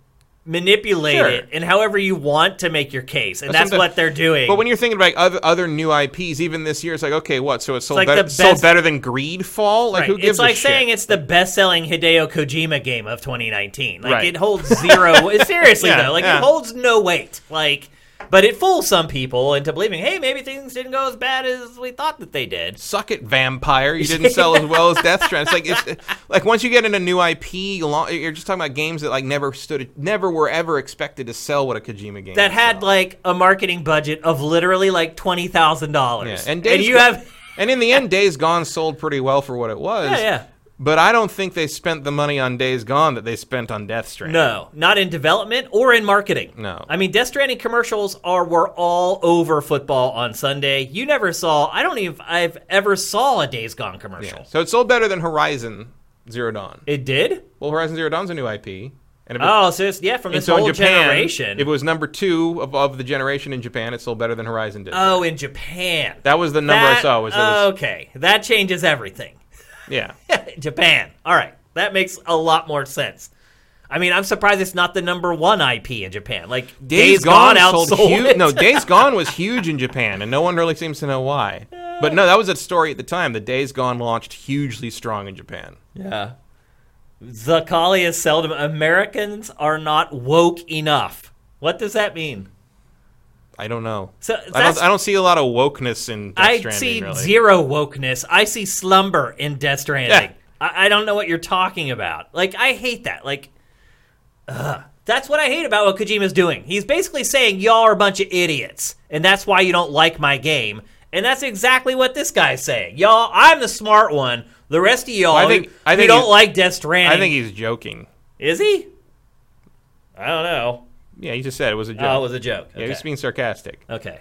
manipulate Sure. it and however you want to make your case, and But that's what they're doing. But when you're thinking about other other new IPs, even this year, it's like, okay, what? So it's sold like better, the sold best- better than Greedfall? Like, Right. who gives it's like a shit? saying it's the best-selling Hideo Kojima game of 2019. Like Right. it holds zero. seriously Yeah, though, like yeah. it holds no weight. Like, but it fools some people into believing, hey, maybe things didn't go as bad as we thought that they did. Suck it, Vampyr! You didn't sell as well as Death Stranding. It's like it's like once you get into new IP, you're just talking about games that like never stood, never were ever expected to sell what a Kojima game That had sell. like a marketing budget of literally like twenty thousand yeah. dollars, and, and you have and in the end, Days Gone sold pretty well for what it was. yeah, yeah. But I don't think they spent the money on Days Gone that they spent on Death Stranding. No, not in development or in marketing. No. I mean, Death Stranding commercials are were all over football on Sunday. You never saw. I don't even. I've ever saw a Days Gone commercial. Yeah. So it sold better than Horizon Zero Dawn. It did. Well, Horizon Zero Dawn's a new IP. And it- Oh, so it's yeah from this so whole Japan, generation. it was number two of, of the generation in Japan, it sold better than Horizon did. oh, in Japan. that was the number I saw. Was, it was okay, that changes everything. yeah. Japan. All right, that makes a lot more sense. I mean, I'm surprised it's not the number one IP in Japan. Like Days, Gone, sold outsold huge. it. No, Days Gone was huge in Japan, and no one really seems to know why. But no, that was a story at the time. The Days Gone launched hugely strong in Japan. Yeah. Zakali is seldom. Americans are not woke enough. What does that mean? I don't know. So I don't. I don't see a lot of wokeness in Death I Stranding. see really. zero wokeness. I see slumber in Death Stranding. Yeah. I, I don't know what you're talking about. Like I hate that. Like, ugh. that's what I hate about what Kojima's doing. He's basically saying y'all are a bunch of idiots, and that's why you don't like my game. And that's exactly what this guy's saying. Y'all, I'm the smart one. The rest of y'all, Well, I think- who, I think don't like Death Stranding, I think he's joking. is he? I don't know. Yeah, he just said it was a joke. Oh, it was a joke. Yeah, Okay. he's being sarcastic. okay.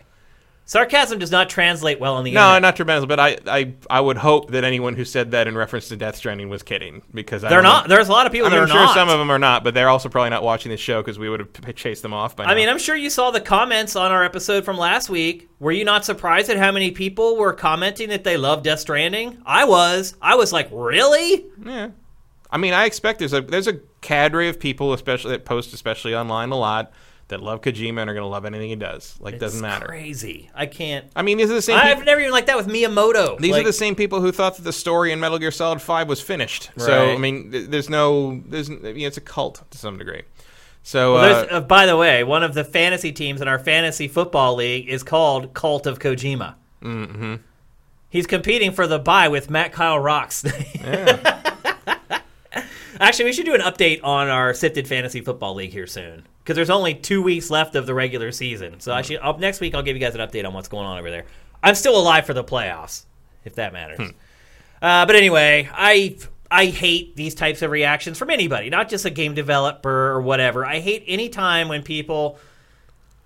Sarcasm does not translate well on the internet No, internet. not tremendous, but I, I, I would hope that anyone who said that in reference to Death Stranding was kidding because I They're don't not. know- There's a lot of people I that are I'm sure not. some of them are not, but they're also probably not watching this show because we would have p- chased them off by now. I mean, I'm sure you saw the comments on our episode from last week. Were you not surprised at how many people were commenting that they love Death Stranding? I was. I was like, really? yeah. I mean, I expect there's a there's a cadre of people, especially that post, especially online, a lot that love Kojima and are going to love anything he does. Like, doesn't matter. Crazy. I can't. I mean, these are the same. I've people, never even liked that with Miyamoto. these Like, are the same people who thought that the story in Metal Gear Solid Five was finished. So I mean, th- there's no there's I mean, it's a cult to some degree. So Well, uh, uh, by the way, one of the fantasy teams in our fantasy football league is called Cult of Kojima. Mm-hmm. He's competing for the bye with Matt Kyle Rocks. Actually, we should do an update on our sifted fantasy football league here soon because there's only two weeks left of the regular season. So should, up next week I'll give you guys an update on what's going on over there. I'm still alive for the playoffs, if that matters. Uh, but anyway, I I hate these types of reactions from anybody, not just a game developer or whatever. I hate any time when people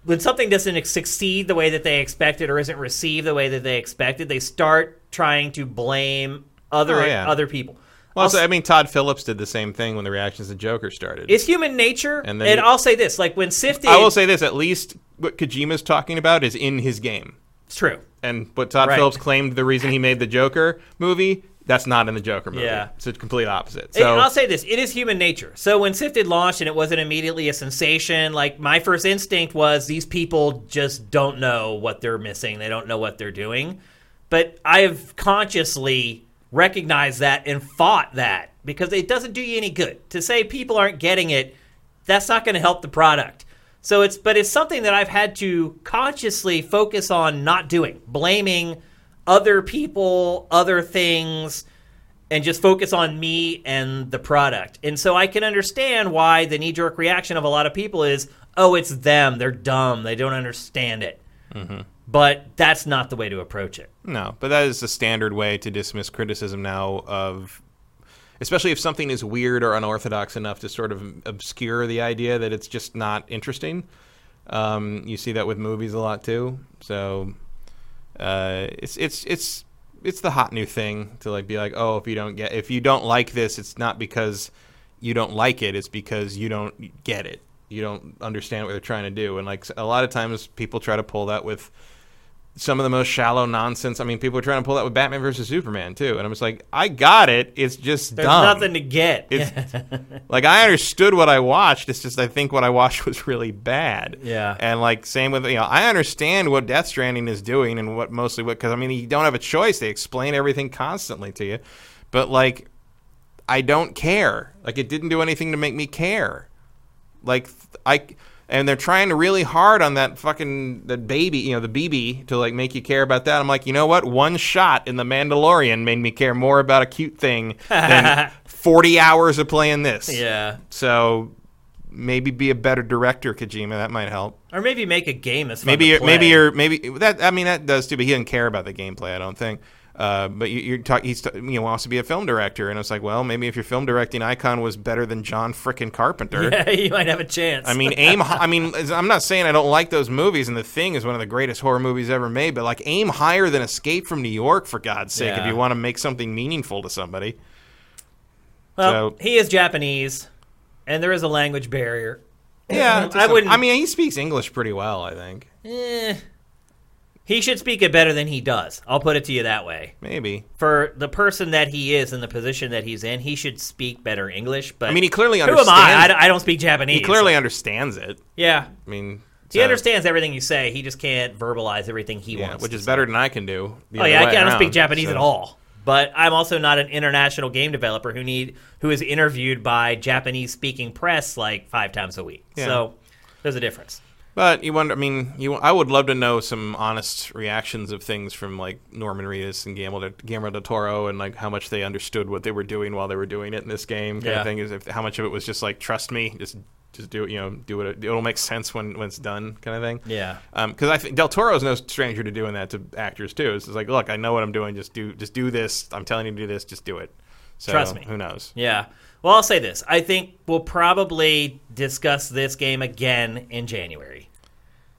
when something doesn't succeed the way that they expected or isn't received the way that they expected, they start trying to blame other Oh, yeah. other people. Well, so, I mean, Todd Phillips did the same thing when the reactions to Joker started. It's human nature, And and, I'll say this: like when Sifted, I will say this: at least what Kojima's talking about is in his game, it's true. and what Todd Right. Phillips claimed the reason he made the Joker movie. That's not in the Joker movie. Yeah. It's a complete opposite. And So I'll say this: it is human nature. So when Sifted launched and it wasn't immediately a sensation, like my first instinct was these people just don't know what they're missing. They don't know what they're doing. But I've consciously recognized that and fought that because it doesn't do you any good to say people aren't getting it. That's not going to help the product. So it's but it's something that I've had to consciously focus on not doing, blaming other people, other things and just focus on me and the product. And so I can understand why the knee jerk reaction of a lot of people is, oh, it's them. They're dumb. They don't understand it. But that's not the way to approach it. No, but that is the standard way to dismiss criticism now of especially if something is weird or unorthodox enough to sort of obscure the idea that it's just not interesting. Um, you see that with movies a lot too. So uh, it's it's it's it's the hot new thing to like be like, oh, if you don't get if you don't like this, it's not because you don't like it. It's because you don't get it. You don't understand what they're trying to do. And like a lot of times, people try to pull that with some of the most shallow nonsense. I mean, people are trying to pull that with Batman versus Superman too, and I'm just like, I got it. It's just There's dumb. nothing to get. It's like I understood what I watched. It's just I think what I watched was really bad. Yeah. And like same with you know I understand what Death Stranding is doing and what mostly what because I mean you don't have a choice. They explain everything constantly to you, but like I don't care. Like it didn't do anything to make me care. Like I and they're trying really hard on that fucking that baby, you know, the BB to like make you care about that. I'm like, you know what? One shot in the Mandalorian made me care more about a cute thing than 40 hours of playing this. yeah. So maybe be a better director, Kojima. That might help. Or maybe make a game that's Maybe you're, maybe you're maybe that. I mean, that does too. But he doesn't care about the gameplay. I don't think. Uh, but you, you're talking. He's you know wants to be a film director, and it's like, well, maybe if your film directing icon was better than John frickin' Carpenter. Yeah, you might have a chance. I mean, aim. hi- I mean, I'm not saying I don't like those movies, and The Thing is one of the greatest horror movies ever made. But like, aim higher than Escape from New York, for God's sake, if you want to make something meaningful to somebody. well, so- he is Japanese, and there is a language barrier. Yeah, I wouldn't. I mean, he speaks English pretty well. I think eh, he should speak it better than he does. I'll put it to you that way. maybe. For the person that he is and the position that he's in, he should speak better English. But I mean, he clearly who am understands. I? I? d- I don't speak Japanese. he clearly understands it. yeah. I mean, He so- understands everything you say. He just can't verbalize everything he Yeah, wants. which is better than I can do. Oh yeah, I way can't speak Japanese so- at all. But I'm also not an international game developer who need who is interviewed by Japanese speaking press like five times a week. Yeah. So there's a difference. But you wonder. I mean, you. I would love to know some honest reactions of things from like Norman Reedus and Guillermo, Guillermo del Toro, and like how much they understood what they were doing while they were doing it in this game. Kind Yeah. of thing is if how much of it was just like trust me, just just do it. You know, do it. It'll make sense when when it's done, kind of thing. Yeah. Um, because I think Del Toro is no stranger to doing that to actors too. It's like, look, I know what I'm doing. Just do, just do this. I'm telling you to do this. Just do it. So, Trust me. Who knows? Yeah. Well, I'll say this. I think we'll probably discuss this game again in January.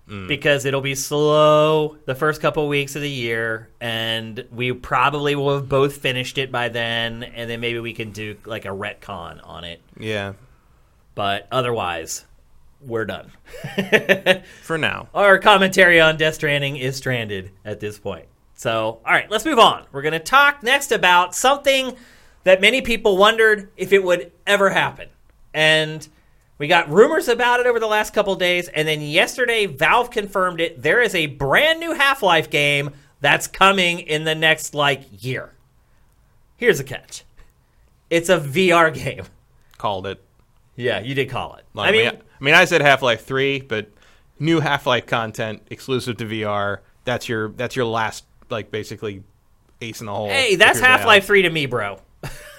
Mm. Because it'll be slow the first couple weeks of the year, and we probably will have both finished it by then, and then maybe we can do like a retcon on it. Yeah. But otherwise, we're done. For now. Our commentary on Death Stranding is stranded at this point. So, all right, let's move on. We're going to talk next about something that many people wondered if it would ever happen. And we got rumors about it over the last couple days, and then yesterday Valve confirmed it. There is a brand new Half-Life game that's coming in the next like year. Here's a catch. It's a VR game. Called it. Yeah, you did call it. Like, I mean, I mean, I said Half Life Three, but new Half Life content exclusive to VR. That's your that's your last like basically ace in the hole. Hey, that's. Half Life 3 to me, bro.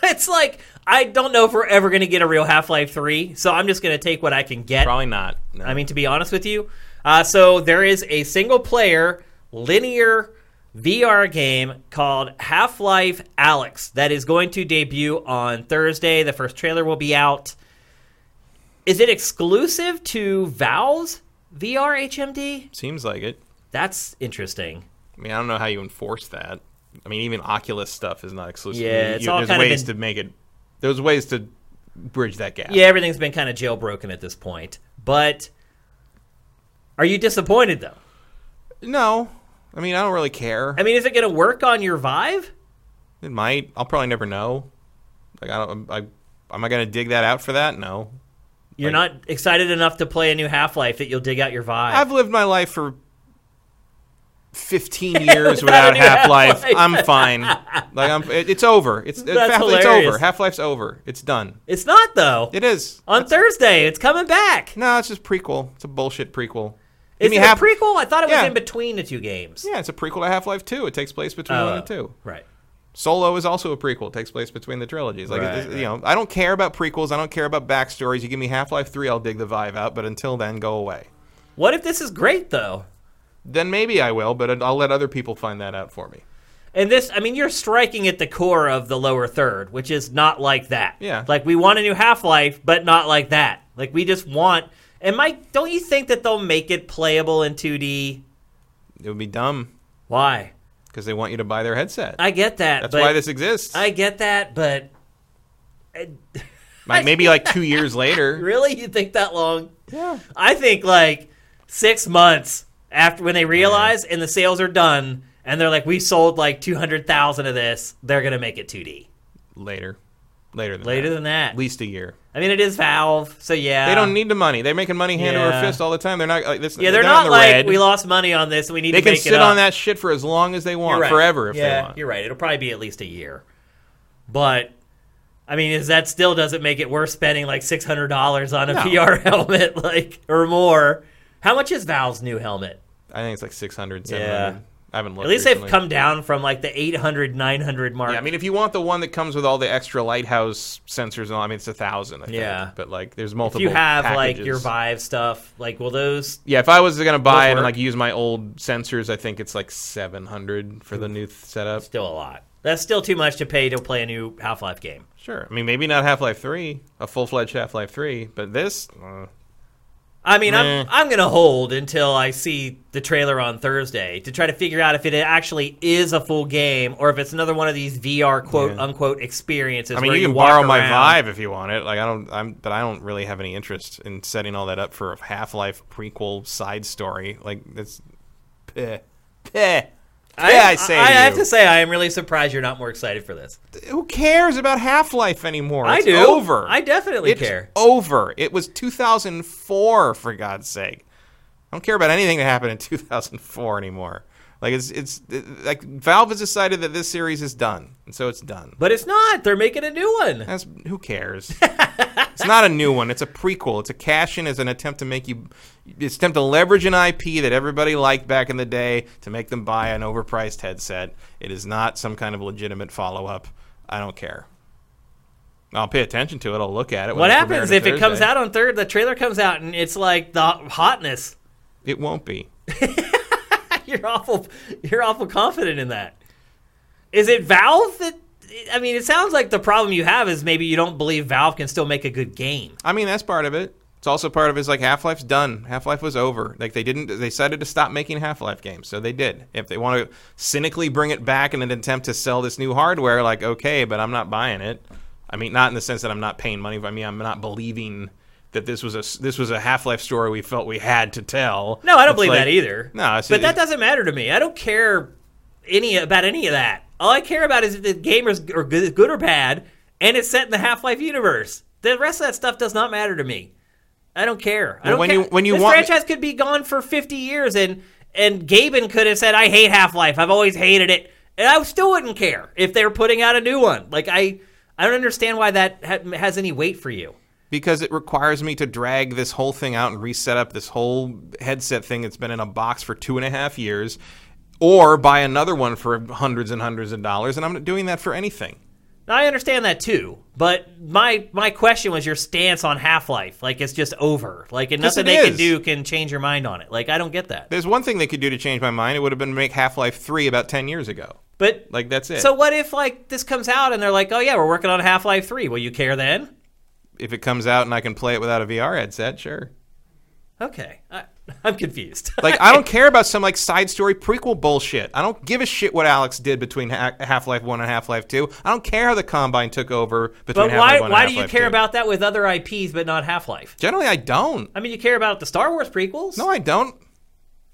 it's like, I don't know if we're ever going to get a real Half Life 3, so I'm just going to take what I can get. Probably not. No. I mean, to be honest with you. Uh, so there is a single player linear VR game called Half Life Alyx that is going to debut on Thursday. The first trailer will be out. Is it exclusive to Valve's VR HMD? seems like it. That's interesting. I mean, I don't know how you enforce that. I mean, even Oculus stuff is not exclusive. Yeah, it's you- all there's kind of ways been- to make it. There's ways to bridge that gap. Yeah, everything's been kind of jailbroken at this point. But are you disappointed though? No, I mean, I don't really care. I mean, is it going to work on your Vive? It might. I'll probably never know. Like, I don't. I am I going to dig that out for that? No. You're Like- not excited enough to play a new Half Life that you'll dig out your Vive. I've lived my life for 15 years without Half Life. I'm fine. Like I'm, it, it's over. It's That's Half, it's over. Half Life's over. It's done. it's not though. It is. on Thursday, it's coming back. No, it's just prequel. It's a bullshit prequel. Is it Half- a prequel? I thought it was Yeah. in between the two games. Yeah, it's a prequel to Half Life 2. It takes place between Oh, one and oh, two. Right. Solo is also a prequel. It takes place between the trilogies. Like, Right, you know, I don't care about prequels. I don't care about backstories. You give me Half Life Three, I'll dig the Vive out. But until then, go away. What if this is great though? Then maybe I will, but I'll let other people find that out for me. And this, I mean, you're striking at the core of the lower third, which is not like that. Yeah. Like we want a new Half Life, but not like that. Like we just want. And Mike, don't you think that they'll make it playable in 2D? It would be dumb Why? because they want you to buy their headset. I get that. That's why this exists. I get that, but like maybe like two years later. really, you think that long? Yeah. I think like six months after when they realize and the sales are done, and they're like, we sold like 200,000 of this, they're gonna make it 2D. Later. Later than Later that. than that. At least a year. I mean, it is Valve, so yeah. They don't need the money. They're making money hand over fist all the time. They're not like this. Yeah, they're, in not like red. we lost money on this. and We need They to can sit on that shit for as long as they want, right. forever if yeah, they want. You're right. It'll probably be at least a year. But I mean, is that still doesn't make it worth spending like six hundred dollars on a No. VR helmet, like or more? How much is Valve's new helmet? I think it's like 600, Yeah. I haven't looked. At least recently. they've come down from like the 800, 900 mark. Yeah, I mean, if you want the one that comes with all the extra lighthouse sensors and all, I mean, it's a thousand. I think. Yeah. but like, there's multiple. if you have like your Vive stuff, like will those? Yeah, if I was gonna buy it and like use my old sensors, I think it's like 700 for the new th- setup. Still a lot. That's still too much to pay to play a new Half Life game. Sure. I mean, maybe not Half Life 3, a full fledged Half Life 3, but this. Uh, I mean, I'm I'm gonna hold until I see the trailer on Thursday to try to figure out if it actually is a full game or if it's another one of these VR quote Yeah. unquote experiences. I mean, you can walk borrow my around. Vive if you want it. Like I don't, I'm, but I don't really have any interest in setting all that up for a Half Life prequel side story. Like that's, peh, peh. Yeah, I, say I, to have to say, I am really surprised you're not more excited for this. who cares about Half Life anymore? I It's do. Over. I definitely it's care. Over. It was 2004 for God's sake. I don't care about anything that happened in 2004 anymore. Like it's it's it- like Valve has decided that this series is done, and so it's done. But it's not. They're making a new one. That's who cares. it's not a new one. It's a prequel. It's a cash in as an attempt to make you. It's attempt to leverage an IP that everybody liked back in the day to make them buy an overpriced headset. It is not some kind of legitimate follow up. I don't care. I'll pay attention to it. I'll look at it. What happens if it comes out on third? The trailer comes out and it's like the hotness. It won't be. you're awful. You're awful confident in that. Is it Valve that? I mean, it sounds like the problem you have is maybe you don't believe Valve can still make a good game. I mean, that's part of it. It's also part of it is like Half Life's done. Half Life was over. Like they didn't. They decided to stop making Half Life games, so they did. If they want to cynically bring it back in an attempt to sell this new hardware, like okay, but I'm not buying it. I mean, not in the sense that I'm not paying money. But I mean, I'm not believing that this was a this was a Half Life story we felt we had to tell. No, I don't It's believe like- that either. No, but that doesn't matter to me. I don't care any about any of that. All I care about is if the game is or good, good or bad, and it's set in the Half Life universe. The rest of that stuff does not matter to me. I don't care. I don't when care. you- when you this want- franchise could be gone for fifty years, and and Gaben could have said, "I hate Half Life. I've always hated it," and I still wouldn't care if they were putting out a new one. Like I, I don't understand why that ha- has any weight for you. Because it requires me to drag this whole thing out and reset up this whole headset thing that's been in a box for two and a half years, or buy another one for hundreds and hundreds of dollars, and I'm not doing that for anything. Now, I understand that too, but my my question was your stance on Half Life. Like it's just over. Like and nothing they can do can change your mind on it. Like I don't get that. There's one thing they could do to change my mind. It would have been make Half Life 3 about 10 years ago. But Like, that's it. so what if like this comes out and they're like, oh yeah, we're working on Half Life Three? Will you care then? If it comes out and I can play it without a VR headset, sure. Okay, I, I'm confused. Like, I don't care about some, like, side story prequel bullshit. I don't give a shit what Alyx did between ha- Half Life 1 and Half Life 2. I don't care how the Combine took over between but Half why Life 1 why do you care 2. about that with other IPs but not Half Life? Generally, I don't. I mean, you care about the Star Wars prequels. No, I don't.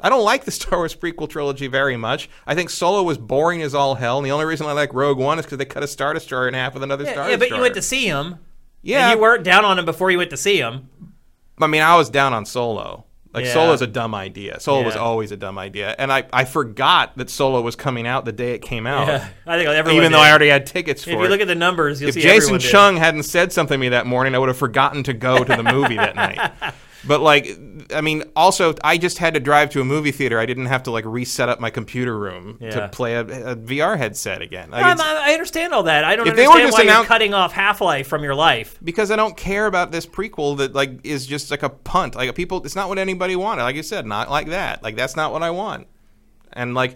I don't like the Star Wars prequel trilogy very much. I think Solo was boring as all hell, and the only reason I like Rogue One is because they cut a Star Destroyer in half with another yeah, Star yeah, but you went to see him. Yeah, and you weren't down on him before you went to see him. I mean, I was down on Solo. Like Yeah. Solo's a dumb idea. Solo was always a dumb idea, and I, I forgot that Solo was coming out the day it came out. Yeah, I think everyone. Even though. I already had tickets for if it. you look at the numbers, you'll if see Jason everyone did. Chung hadn't said something to me that morning, I would have forgotten to go to the movie that night. But like, I mean, also, I just had to drive to a movie theater. I didn't have to like reset up my computer room Yeah. to play a, a VR headset again. Like, I'm- I understand all that. I don't If they were understand just why you're cutting off Half Life from your life. because I don't care about this prequel that like is just like a punt. Like people, it's not what anybody wanted. Like you said, not like that. Like that's not what I want. And like,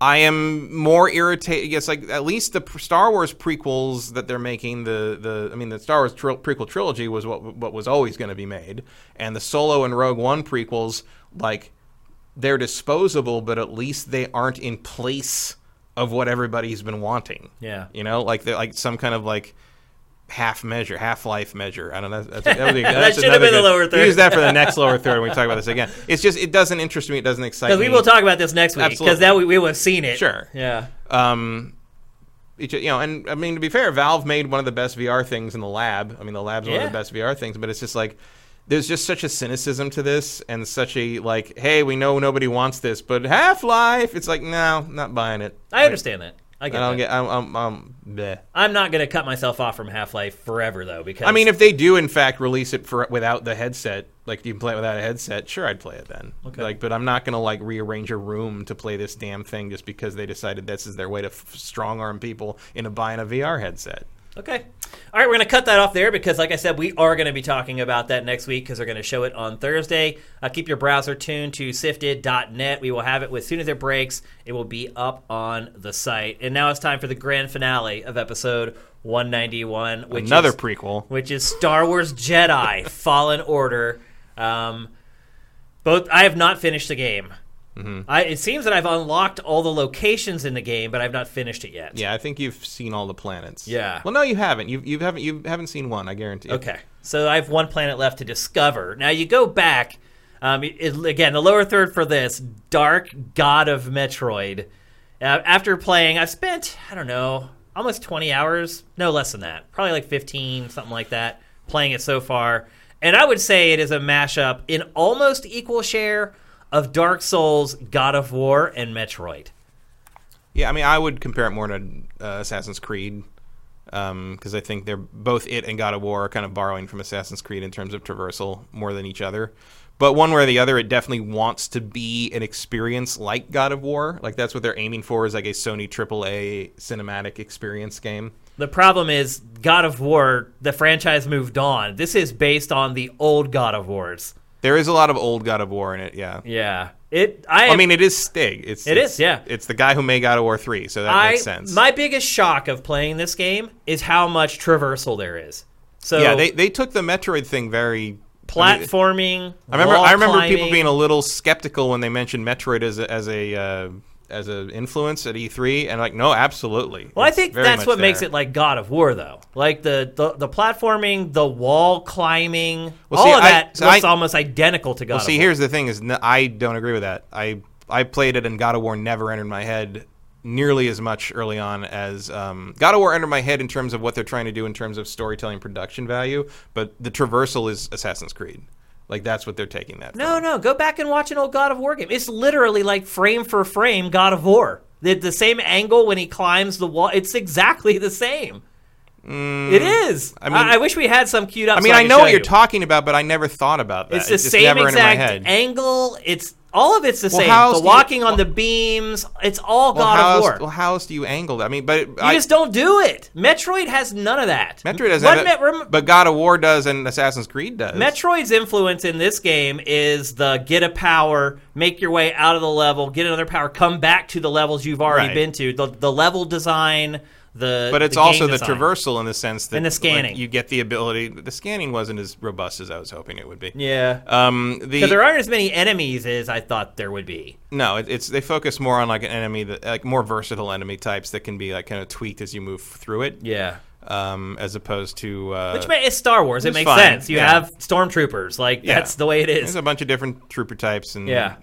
I am more irritated. Yes, like at least the Star Wars prequels that they're making. The the I mean, the Star Wars tri- prequel trilogy was what what was always going to be made, and the Solo and Rogue One prequels like they're disposable, but at least they aren't in place of what everybody's been wanting. Yeah. You know, like they're like some kind of like half measure, half life measure. I don't know. That's, that, would be, that's should have been the lower third. Use that for the next lower third when we talk about this again. It's just it doesn't interest me. It doesn't excite me. we will talk about this next week. Because now we, we will have seen it. Sure. Yeah. Um, you know, and I mean to be fair, Valve made one of the best VR things in the lab. I mean, the lab's one of the best VR things, but it's just like there's just such a cynicism to this, and such a like, hey, we know nobody wants this, but Half Life, it's like, no, not buying it. I understand that. I I get don't that. get. I'm, I'm, I'm bleh. I'm not going to cut myself off from Half Life forever, though, because. I mean, if they do in fact release it for without the headset, like you can play it without a headset, sure, I'd play it then. Okay. Like, but I'm not gonna like rearrange a room to play this damn thing just because they decided this is their way to f- strong arm people into buying a VR headset. Okay. All right, we're going to cut that off there because, like I said, we are going to be talking about that next week because they're going to show it on Thursday. Uh, keep your browser tuned to sifted.net. We will have it as soon as it breaks. It will be up on the site. And now it's time for the grand finale of episode 191, which Another is, prequel. which is Star Wars Jedi Fallen Order. Um, both I have not finished the game. Mm-hmm. I, it seems that I've unlocked all the locations in the game, but I've not finished it yet. Yeah, I think you've seen all the planets. Yeah. Well, no, you haven't. You you haven't you haven't seen one. I guarantee. You. Okay, so I have one planet left to discover. Now you go back. Um, it- again, the lower third for this Dark God of Metroid. Uh, after playing, I've spent I don't know almost twenty hours, no less than that, probably like fifteen, something like that, playing it so far. And I would say it is a mashup in almost equal share of Dark Souls, God of War, and Metroid. Yeah, I mean, I would compare it more to uh, Assassin's Creed because I think they're both it and God of War are kind of borrowing from Assassin's Creed in terms of traversal more than each other. But one way or the other, it definitely wants to be an experience like God of War. Like that's what they're aiming for is like a Sony AAA cinematic experience game. The problem is God of War, the franchise moved on. This is based on the old God of Wars. There is a lot of old God of War in it. Yeah. Yeah. It I, I mean, it is Stig. It's It it's, is, yeah. It's the guy who made God of War three, so that I makes sense. my biggest shock of playing this game is how much traversal there is. So yeah, they they took the Metroid thing very I mean, platforming. I remember. I remember people being a little skeptical when they mentioned Metroid as a, as a uh, as an influence at E3, and like, no, absolutely. Well, I think that's what makes it like God of War, though. Like the the, the platforming, the wall climbing, Well, all see, of I- that so looks I- almost identical to God. Well, see, War. here's the thing: is n- I don't agree with that. I I played it, and God of War never entered my head nearly as much early on as um, God of War entered my head in terms of what they're trying to do in terms of storytelling production value. But the traversal is Assassin's Creed. Like that's what they're taking that. No, from. no, go back and watch an old God of War game. It's literally like frame for frame God of War. The, the same angle when he climbs the wall. It's exactly the same. Mm, it is. I I mean, mean- I, wish we had some queued up. I mean, so I can know what you're talking about, but I never thought about that. It's It the just same never entered my exact angle. It's all of it's the Well, same. The do you- walking on well- the beams. It's all Well, God how of else, War. well, how else do you angle that? I mean, but you I, just don't do it. Metroid has none of that. Metroid doesn't have Met- but God of War does, and Assassin's Creed does. Metroid's influence in this game is the get a power, make your way out of the level, get another power, come back to the levels you've already Right. been to. The, the level design, the but it's the also the design. traversal in the sense that And the like, you get the ability. The scanning wasn't as robust as I was hoping it would be. Yeah, Um, the there aren't as many enemies as I thought there would be. no, it, it's they focus more on like an enemy that like more versatile enemy types that can be like kind of tweaked as you move through it. Yeah. Um, as opposed to uh, Which it's Star Wars. It it's makes fine, sense. You yeah. have stormtroopers. Like Yeah. that's the way it is. there's a bunch of different trooper types and Yeah.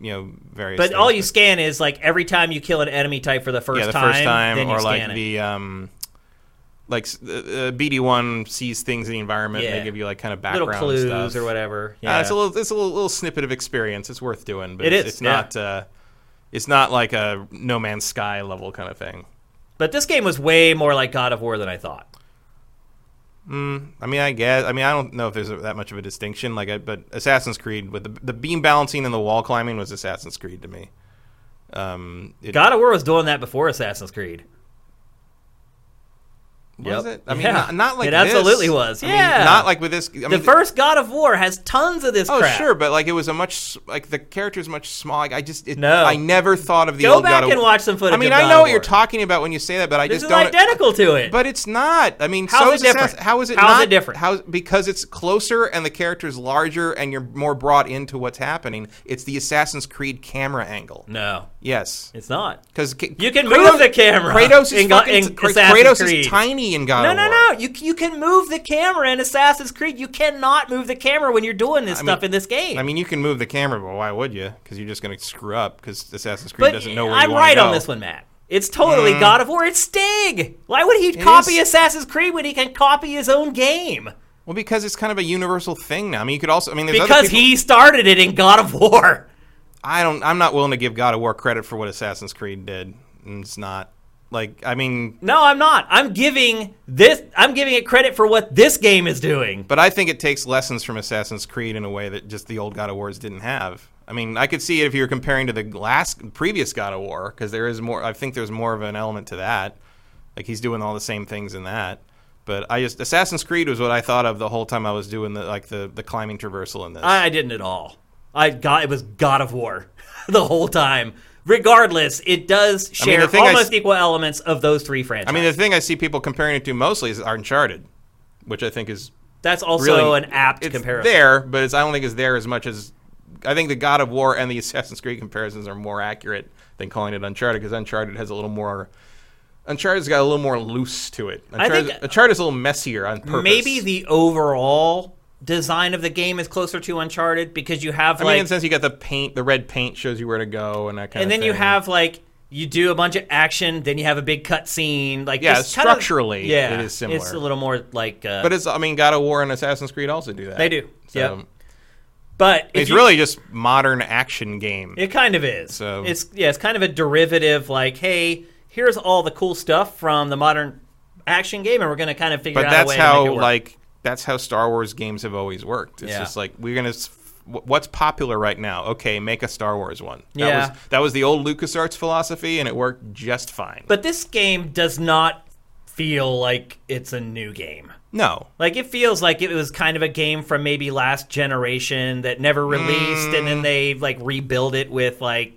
You know various. But things, all you scan is like every time you kill an enemy type for the first yeah, the time. first time, or like it. the um, like uh, uh, BD one sees things in the environment. and They give you like kind of little background clues stuff. or whatever. Uh, Yeah, it's a little, it's a little, little snippet of experience. It's worth doing, but It it's, is, it's yeah. not. Uh, it's not like a No Man's Sky level kind of thing. but this game was way more like God of War than I thought. I mean, I guess. I mean, I don't know if there's that much of a distinction. Like, I, but Assassin's Creed with the, the beam balancing and the wall climbing was Assassin's Creed to me. Um, it, God of War was doing that before Assassin's Creed. Was Yep. it? I mean, Yeah. not, not like It absolutely this. was. I mean, Yeah. not like with this. I the mean, first God of War has tons of this Oh crap. sure, but like it was a much like the character's much small. Like, I just it, No. I never thought of the Go old back God of and watch some footage I mean, I know what you're talking about when you say that, but I This just is don't. identical to it. But it's not. I mean, How's so it is different? Assassin- How is it How's not it different? How because it's closer and the character is larger and you're more brought into what's happening. It's the Assassin's Creed camera angle. no, Yes, it's not. because You can move the camera Kratos is in fucking, in Kra- Kratos Creed. is tiny in God No, no, no. You you can move the camera in Assassin's Creed. You cannot move the camera when you're doing this I stuff mean- in this game. I mean, you can move the camera, but why would you? Because you're just going to screw up. Because Assassin's Creed but doesn't know where I'm you right go. on this one, Matt. It's totally Mm. God of War. It's Stig. Why would he copy is. Assassin's Creed when he can copy his own game? Well, because it's kind of a universal thing now. I mean, you could also. I mean, there's other Because people- he started it in God of War. I don't. I'm not willing to give God of War credit for what Assassin's Creed did. And It's not like. I mean, No, I'm not. I'm giving this. I'm giving it credit for what this game is doing. but I think it takes lessons from Assassin's Creed in a way that just the old God of Wars didn't have. I mean, I could see it if you're comparing to the last previous God of War because there is more. I think there's more of an element to that. Like he's doing all the same things in that. But I just Assassin's Creed was what I thought of the whole time I was doing the like the the climbing traversal in this. I, I didn't at all. I got it was God of War the whole time. Regardless, it does I mean, share I almost s- equal elements of those three franchises. I mean, the thing I see people comparing it to mostly is Uncharted, which I think is that's also really an apt it's comparison. there, but it's, I don't think it's there as much as I think the God of War and the Assassin's Creed comparisons are more accurate than calling it Uncharted because Uncharted has a little more. Uncharted's got a little more loose to it. I Uncharted, think- Uncharted's a little messier on purpose. Maybe the overall design of the game is closer to Uncharted because you have I like mean, in the sense you got the paint, the red paint shows you where to go, and that kind of and of. then you have like you do a bunch of action, then you have a big cut scene. Like Yeah, just kind of- structurally, yeah, it is similar. It's a little more like, uh, But it's. I mean, God of War and Assassin's Creed also do that. They do, So, yep. but It's you- really just modern action game. It kind of is. So- it's yeah, it's kind of a derivative. Like, hey, here's all the cool stuff from the modern action game, and we're going to kind of figure but out that's a way to how make it work. like that's how Star Wars games have always worked. It's Yeah. just like we're gonna. What's popular right now? Okay, make a Star Wars one. That Yeah. was that was the old LucasArts philosophy, and it worked just fine. But this game does not feel like it's a new game. no, Like it feels like it was kind of a game from maybe last generation that never released, and Mm. then they like rebuild it with like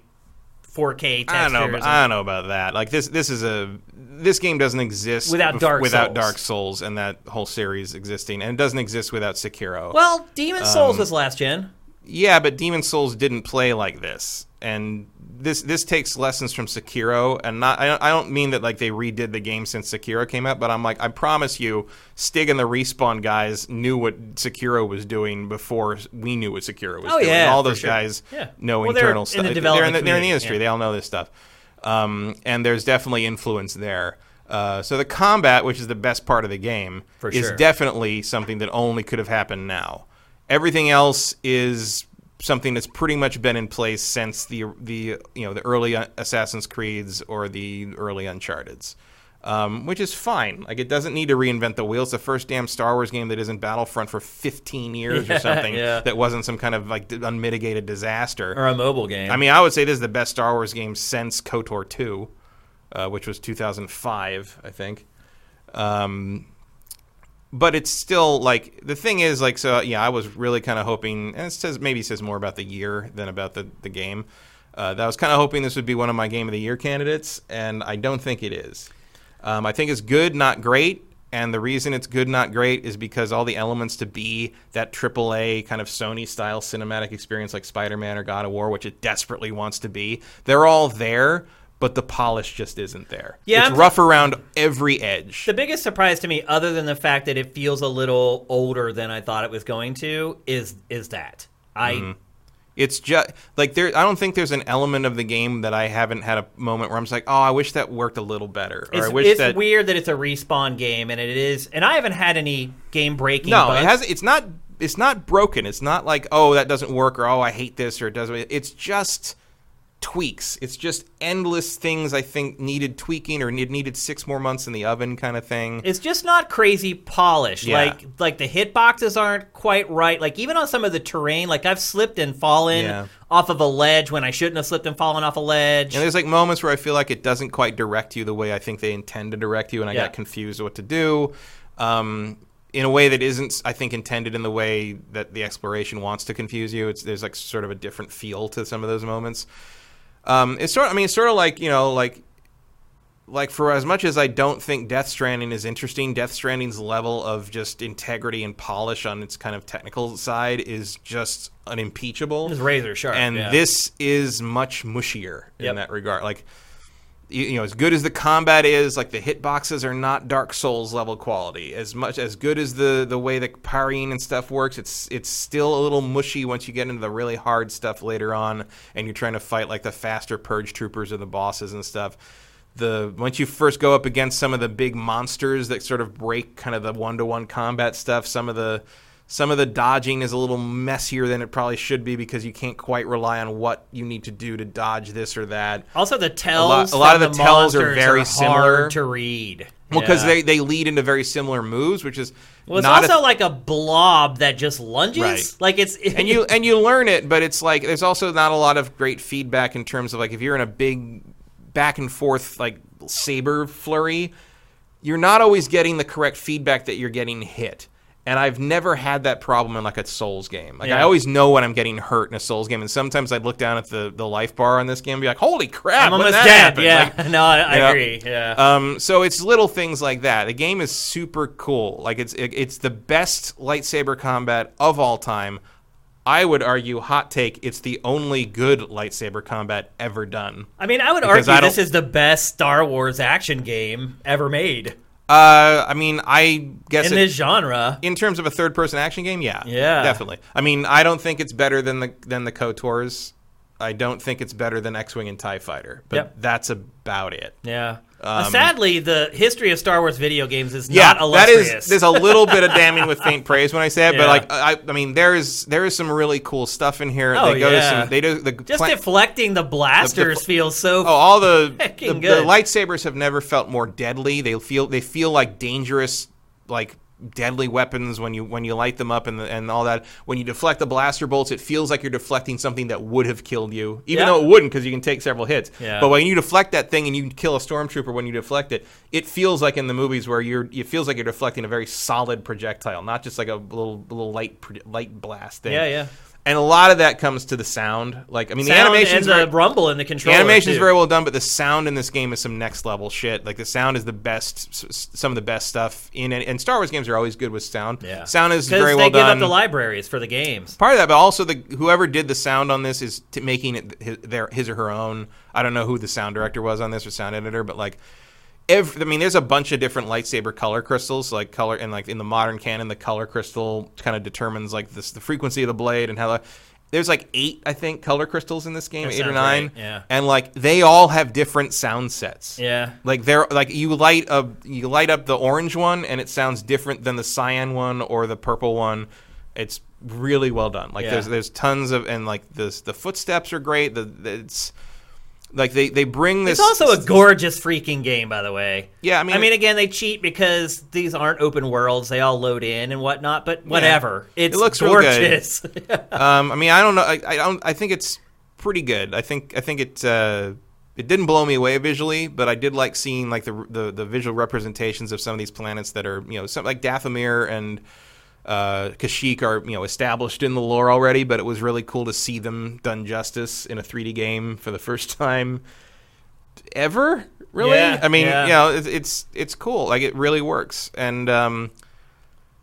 4K textures. I don't know. and- About, I don't know about that. Like this, this is a this game doesn't exist Without bef- Dark without Souls. Dark Souls and that whole series existing, and it doesn't exist without Sekiro. well, Demon's Souls Um, was last gen. Yeah, but Demon's Souls didn't play like this, and this this takes lessons from Sekiro, and not. I don't, I don't mean that like they redid the game since Sekiro came out, but I'm like, I promise you, Stig and the respawn guys knew what Sekiro was doing before we knew what Sekiro was Oh, doing. yeah, all those sure. guys Yeah. know Well, internal in stuff. the they're, in the, they're in the industry; yeah. they all know this stuff, um, and there's definitely influence there. Uh, so the combat, which is the best part of the game, For is sure. definitely something that only could have happened now. Everything else is something that's pretty much been in place since the the you know the early Assassin's Creeds or the early Uncharted's, um, which is fine. Like it doesn't need to reinvent the wheel. It's the first damn Star Wars game that isn't Battlefront for 15 years Yeah, or something. yeah. That wasn't some kind of like unmitigated disaster. Or a mobile game. I mean, I would say this is the best Star Wars game since KOTOR 2, uh, which was 2005, I think. Um, but it's still like the thing is like so yeah I was really kind of hoping and it says maybe it says more about the year than about the the game. Uh, that I was kind of hoping this would be one of my game of the year candidates, and I don't think it is. Um, I think it's good, not great. And the reason it's good, not great, is because all the elements to be that AAA kind of Sony style cinematic experience like Spider Man or God of War, which it desperately wants to be, they're all there, but the polish just isn't there. Yeah, it's I'm- rough around every edge. The biggest surprise to me, other than the fact that it feels a little older than I thought it was going to, is is that I Mm-hmm. It's just like there. I don't think there's an element of the game that I haven't had a moment where I'm just like, oh, I wish that worked a little better, or it's, I wish it's that. weird that it's a respawn game and it is, and I haven't had any game breaking. No, bugs. it has. It's not. It's not broken. It's not like oh that doesn't work or oh I hate this or it doesn't. It's just tweaks. It's just endless things I think needed tweaking or need, needed six more months in the oven kind of thing. It's just not crazy polished. Yeah. Like like the hitboxes aren't quite right. Like even on some of the terrain, like I've slipped and fallen Yeah. off of a ledge when I shouldn't have slipped and fallen off a ledge. And there's like moments where I feel like it doesn't quite direct you the way I think they intend to direct you, and I Yeah. got confused what to do. Um, in a way that isn't, I think, intended in the way that the exploration wants to confuse you. It's there's like sort of a different feel to some of those moments. Um, it's sort. I mean, it's sort of like you know, like like for as much as I don't think Death Stranding is interesting, Death Stranding's level of just integrity and polish on its kind of technical side is just unimpeachable It's razor sharp. and yeah. this is much mushier in Yep. that regard. Like, you, know, as good as the combat is, like the hitboxes are not Dark Souls level quality. As much as good as the the way the parrying and stuff works, it's it's still a little mushy once you get into the really hard stuff later on, and you're trying to fight like the faster purge troopers or the bosses and stuff. The once you first go up against some of the big monsters that sort of break kind of the one to one combat stuff, some of the some of the dodging is a little messier than it probably should be because you can't quite rely on what you need to do to dodge this or that. also the tells. lot- a lot of the tells are very hard similar. to read. Well, because Yeah. they, they lead into very similar moves, which is Well, it's not a- also like a blob that just lunges. Right. Like it's and you and you learn it, but it's like there's also not a lot of great feedback in terms of like if you're in a big back and forth like saber flurry, you're not always getting the correct feedback that you're getting hit. And I've never had that problem in like a Souls game. Like I always know when I'm getting hurt in a Souls game, and sometimes I'd look down at the, the life bar on this game and be like, "Holy crap! I'm almost dead. happened?" Yeah. Like, no, I, I you know, agree. Yeah. um, so it's little things like that. The game is super cool. Like it's it, it's the best lightsaber combat of all time. I would argue, hot take, it's the only good lightsaber combat ever done. I mean, I would because argue I this is the best Star Wars action game ever made Uh, I mean, I guess in it- this genre. in terms of a third-person action game, yeah, Yeah. definitely. I mean, I don't think it's better than the than the Kotor's. I don't think it's better than X-wing and Tie Fighter, but Yep. that's about it. Yeah. Um, Sadly, the history of Star Wars video games is yeah, not that illustrious. is. There's a little bit of damning with faint praise when I say it, Yeah. but like I, I mean, there is there is some really cool stuff in here. Oh, they go to yeah. some. They do the Just pla- deflecting the blasters the- feels so. Oh, all the the, the lightsabers have never felt more deadly. They feel they feel like dangerous, like deadly weapons when you when you light them up and the, and all that. When you deflect the blaster bolts, it feels like you're deflecting something that would have killed you, even Yeah. though it wouldn't because you can take several hits. Yeah. But when you deflect that thing and you kill a stormtrooper when you deflect it, it feels like in the movies where you're it feels like you're deflecting a very solid projectile, not just like a little little light light blast thing. yeah, yeah. And a lot of that comes to the sound. Like I mean, the Sound animation's and the very- rumble in the the controller. animation is too. very well done, but the sound in this game is some next level shit. Like the sound is the best, some of the best stuff in it. And Star Wars games are always good with sound. Yeah. sound is very well done. they give up the libraries for the games. Part of that, but also the whoever did the sound on this is t- making it his, their, his or her own. I don't know who the sound director was on this or sound editor, but like. Every, I mean, there's a bunch of different lightsaber color crystals, like color, and like in the modern canon, the color crystal kind of determines like this, the frequency of the blade and how. The, There's like eight, I think, color crystals in this game, That eight or nine, right, yeah. and like they all have different sound sets. Yeah. Like they're like you light up you light up the orange one and it sounds different than the cyan one or the purple one. It's really well done. Like Yeah. there's there's tons of and like the the footsteps are great. The, the it's like they they bring this. It's also a gorgeous freaking game, by the way. Yeah, I mean- I mean, again, they cheat because these aren't open worlds; they all load in and whatnot. But whatever, it's It looks gorgeous. um, I mean, I don't know. I, I don't. I think it's pretty good. I think I think it. Uh, it didn't blow me away visually, but I did like seeing like the, the the visual representations of some of these planets that are you know something like Dathomir and uh, Kashyyyk are you know established in the lore already, but it was really cool to see them done justice in a 3D game for the first time ever. Really, Yeah, I mean, yeah. you know, it's, it's it's cool. Like it really works, and um,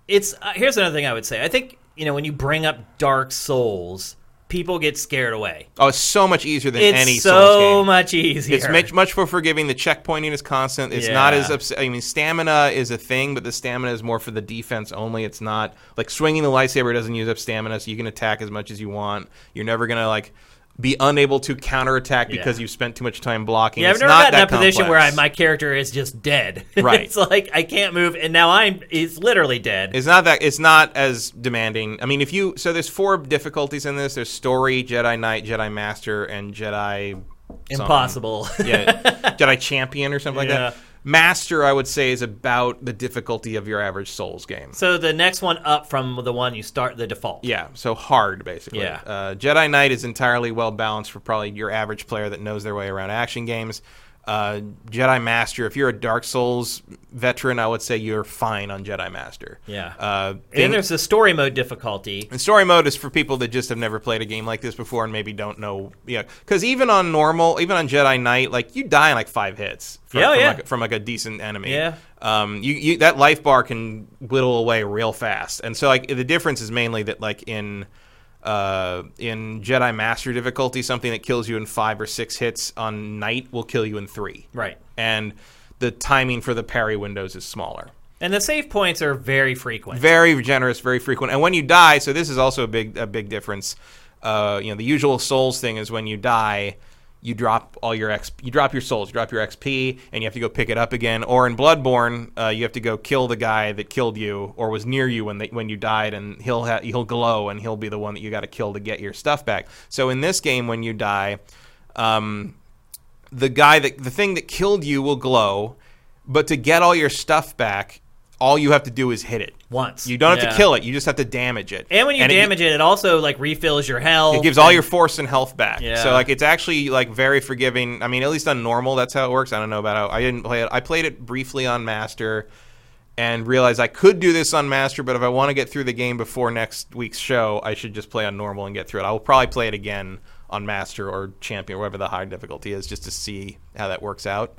it's uh, here's another thing I would say. I think you know when you bring up Dark Souls, people get scared away. oh, it's so much easier than It's any so Souls game. much easier. It's much much more forgiving. The checkpointing is constant. It's not as ups- I mean, stamina is a thing, but the stamina is more for the defense only. It's not like swinging the lightsaber doesn't use up stamina, so you can attack as much as you want. You're never gonna like be unable to counterattack because Yeah. you've spent too much time blocking. Yeah, I've It's never not gotten that a position where I, my character is just dead. Right. it's like I can't move, and now I'm he's literally dead. It's not that. It's not as demanding. I mean, if you so there's four difficulties in this. There's story, Jedi Knight, Jedi Master, and Jedi. Impossible. yeah, Jedi Champion or something Yeah. like that. Master, I would say, is about the difficulty of your average Souls game. so the next one up from the one you start the default. Yeah, so hard basically. Yeah. Uh, Jedi Knight is entirely well balanced for probably your average player that knows their way around action games. Uh, Jedi Master, if you're a Dark Souls veteran, I would say you're fine on Jedi Master. Yeah. Uh, And then there's the story mode difficulty. and story mode is for people that just have never played a game like this before and maybe don't know. Yeah, because even on normal, even on Jedi Knight, like you die in like five hits from, Yeah, from, yeah. Like, from like a decent enemy. Yeah. Um, you, you that life bar can whittle away real fast, and so like the difference is mainly that like in. Uh, in Jedi Master difficulty, something that kills you in five or six hits on Knight will kill you in three. Right. And the timing for the parry windows is smaller. And the save points are very frequent. Very generous, very frequent. And when you die, so this is also a big a big difference. Uh, you know, the usual souls thing is when you die, you drop all your X, you drop your souls, you drop your XP, and you have to go pick it up again. Or in Bloodborne, uh, you have to go kill the guy that killed you or was near you when they, when you died, and he'll ha- he'll glow, and he'll be the one that you got to kill to get your stuff back. So in this game, when you die, um, the guy that the thing that killed you will glow, but to get all your stuff back, all you have to do is hit it Once. You don't have Yeah. to kill it; you just have to damage it. And when you it- damage it, it also like refills your health. it gives all your force and health back. Yeah. So like it's actually like very forgiving. I mean, at least on normal, that's how it works. I don't know about how I didn't play it. I played it briefly on master and realized I could do this on master, but if I want to get through the game before next week's show, I should just play on normal and get through it. I will probably play it again on master or champion, or whatever the high difficulty is, just to see how that works out.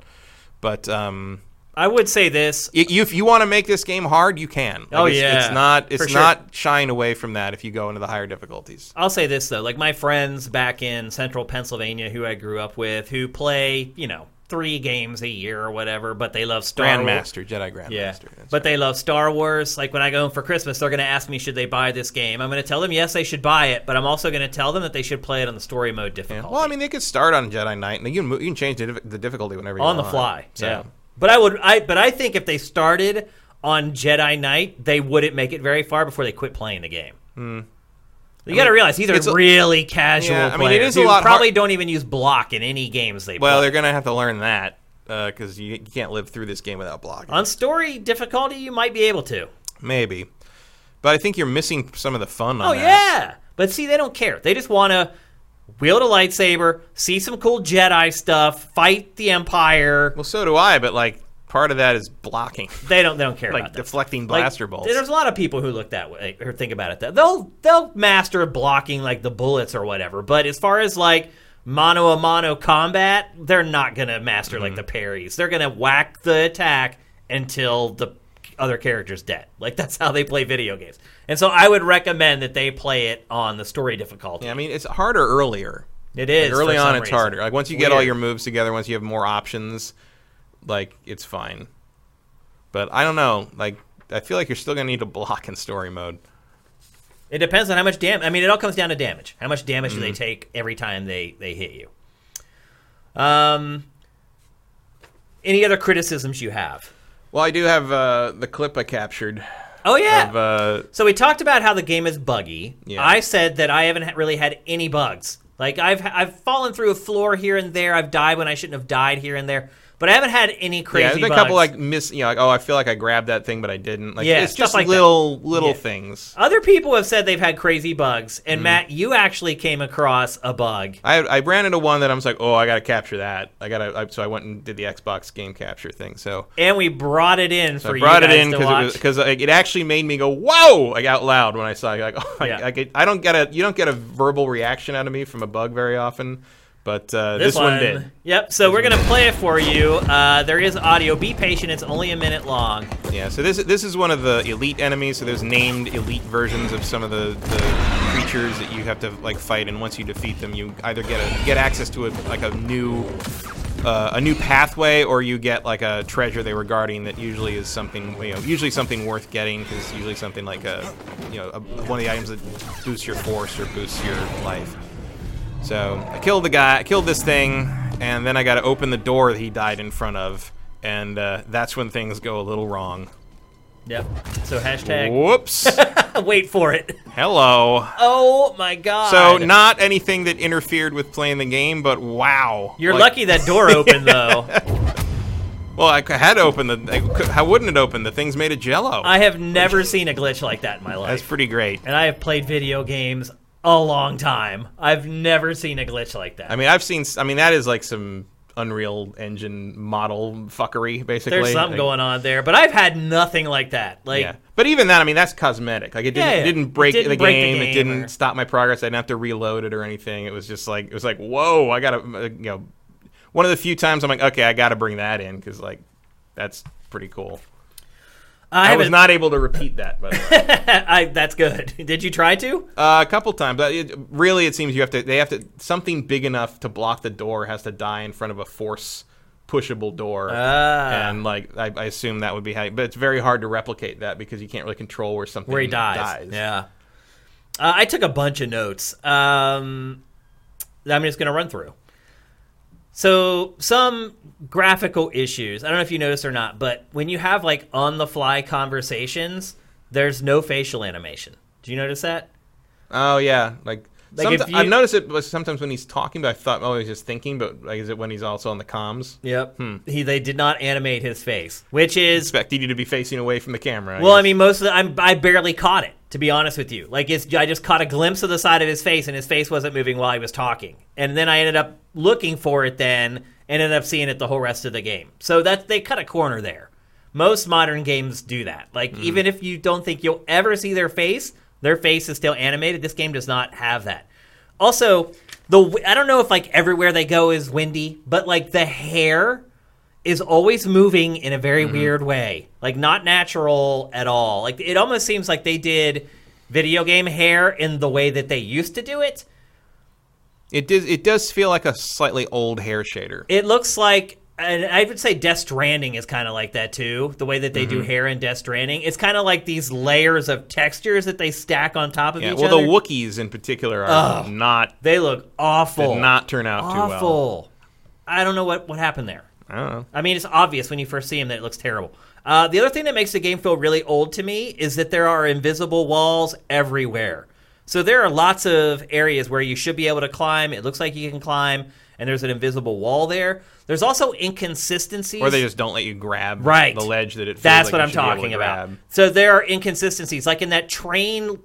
But um, I would say this. y- you, if you want to make this game hard, you can. Like, Oh, it's, yeah. it's not it's sure. not shying away from that if you go into the higher difficulties. I'll say this though, like my friends back in central Pennsylvania who I grew up with who play, you know, three games a year or whatever, but they love Star Wars. Grandmaster, Jedi Grandmaster. Yeah, That's but they love Star Wars. Like when I go home for Christmas, they're going to ask me should they buy this game. I'm going to tell them yes, they should buy it, but I'm also going to tell them that they should play it on the story mode difficulty Well, I mean, they could start on Jedi Knight, and you can, mo- you can change the, dif- the difficulty whenever you want. on the want. fly. So, Yeah, but I would, I but I think if they started on Jedi Knight, they wouldn't make it very far before they quit playing the game. You got to realize these are Hmm. it's a- really casual Yeah, I mean, it is a lot probably hard- don't even use block in any games they Well, play. they're gonna have to learn that because you, you can't live through this game without blocking. On story difficulty, you might be able to. Maybe, but I think you're missing some of the fun. On Oh that. yeah, but see, they don't care. They just want to wield a lightsaber, see some cool Jedi stuff, fight the Empire. Well, so do I, but like part of that is blocking, They don't. They don't care like about that. deflecting Like, blaster bolts. There's a lot of people who look that way or think about it that they'll they'll master blocking like the bullets or whatever. But as far as like mano a mano combat, they're not gonna master Mm-hmm. like the parries. They're gonna whack the attack until the other character's dead. Like that's how they play video games. And so I would recommend that they play it on the story difficulty. Yeah, I mean, it's harder earlier. It is Like, early on, it's reason. harder. Like once you get all your moves together, once you have more options, like it's fine. But I don't know. Like I feel like you're still gonna need to block in story mode. It depends on how much damage. I mean, it all comes down to damage. How much damage Mm-hmm. do they take every time they they hit you? Um. Any other criticisms you have? Well, I do have uh, the clip I captured Oh yeah. of uh, so we talked about how the game is buggy. Yeah. I said that I haven't really had any bugs. Like I've I've fallen through a floor here and there. I've died when I shouldn't have died here and there. But I haven't had any crazy. yeah, there's been a couple like miss. You know, like oh, I feel like I grabbed that thing, but I didn't. Like Yeah, it's just like that. little little Yeah. things. Other people have said they've had crazy bugs, and mm-hmm. Matt, you actually came across a bug. I I ran into one that I was like, oh, I got to capture that. I got to. So I went and did the Xbox game capture thing. So and we brought it in So for I brought you it in because it because like, it actually made me go whoa like out loud when I saw it. Like oh, I- Yeah. I, get- I don't get a you don't get a verbal reaction out of me from a bug very often, but uh, this, one, did. Yep. So we're gonna play it for you. Uh, there is audio. Be patient. It's only a minute long. Yeah. So this this is one of the elite enemies. So there's named elite versions of some of the, the creatures that you have to like fight, and once you defeat them, you either get a get access to a like a new. Uh, a new pathway, or you get like a treasure they were guarding that usually is something, you know, usually something worth getting because usually something like a, you know, a, one of the items that boosts your force or boosts your life. So I killed the guy, I killed this thing, and then I got to open the door that he died in front of, and uh, that's when things go a little wrong. Yep. So hashtag Whoops. wait for it. Hello. Oh my god. So not anything that interfered with playing the game, but wow. You're Like- lucky that door opened though. Well, I had to open the. I could- how wouldn't it open? The thing's made of Jello. I have never seen a glitch like that in my life. That's pretty great. And I have played video games a long time. I've never seen a glitch like that. I mean, I've seen. I mean, that is like some Unreal Engine model fuckery, basically. There's something Like, going on there, but I've had nothing like that. Like Yeah, but even that, I mean, that's cosmetic. Like it didn't, Yeah, yeah. it didn't It break, didn't the, break the game, game It didn't or- stop my progress. I didn't have to reload it or anything. It was just like it was like, whoa! I gotta, uh, you know, one of the few times I'm like, okay, I got to bring that in because like that's pretty cool. I, I, was haven't. able to repeat that, by the way. I, that's good. Did you try to? uh, a couple times. It, really, it seems you have to. They have to something big enough to block the door has to die in front of a force pushable door. Ah. and like I, I assume that would be how, but it's very hard to replicate that because you can't really control where something Where he dies. Yeah. Uh, I took a bunch of notes. Um, I'm just going to run through. So some graphical issues. I don't know if you noticed or not, but when you have like on the fly conversations, there's no facial animation. Do you notice that? Oh yeah, like, Like, somet- you- I've noticed it. But sometimes when he's talking, but I thought, oh, he's just thinking. But like, is it when he's also on the comms? Yep. Hmm. He they did not animate his face, which is Expected you to be facing away from the camera. Well, I mean, most of the, I'm, I barely caught it, to be honest with you. Like, it's, I just caught a glimpse of the side of his face, and his face wasn't moving while he was talking. And then I ended up looking for it then, and ended up seeing it the whole rest of the game. So that they cut a corner there. Most modern games do that. Like, Mm. even if you don't think you'll ever see their face, their face is still animated. This game does not have that. Also, the I don't know if like everywhere they go is windy, but like the hair is always moving in a very mm-hmm. weird way. Like not natural at all. Like it almost seems like they did video game hair in the way that they used to do it. it does. It does feel like a slightly old hair shader. It looks like and I would say Death Stranding is kind of like that too. The way that they do mm-hmm. hair in Death Stranding, it's kind of like these layers of textures that they stack on top of Yeah. each Well, other. Well, the Wookiees in particular are not they look awful. did not turn out too well. awful. I don't know what what happened there. I don't know. I mean, it's obvious when you first see him that it looks terrible. Uh, the other thing that makes the game feel really old to me is that there are invisible walls everywhere. So there are lots of areas where you should be able to climb. It looks like you can climb, and there's an invisible wall there. There's also inconsistencies. Or they just don't let you grab Right. the ledge that it. Feels That's like what I'm should be able to talking about. grab. So there are inconsistencies, like in that train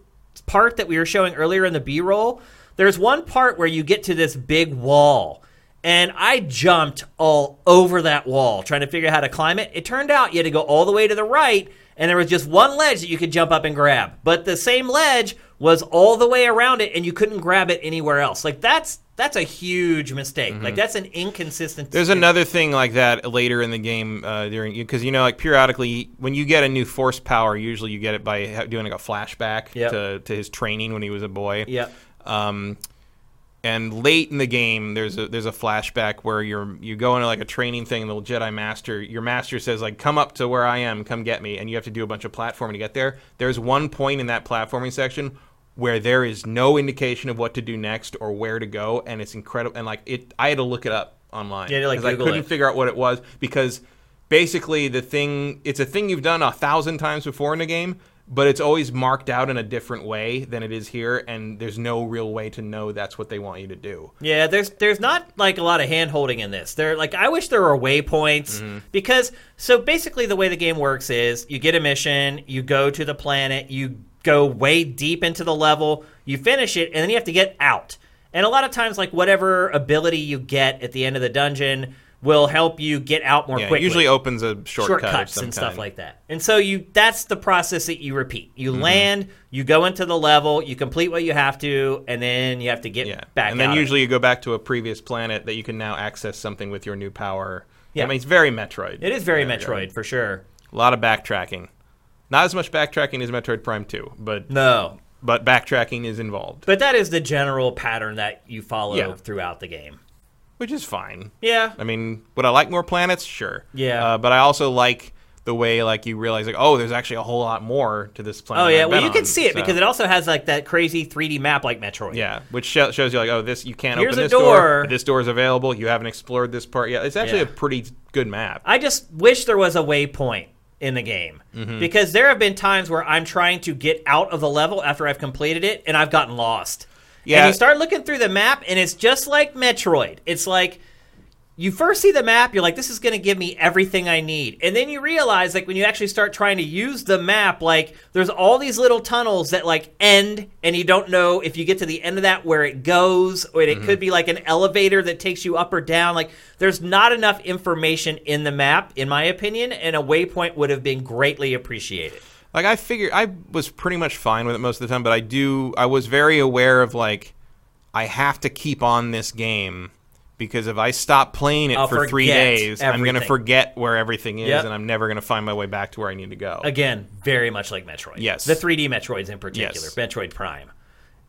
part that we were showing earlier in the B-roll. There's one part where you get to this big wall, and I jumped all over that wall trying to figure out how to climb it. It turned out you had to go all the way to the right, and there was just one ledge that you could jump up and grab. But the same ledge was all the way around it, and you couldn't grab it anywhere else. Like that's that's a huge mistake. Like that's an inconsistent. Mm-hmm. There's another thing like that later in the game uh, during because you know like periodically when you get a new force power, usually you get it by doing like a flashback Yep. to to his training when he was a boy. Yep. Um, and late in the game, there's a there's a flashback where you're you go into like a training thing. And the Jedi Master, your master says like, "Come up to where I am, come get me," and you have to do a bunch of platforming to get there. There's one point in that platforming section where there is no indication of what to do next or where to go, and it's incredible. And like it, I had to look it up online Yeah, like I couldn't it. figure out what it was because basically the thing it's a thing you've done a thousand times before in a game but it's always marked out in a different way than it is here and there's no real way to know that's what they want you to do Yeah, there's there's not like a lot of hand holding in this. There like I wish there were waypoints Mm-hmm. because so basically the way the game works is you get a mission, you go to the planet, you go way deep into the level, you finish it, and then you have to get out. And a lot of times like whatever ability you get at the end of the dungeon will help you get out more quickly. yeah it quickly usually opens a shortcut shortcuts and stuff like that. And so you that's the process that you repeat. You Mm-hmm. land, you go into the level, you complete what you have to, and then you have to get yeah back and then out of it. usually you go back to a previous planet that you can now access something with your new power Yeah. i mean it's very metroid It is very that regard. Metroid for sure. a lot of backtracking not as much backtracking as metroid prime 2 but No. but backtracking is involved But that is the general pattern that you follow Yeah. throughout the game. Which is fine Yeah. I mean, would I like more planets? Sure. Yeah. Uh, but I also like the way like you realize like, oh, there's actually a whole lot more to this planet. Oh yeah, well you can on, see it so- because it also has like that crazy 3D map like Metroid. yeah, which sho- shows you like, oh, this you can't Here's open a this door. door. This door is available. You haven't explored this part yet. It's actually Yeah. a pretty good map. I just wish there was a waypoint in the game Mm-hmm. because there have been times where I'm trying to get out of the level after I've completed it and I've gotten lost. Yeah. And you start looking through the map and it's just like Metroid. It's like you first see the map, you're like, this is going to give me everything I need. And then you realize, like, when you actually start trying to use the map, like, there's all these little tunnels that, like, end, and you don't know if you get to the end of that where it goes, or it could mm-hmm. be like an elevator that takes you up or down. Like, there's not enough information in the map, in my opinion, and a waypoint would have been greatly appreciated. Like I figured, I was pretty much fine with it most of the time, but I do, I was very aware of like, I have to keep on this game because if I stop playing it I'll for three days, I'm going to forget where everything is, Yep. and I'm never going to find my way back to where I need to go. Again, very much like Metroid. Yes. The 3D Metroids in particular, Yes. Metroid Prime.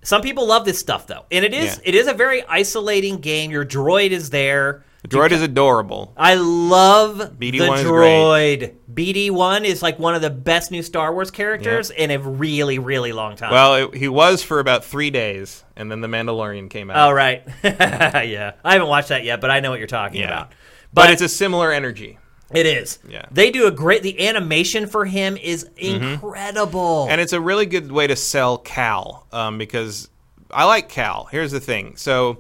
Some people love this stuff though. And it is Yeah. it is a very isolating game. Your droid is there. The droid is adorable. I love BD-1 the droid. BD1 is like one of the best new Star Wars characters in a really, really long time. Well, it, he was for about three days, and then the Mandalorian came out. oh right. yeah. I haven't watched that yet, but I know what you're talking yeah, about. but, it's a similar energy, It is. Yeah. Mm-hmm. They do a great the animation for him is incredible. and it's a really good way to sell Cal um, because I like Cal. Here's the thing, so.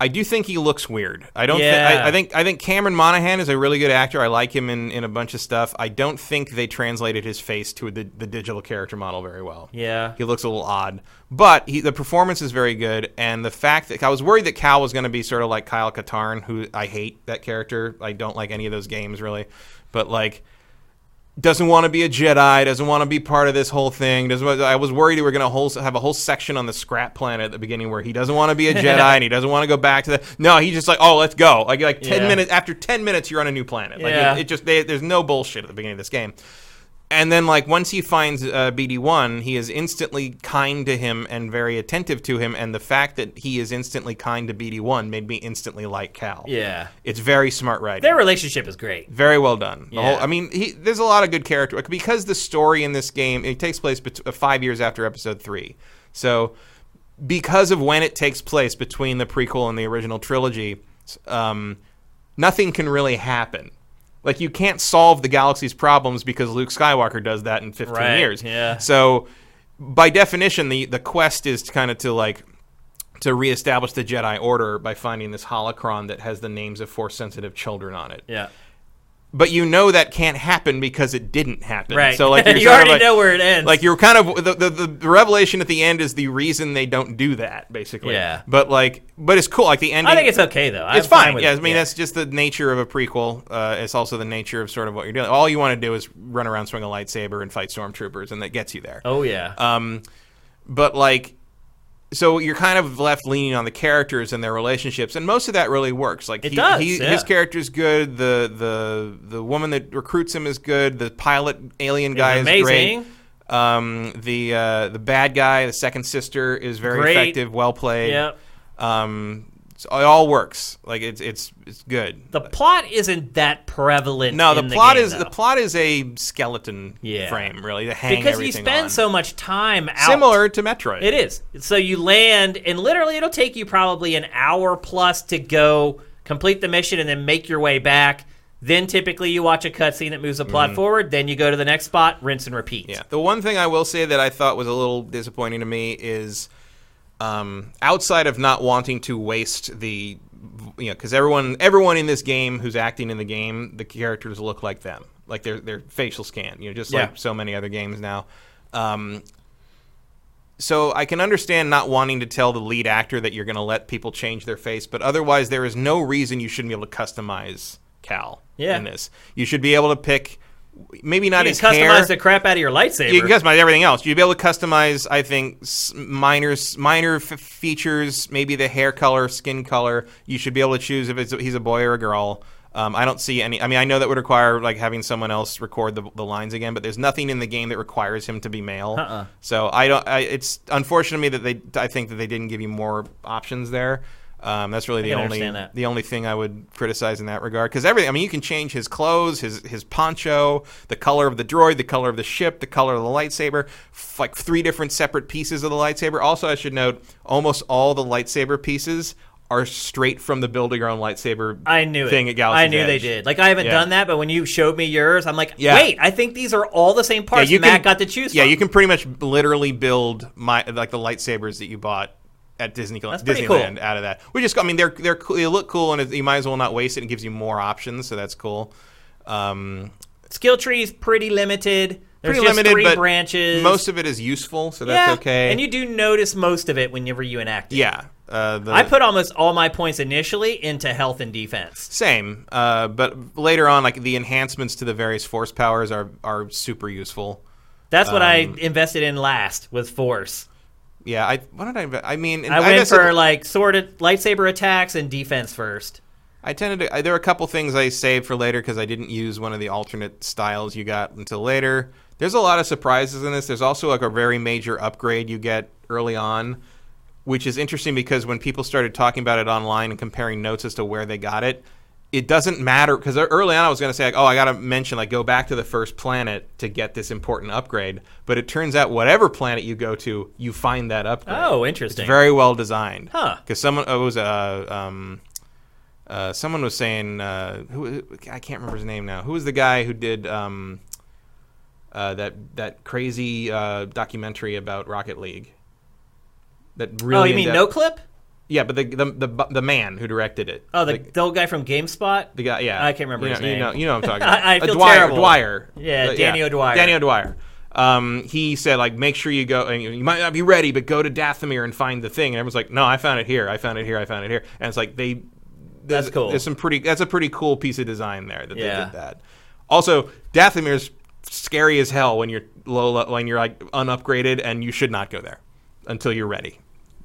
I do think he looks weird. I don't. Yeah. I, I think. I think Cameron Monaghan is a really good actor. I like him in, in a bunch of stuff. I don't think they translated his face to the, the digital character model very well. yeah. He looks a little odd, but he, the performance is very good. And the fact that I was worried that Cal was going to be sort of like Kyle Katarn, who I hate that character. I don't like any of those games really, but like doesn't want to be a Jedi, doesn't want to be part of this whole thing. Doesn't, I was worried we were going to whole, have a whole section on the scrap planet at the beginning where he doesn't want to be a Jedi and he doesn't want to go back to the. No, he's just like, oh, let's go. Like like ten Yeah. minutes after ten minutes, you're on a new planet. Like Yeah. it, it just they, there's no bullshit at the beginning of this game. And then, like, once he finds uh, BD1, he is instantly kind to him and very attentive to him. And the fact that he is instantly kind to BD1 made me instantly like Cal. Yeah. It's very smart writing. Their relationship is great. very well done. The Yeah. whole, I mean, he, there's a lot of good character because the story in this game it takes place bet- uh, five years after Episode Three. So, because of when it takes place between the prequel and the original trilogy, um, nothing can really happen. Like you can't solve the galaxy's problems because Luke Skywalker does that in 15 Right, years. yeah. So, by definition, the the quest is kind of to like to reestablish the Jedi Order by finding this holocron that has the names of force sensitive children on it Yeah. But you know that can't happen because it didn't happen. Right. So like you already like, know where it ends. like you're kind of the, the the revelation at the end is the reason they don't do that basically. Yeah. But like, but it's cool. Like the ending. I think it's okay though. It's I'm fine. with yeah, it. I mean that's just the nature of a prequel. Uh, it's also the nature of sort of what you're doing. All you want to do is run around, swing a lightsaber, and fight stormtroopers, and that gets you there. Oh yeah. Um, but like, so you're kind of left leaning on the characters and their relationships, and most of that really works. Like It he, does, he, yeah. his character's good. The the the woman that recruits him is good. The pilot alien guy is amazing. great. Um, the uh, the bad guy, the second sister, is very Great. effective, well played. Yep. Um, so it all works. Like it's it's it's good. The plot isn't that prevalent. no, the plot game, is though. the plot is a skeleton Yeah. frame, really, to hang because you spend on. so much time out. similar to Metroid. It is. So you land, and literally, it'll take you probably an hour plus to go complete the mission and then make your way back. Then typically you watch a cutscene that moves the plot mm-hmm. forward. Then you go to the next spot, rinse and repeat. Yeah. The one thing I will say that I thought was a little disappointing to me is um, outside of not wanting to waste the you know because everyone everyone in this game who's acting in the game the characters look like them like their their facial scan you know just Yeah. like so many other games now um, so I can understand not wanting to tell the lead actor that you're going to let people change their face, but otherwise there is no reason you shouldn't be able to customize Cal Yeah. in this. You should be able to pick maybe not You his can customize hair. the crap out of your lightsaber. You can customize everything else. You'd be able to customize, I think, minor minor f- features, maybe the hair color, skin color. You should be able to choose if it's, he's a boy or a girl. Um, I don't see any. I mean, I know that would require like having someone else record the, the lines again, but there's nothing in the game that requires him to be male. Uh-uh. So I don't. I, it's unfortunate to me that they. I think that they didn't give you more options there. Um, that's really the only the only thing I would criticize in that regard because everything. I mean, you can change his clothes, his his poncho, the color of the droid, the color of the ship, the color of the lightsaber. F- like three different separate pieces of the lightsaber. Also, I should note, almost all the lightsaber pieces are straight from the build your own lightsaber I knew thing it. at Galaxy's I knew they did. Like I haven't Yeah. done that, but when you showed me yours, I'm like, Yeah. wait, I think these are all the same parts. you Matt can- got to choose. Yeah, from. you can pretty much literally build my like the lightsabers that you bought at Disney That's Disneyland cool. out of that. Which is, I mean, they're they're cool, they look cool, and it, you might as well not waste it. It gives you more options, so that's cool. Um, Skill tree is pretty limited. There's pretty just limited, three but branches. most of it is useful, so yeah, that's okay. And you do notice most of it whenever you enact it. yeah, uh, the, I put almost all my points initially into health and defense. same, uh, but later on, like the enhancements to the various force powers are are super useful. That's what I Um, invested in last with force. Yeah, I what did I? inve- I mean, I went guess for it- like sword lightsaber attacks and defense first. I tended to. I, there were a couple things I saved for later because I didn't use one of the alternate styles you got until later. There's a lot of surprises in this. There's also like a very major upgrade you get early on, which is interesting because when people started talking about it online and comparing notes as to where they got it, it doesn't matter because early on I was going to say like, oh, I got to mention like go back to the first planet to get this important upgrade, but it turns out whatever planet you go to, you find that upgrade. Oh, interesting. It's very well designed. Huh. Because someone oh, it was uh, um, uh, someone was saying uh, who I can't remember his name now. Who was the guy who did um, uh, that that crazy uh, documentary about Rocket League? That really oh, you mean Noclip? Yeah, but the, the the the man who directed it. Oh, the, Like, the old guy from GameSpot. the guy, yeah, I can't remember you his know, You know, you know what I'm talking about. I- I Uh, feel Dwyer, terrible. Dwyer. Yeah, Uh, Danny O'Dwyer. Danny O'Dwyer. Um, he said like, make sure you go. And you might not be ready, but go to Dathomir and find the thing. And everyone's like, no, I found it here. I found it here. I found it here. And it's like they. That's cool. There's some pretty. That's a pretty cool piece of design there that Yeah. they did that. Also, Dathomir's scary as hell when you're low, when you're like unupgraded, and you should not go there until you're ready.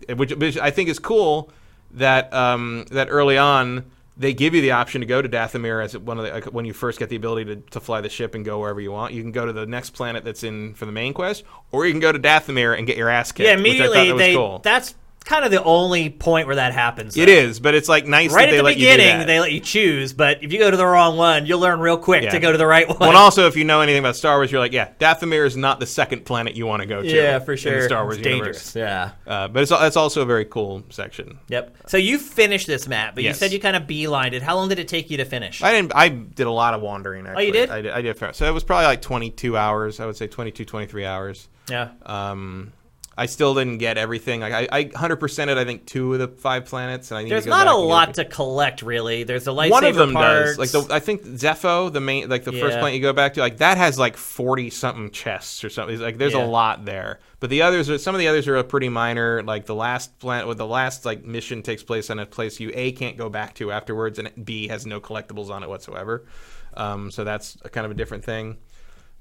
Which, which I think is cool that um, that early on they give you the option to go to Dathomir as one of the like, when you first get the ability to, to fly the ship and go wherever you want. You can go to the next planet that's in for the main quest, or you can go to Dathomir and get your ass kicked. Yeah, which I thought immediately they. cool. That's kind of the only point where that happens. It though. is, but it's like nice Right that at they the let you do beginning, that. they let you choose, but if you go to the wrong one, you'll learn real quick Yeah. to go to the right one. Well, and also, if you know anything about Star Wars, you're like, yeah, Dathomir is not the second planet you want to go to. yeah, for sure. the Star Wars it's universe. dangerous. Yeah. Uh, but it's that's also a very cool section. Yep. So you finished this map, but you said you kind of beelined it. How long did it take you to finish? I didn't. I did a lot of wandering. Actually. Oh, you did? I did. I did. So it was probably like 22 hours. I would say 22, 23 hours. yeah. Um, I still didn't get everything. Like I, I 100%ed I think two of the five planets, and I need There's to go not a lot to collect, really. There's the lightsaber One of them parts. does. Like the, I think Zeffo, the main, like the first Yeah. planet you go back to, like that has like forty something chests or something. It's like there's Yeah. a lot there. But the others, are some of the others are pretty minor. Like the last planet, with the last like mission takes place on a place you a can't go back to afterwards, and b has no collectibles on it whatsoever. Um, so that's a kind of a different thing.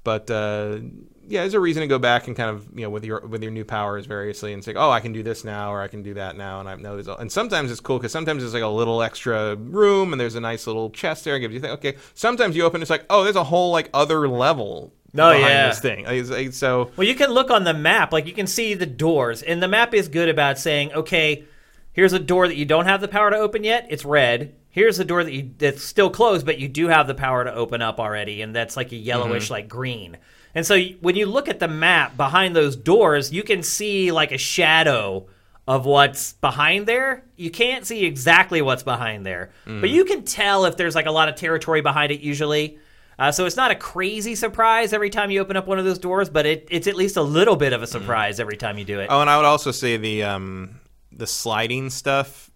But uh, yeah, there's a reason to go back and kind of you know with your with your new powers variously and say, oh, I can do this now or I can do that now, and I know there's and sometimes it's cool because sometimes there's like a little extra room and there's a nice little chest there. It gives you think, okay. Sometimes you open, it's like, oh, there's a whole like other level Oh, behind yeah. this thing. It's- so Well, you can look on the map, like you can see the doors, and the map is good about saying, okay, here's a door that you don't have the power to open yet. It's red. Here's a door that you that's still closed, but you do have the power to open up already, and that's like a yellowish, mm-hmm. like green. And so when you look at the map behind those doors, you can see like a shadow of what's behind there. You can't see exactly what's behind there, but you can tell if there's like a lot of territory behind it usually. Uh, so it's not a crazy surprise every time you open up one of those doors, but it, it's at least a little bit of a surprise every time you do it. oh, and I would also say the um the sliding stuff,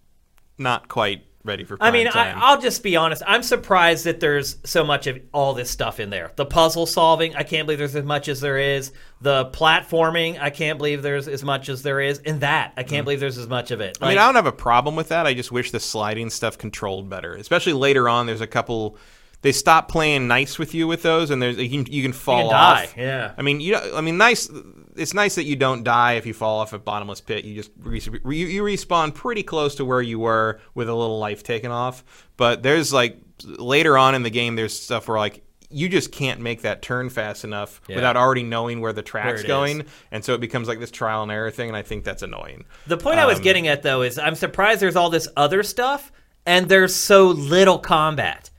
not quite ready for. I mean, I, time. I'll just be honest. I'm surprised that there's so much of all this stuff in there. The puzzle solving, I can't believe there's as much as there is. The platforming, I can't believe there's as much as there is. And that, I can't believe there's as much of it. Mm. I mean, I don't have a problem with that. I just wish the sliding stuff controlled better, especially later on. There's a couple. They stop playing nice with you with those, and there's you can, you can fall you can die. off. Yeah. I mean, you. know- I mean, nice. It's nice that you don't die if you fall off a bottomless pit. You just re- you, you respawn pretty close to where you were with a little life taken off. But there's like later on in the game, there's stuff where like you just can't make that turn fast enough Yeah. without already knowing where the track's it going, is. and so it becomes like this trial and error thing. And I think that's annoying. The point I was Um, getting at though is I'm surprised there's all this other stuff and there's so little combat.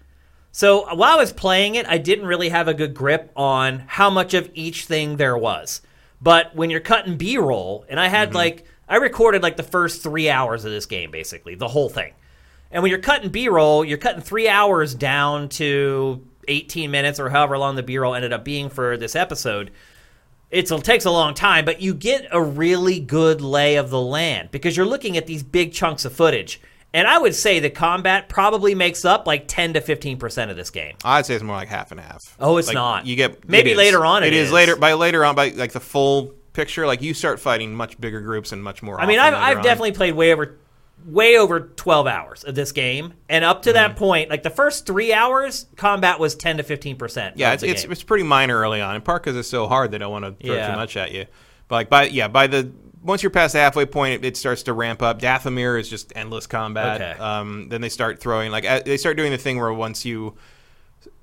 So while I was playing it, I didn't really have a good grip on how much of each thing there was. But when you're cutting B-roll, and I had mm-hmm. like I recorded like the first three hours of this game, basically the whole thing. And when you're cutting B-roll, you're cutting three hours down to 18 minutes or however long the B-roll ended up being for this episode. It's, it takes a long time, but you get a really good lay of the land because you're looking at these big chunks of footage. And I would say the combat probably makes up like 10 to 15% of this game. I'd say it's more like half and half. Oh, it's Like, not. You get Maybe later on it it is. is. later by later on by like the full picture. Like you start fighting much bigger groups and much more. I mean, I've, I've on. definitely played way over, way over twelve hours of this game, and up to Mm-hmm. that point, like the first three hours, combat was ten to fifteen percent. Yeah, it's, it's it's pretty minor early on. In part because it's so hard, they don't want to throw Yeah. too much at you. But like by yeah, by the once you're past the halfway point, it, it starts to ramp up. Dathomir is just endless combat. Okay. Um, then they start throwing like uh, they start doing the thing where once you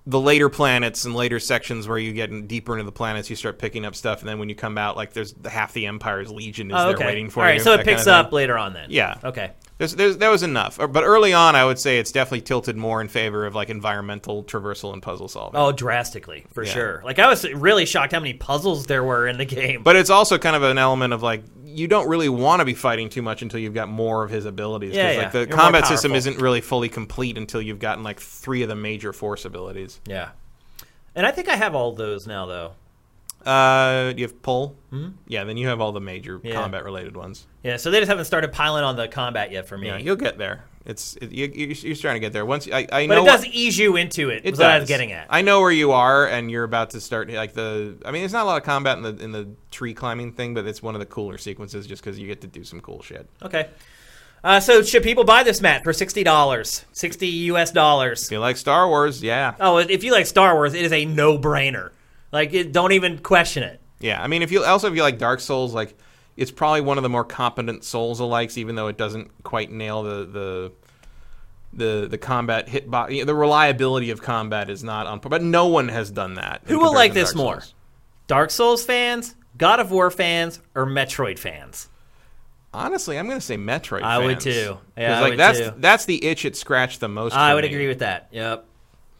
the later planets and later sections where you get in- deeper into the planets, you start picking up stuff, and then when you come out, like there's the half the Empire's Legion is oh, there waiting for All you. right, so it that kind picks of thing. up later on then. Yeah. Okay. There's, there's, that was enough. But early on, I would say it's definitely tilted more in favor of like environmental traversal and puzzle solving. Oh, drastically for Yeah. sure. Like I was really shocked how many puzzles there were in the game. But it's also kind of an element of like you don't really want to be fighting too much until you've got more of his abilities. 'cause, Yeah, like the You're combat system isn't really fully complete until you've gotten like three of the major force abilities. yeah. And I think I have all those now, though. Uh, you have pull. Mm-hmm. Yeah, then you have all the major Yeah. combat related ones. Yeah, so they just haven't started piling on the combat yet for me. Yeah, you'll get there. It's it, you, you're, you're starting to get there. Once I, I but know it does what- ease you into it. It what I was does. getting at. I know where you are, and you're about to start like the. I mean, there's not a lot of combat in the in the tree climbing thing, but it's one of the cooler sequences just because you get to do some cool shit. Okay. Uh, so should people buy this, Matt, for sixty dollars, sixty U.S. dollars? If you like Star Wars, yeah, Oh, if you like Star Wars, it is a no-brainer. Like, it, don't even question it. yeah. I mean, if you also if you like Dark Souls, like it's probably one of the more competent Souls alikes, even though it doesn't quite nail the the. The, the combat hitbox the reliability of combat is not on but no one has done that. Who will like this Dark more? Dark Souls fans, God of War fans, or Metroid fans? Honestly, I'm going to say Metroid. I would too. Yeah, like would that's too. that's the itch it scratched the most. I would me. agree with that. Yep.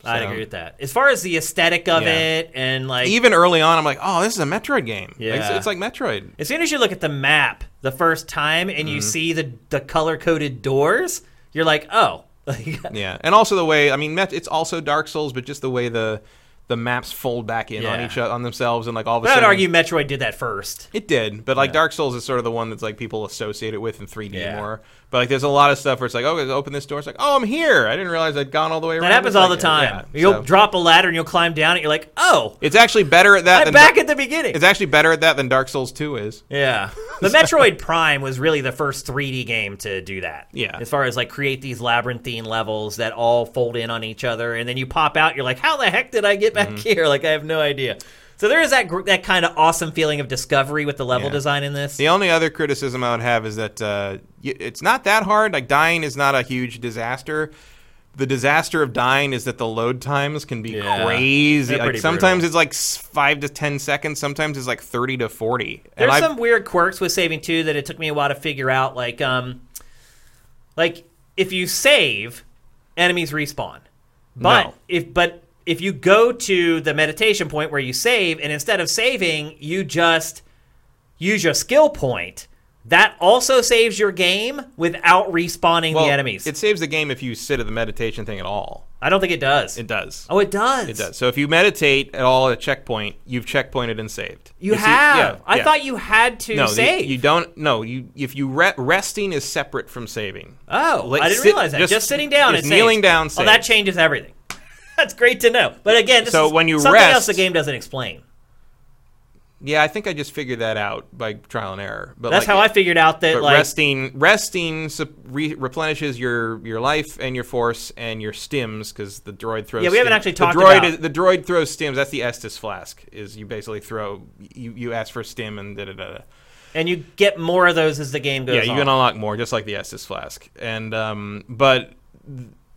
I'd agree with that. As far as the aesthetic of Yeah. it and like Even early on, I'm like, oh, this is a Metroid game. Like, it's, Yeah. it's like Metroid. as soon as you look at the map the first time and Mm-hmm. you see the the color coded doors, you're like, oh. Yeah, and also the way I mean, Met, it's also Dark Souls, but just the way the the maps fold back in on Yeah. each o- on themselves, and like all of a But I'd sudden, argue Metroid did that first. it did. But like Dark Souls is sort of the one that's like people associate it with in 3D Yeah. more. But like, there's a lot of stuff where it's like, oh, open this door. It's like, oh, I'm here. I didn't realize I'd gone all the way around. That happens all the time. yeah, You'll so- drop a ladder and you'll climb down it. You're like, oh, It's actually better at that. I'm than back Dar- at the beginning. It's actually better at that than Dark Souls 2 is. Yeah. The Metroid Prime was really the first 3D game to do that. Yeah. As far as like create these labyrinthine levels that all fold in on each other and then you pop out, you're like, how the heck did I get back Mm-hmm. here? Like I have no idea. So there is that gr- that kind of awesome feeling of discovery with the level Yeah. design in this. The only other criticism I would have is that uh, it's not that hard. Like dying is not a huge disaster. The disaster of dying is that the load times can be Yeah. crazy. Like sometimes brutal. it's like five to ten seconds. Sometimes it's like thirty to forty. There's and I've- some weird quirks with saving too that it took me a while to figure out. Like, um, like if you save, enemies respawn. But No. if but if you go to the meditation point where you save, and instead of saving, you just use your skill point. That also saves your game without respawning well, the enemies. It saves the game if you sit at the meditation thing at all. I don't think it does. It does. oh, it does. It does. So if you meditate at all at a checkpoint, you've checkpointed and saved. You see- have. yeah, I yeah. thought you had to no, save. You, you don't. No, you if you re- resting is separate from saving. Oh, Like, I didn't sit- realize that. just- Just, sitting down, just kneeling saves. down Oh, that changes everything. That's great to know. But again, this So is when you something rest- else the game doesn't explain. Yeah, I think I just figured that out by trial and error. But That's like, how I figured out that like resting, resting re- replenishes your your life and your force and your stims because the droid throws. Yeah, we haven't stim- actually talked the droid about- Is, the droid throws stims. That's the Estus flask. Is you basically throw you you ask for stim and da da da. da. and you get more of those as the game goes Yeah, you on. can unlock more, just like the Estus flask. And um, but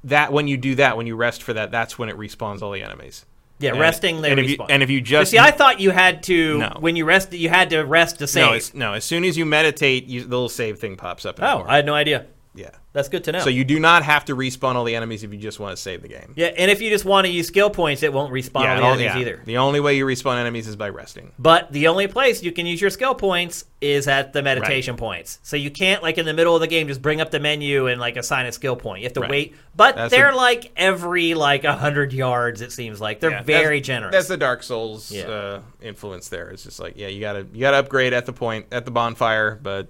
that when you do that, when you rest for that, that's when it respawns all the enemies. yeah, And- resting they and if you, and if you But just see, I thought you had to No. when you rest. You had to rest to save. no, no, as soon as you meditate, you, the little save thing pops up. oh. I had no idea. Yeah. That's good to know. So you do not have to respawn all the enemies if you just want to save the game. yeah, and if you just want to use skill points, it won't respawn Yeah, all the all- enemies yeah. either. The only way you respawn enemies is by resting. But the only place you can use your skill points is at the meditation points. So you can't like in the middle of the game just bring up the menu and like assign a skill point. You have to Right. wait. But That's they're a- like every like a hundred yards. It seems like they're Yeah, very that's, generous. That's the Dark Souls uh, influence there. It's just like, yeah, you gotta you gotta upgrade at the point at the bonfire, but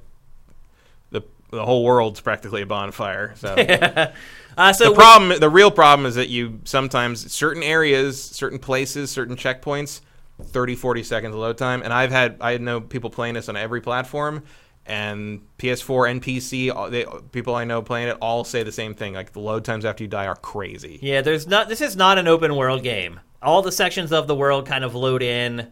the whole world's practically a bonfire. So uh, so the we- problem, the real problem, is that you sometimes certain areas, certain places, certain checkpoints, 30, 40 seconds load time, and I've had I know people playing this on every platform. And PS4 and PC, all- they, people I know playing it all say the same thing. Like the load times after you die are crazy. yeah, there's not. This is not an open world game. All the sections of the world kind of load in.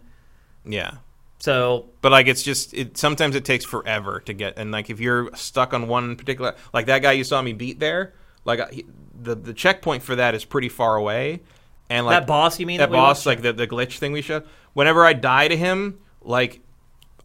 Yeah. So but like it's just it sometimes it takes forever to get and like if you're stuck on one particular like that guy you saw me beat there like he, the the checkpoint for that is pretty far away and like that boss, you mean that we boss watched? like the, the glitch thing we showed whenever i die to him like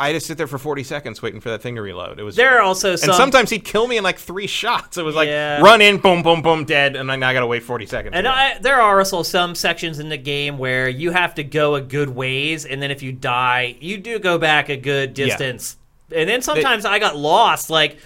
i just sit there for 40 seconds waiting for that thing to reload it was There are also some. and sometimes he'd kill me in like three shots it was like Yeah. run in boom boom boom dead and then i gotta wait 40 seconds And. I, there are also some sections in the game where you have to go a good ways, and then if you die, you do go back a good distance. And then sometimes I got lost. Like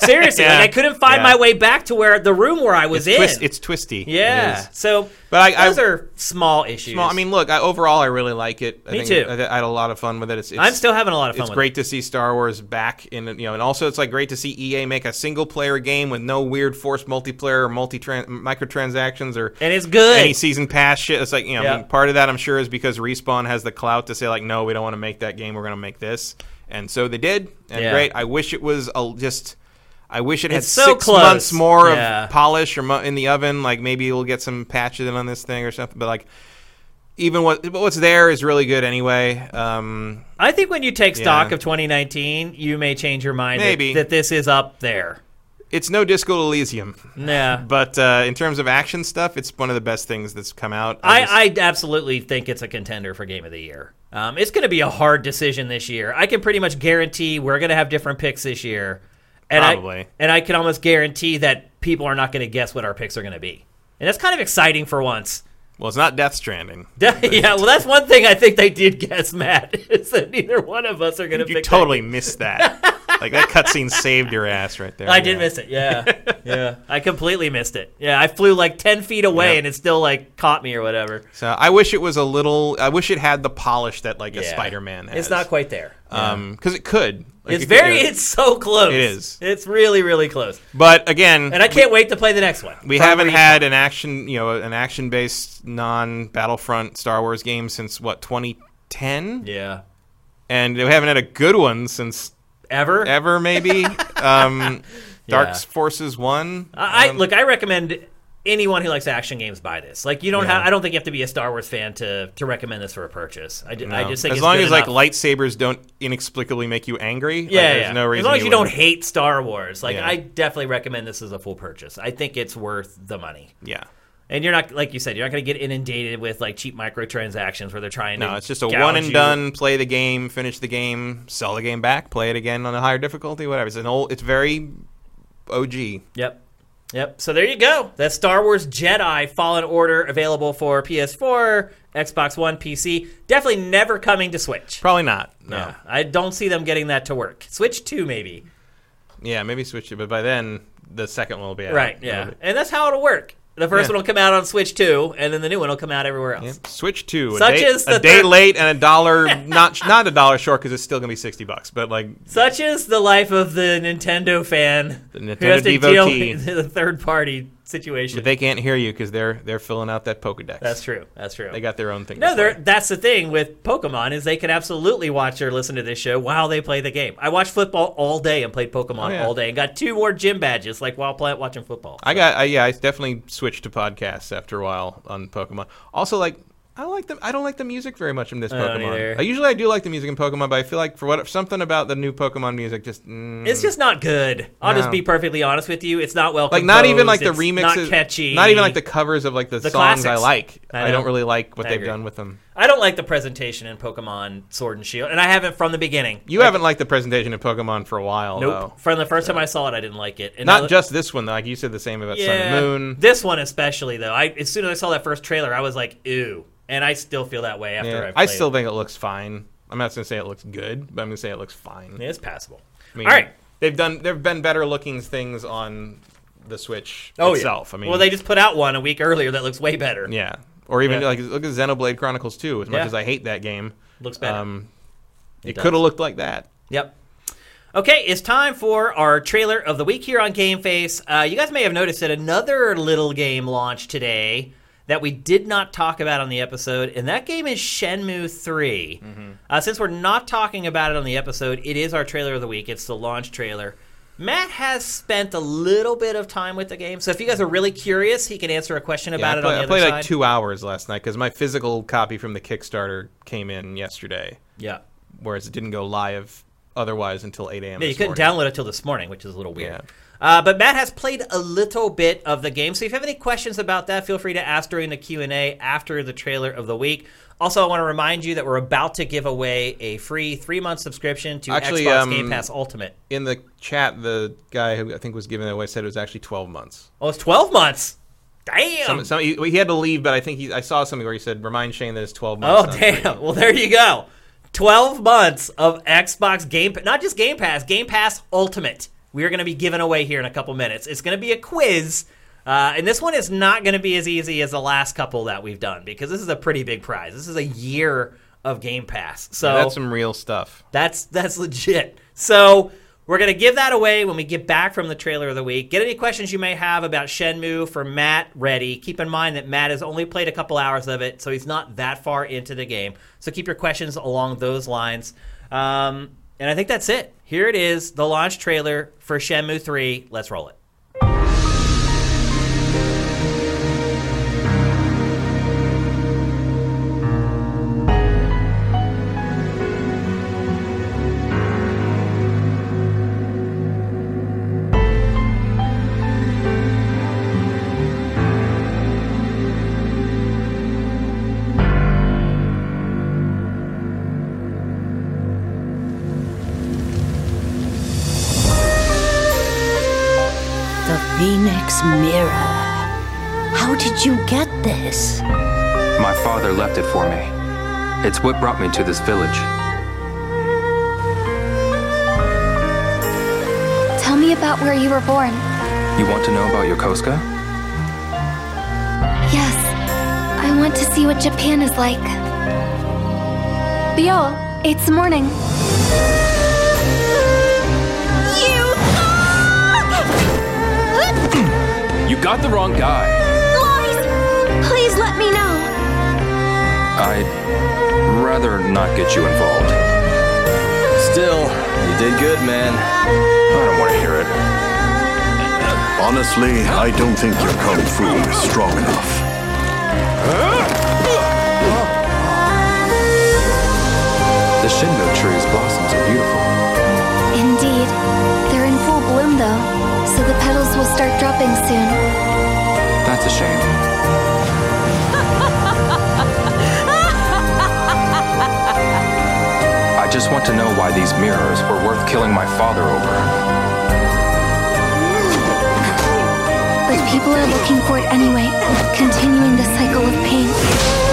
seriously, Yeah. like I couldn't find Yeah. my way back to where the room where I was it's, in. twist, it's twisty yeah. is. So, But I- I- those are small issues. Small, I mean, look. I, overall, I really like it. I Me think too. I, I had a lot of fun with it. It's, it's, I'm still having a lot of fun. It's great to see Star Wars back in, you know, and also it's like great to see EA make a single player game with no weird forced multiplayer or multi microtransactions or and it's good. any season pass shit. It's like you know, I mean, part of that I'm sure is because Respawn has the clout to say like, no, we don't want to make that game. We're going to make this, and so they did. And Yeah. great. I wish it was a, just. I wish it had so six close. months more Yeah. of polish or mo- in the oven. Like maybe we'll get some patches in on this thing or something. But like, even what what's there is really good anyway. Um, I think when you take stock Yeah. of 2019, you may change your mind that- Maybe. that, this is up there. It's no Disco Elysium, Yeah. but uh, in terms of action stuff, it's one of the best things that's come out. just- I, I absolutely think it's a contender for Game of the Year. Um, it's going to be a hard decision this year. I can pretty much guarantee we're going to have different picks this year. And Probably. I, and I can almost guarantee that people are not going to guess what our picks are going to be. And that's kind of exciting for once. well, it's not Death Stranding. yeah, well, that's one thing I think they did guess, Matt, is that neither one of us are going to You pick totally missed that. Like that cutscene saved your ass right there. I did Yeah. miss it. Yeah, yeah. I completely missed it. Yeah, I flew like ten feet away, Yeah. and it still like caught me or whatever. So I wish it was a little. I wish it had the polish that like a Spider-Man has. It's not quite there. Um, because it could. Like, it's it could, very. you know, It's so close. It is. It's really, really close. But again, And I can't wait to play the next one. we haven't had an action, you know, an action-based non-Battlefront Star Wars game since what 2010, Yeah. and we haven't had a good one since Ever. ever, maybe. um, Dark Yeah. Forces One. I, I Um, look. I recommend anyone who likes action games buy this. Like, you don't Yeah. have. I don't think you have to be a Star Wars fan to to recommend this for a purchase. I, ju- I just think as long as like lightsabers don't inexplicably make you angry. like, Yeah, there's yeah. no reason. as long as you don't wouldn't. hate Star Wars, like Yeah. I definitely recommend this as a full purchase. I think it's worth the money. Yeah. And you're not, like you said, you're not going to get inundated with like cheap microtransactions where they're trying to. No, it's just a one and you. done. Play the game, finish the game, sell the game back, play it again on a higher difficulty, whatever. It's an old. It's very OG. Yep. Yep. So there you go. That's Star Wars Jedi Fallen Order available for PS4, Xbox One, PC. Definitely never coming to Switch. Probably not. No. Yeah, I don't see them getting that to work. Switch 2 maybe. Yeah, maybe switch it, but by then the second one will be out. Right, yeah. And that's how it'll work. The first Yeah. one will come out on Switch 2 and then the new one will come out everywhere else. Yeah. Switch two. A Such day, is the a day third- late and a dollar not not a dollar short because it's still gonna be sixty bucks. But like Such is the life of the Nintendo fan The who Nintendo has to deal with the third party situation. but they can't hear you because they're they're filling out that Pokedex. that's true. That's true. They got their own thing. No, they're, play. that's the thing with Pokemon is they can absolutely watch or listen to this show while they play the game. I watched football all day and played Pokemon Oh, yeah. all day and got two more gym badges like while play, watching football. I got I, yeah. I definitely switched to podcasts after a while on Pokemon. Also, like I like them. I don't like the music very much in this I don't Pokemon. either. I usually I do like the music in Pokemon, but I feel like for what something about the new Pokemon music just mm, It's just not good. I'll just No. be perfectly honest with you. It's not well like not even like composed. the It's remixes, Not catchy. not even like the covers of like the, The songs I classics. like. I I, don't really like what I they've agree. done with them. I don't like the presentation in Pokemon Sword and Shield, and I haven't from the beginning. You haven't liked the presentation of Pokemon for a while, Nope. though. From the first time I saw it, I didn't like it. And Not just this one, though. Like you said, the same about Sun and Moon. This one especially, though. I as soon as I saw that first trailer, I was like, "Ew," and I still feel that way after Yeah. I've I still it. think it looks fine. I'm not going to say it looks good, but I'm going to say it looks fine. it's passable. I mean, All right. They've done. There've been better looking things on the Switch Oh itself. yeah. I mean, well, they just put out one a week earlier that looks way better. yeah. Or even Yeah. like look at Xenoblade Chronicles 2. As much as I hate that game, Looks better. um, It it, could have looked like that. Yep. Okay, it's time for our trailer of the week here on Game Face. Uh, you guys may have noticed that another little game launched today that we did not talk about on the episode, and that game is Shenmue 3. Uh, since we're not talking about it on the episode, it is our trailer of the week. It's the launch trailer. Matt has spent a little bit of time with the game, so if you guys are really curious, he can answer a question about I, it play- on the I played side. like two hours last night because my physical copy from the Kickstarter came in yesterday, Yeah. whereas it didn't go live otherwise until 8 a.m. Yeah, you couldn't morning. download it till this morning, which is a little weird. Yeah. Uh, but Matt has played a little bit of the game, so if you have any questions about that, feel free to ask during the Q and A after the trailer of the week. Also, I want to remind you that we're about to give away a free three month subscription to Actually, Xbox um, Game Pass Ultimate. In the chat, the guy who I think was giving it away said it was actually 12 months. Oh, it's twelve months. Damn. Some, some, he, he had to leave, but I think he, I saw something where he said, "Remind Shane that it's 12 months." Oh damn! three." Well, there you go. Twelve months of Xbox Game, Pass not just Game Pass, Game Pass Ultimate. We are going to be giving away here in a couple minutes. It's going to be a quiz, uh, and this one is not going to be as easy as the last couple that we've done because this is a pretty big prize. This is a year of Game Pass, so Yeah, that's some real stuff. that's that's legit. So we're gonna give that away when we get back from the trailer of the week. Get any questions you may have about Shenmue for Matt ready. Keep in mind that Matt has only played a couple hours of it, so he's not that far into the game. So keep your questions along those lines. Um, and I think that's it. Here it is, the launch trailer for Shenmue 3. Let's roll it. It for me. It's what brought me to this village. Tell me about where you were born. You want to know about Yokosuka? Yes, I want to see what Japan is like. Biol, it's morning. You! You got the wrong guy. I'd rather not get you involved. Still, you did good, man. I don't want to hear it. Honestly, I don't think your kung fu is strong enough. The Shinbo tree's blossoms are beautiful. Indeed. They're in full bloom, though, so the petals will start dropping soon. Want to know why these mirrors were worth killing my father over. But people are looking for it anyway, continuing the cycle of pain.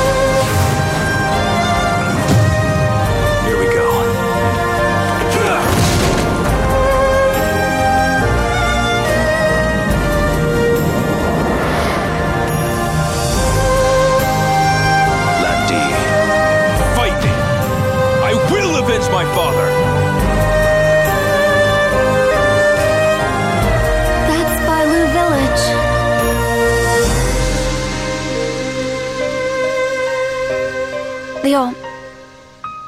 Father! That's Bailu Village. Ryo,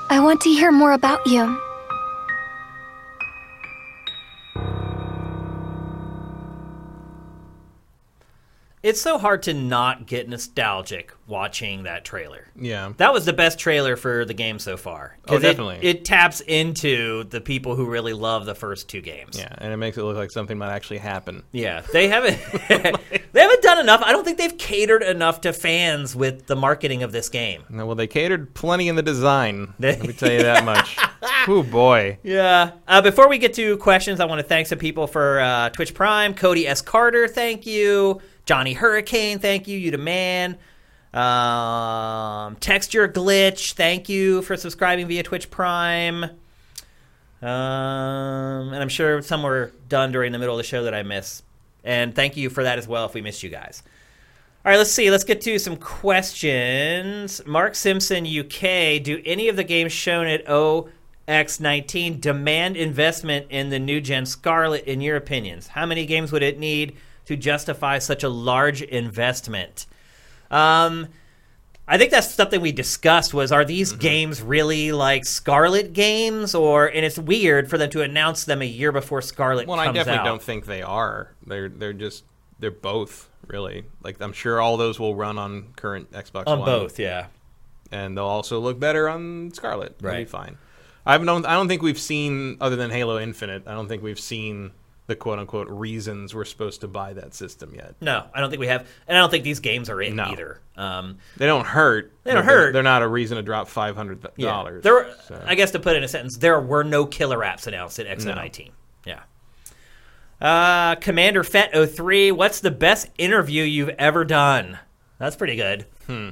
I want to hear more about you. It's so hard to not get nostalgic watching that trailer. Yeah. That was the best trailer for the game so far. Oh, it- definitely. It, taps into the people who really love the first two games. Yeah, and it makes it look like something might actually happen. Yeah, they haven't they haven't done done enough. I don't think they've catered enough to fans with the marketing of this game. No, well, they catered plenty in the design. Let me tell you that much. oh boy. Yeah. Uh, before we get to questions, I want to thank some people for uh, Twitch Prime. Cody S. Carter, thank you. Johnny Hurricane, thank you. You the man. Um, Texture Glitch, thank you for subscribing via Twitch Prime. Um, and I'm sure some were done during the middle of the show that I missed. And thank you for that as well if we missed you guys. All right, let's see. Let's get to some questions. Mark Simpson, UK. Do any of the games shown at X019 demand investment in the new gen Scarlet, in your opinions? How many games would it need to justify such a large investment? Um, I think that's something we discussed was are these games really like Scarlet games or and it's weird for them to announce them a year before Scarlet Well, I definitely out. don't think they are. They're they're just they're both really. Like I'm sure all those will run on current Xbox on One. both, yeah. and they'll also look better on Scarlet. They'll be Right. fine. I don't. I don't think we've seen other than Halo Infinite. I don't think we've seen the quote unquote reasons we're supposed to buy that system yet. No, I don't think we have, and I don't think these games are in No. either. Um, They don't hurt. They don't but they're- hurt. They're not a reason to drop five hundred yeah. dollars. There, were, I guess to put it in a sentence, there were no killer apps announced at X019. Yeah. Uh, Commander Fet 03, what's the best interview you've ever done? That's pretty good. Hmm.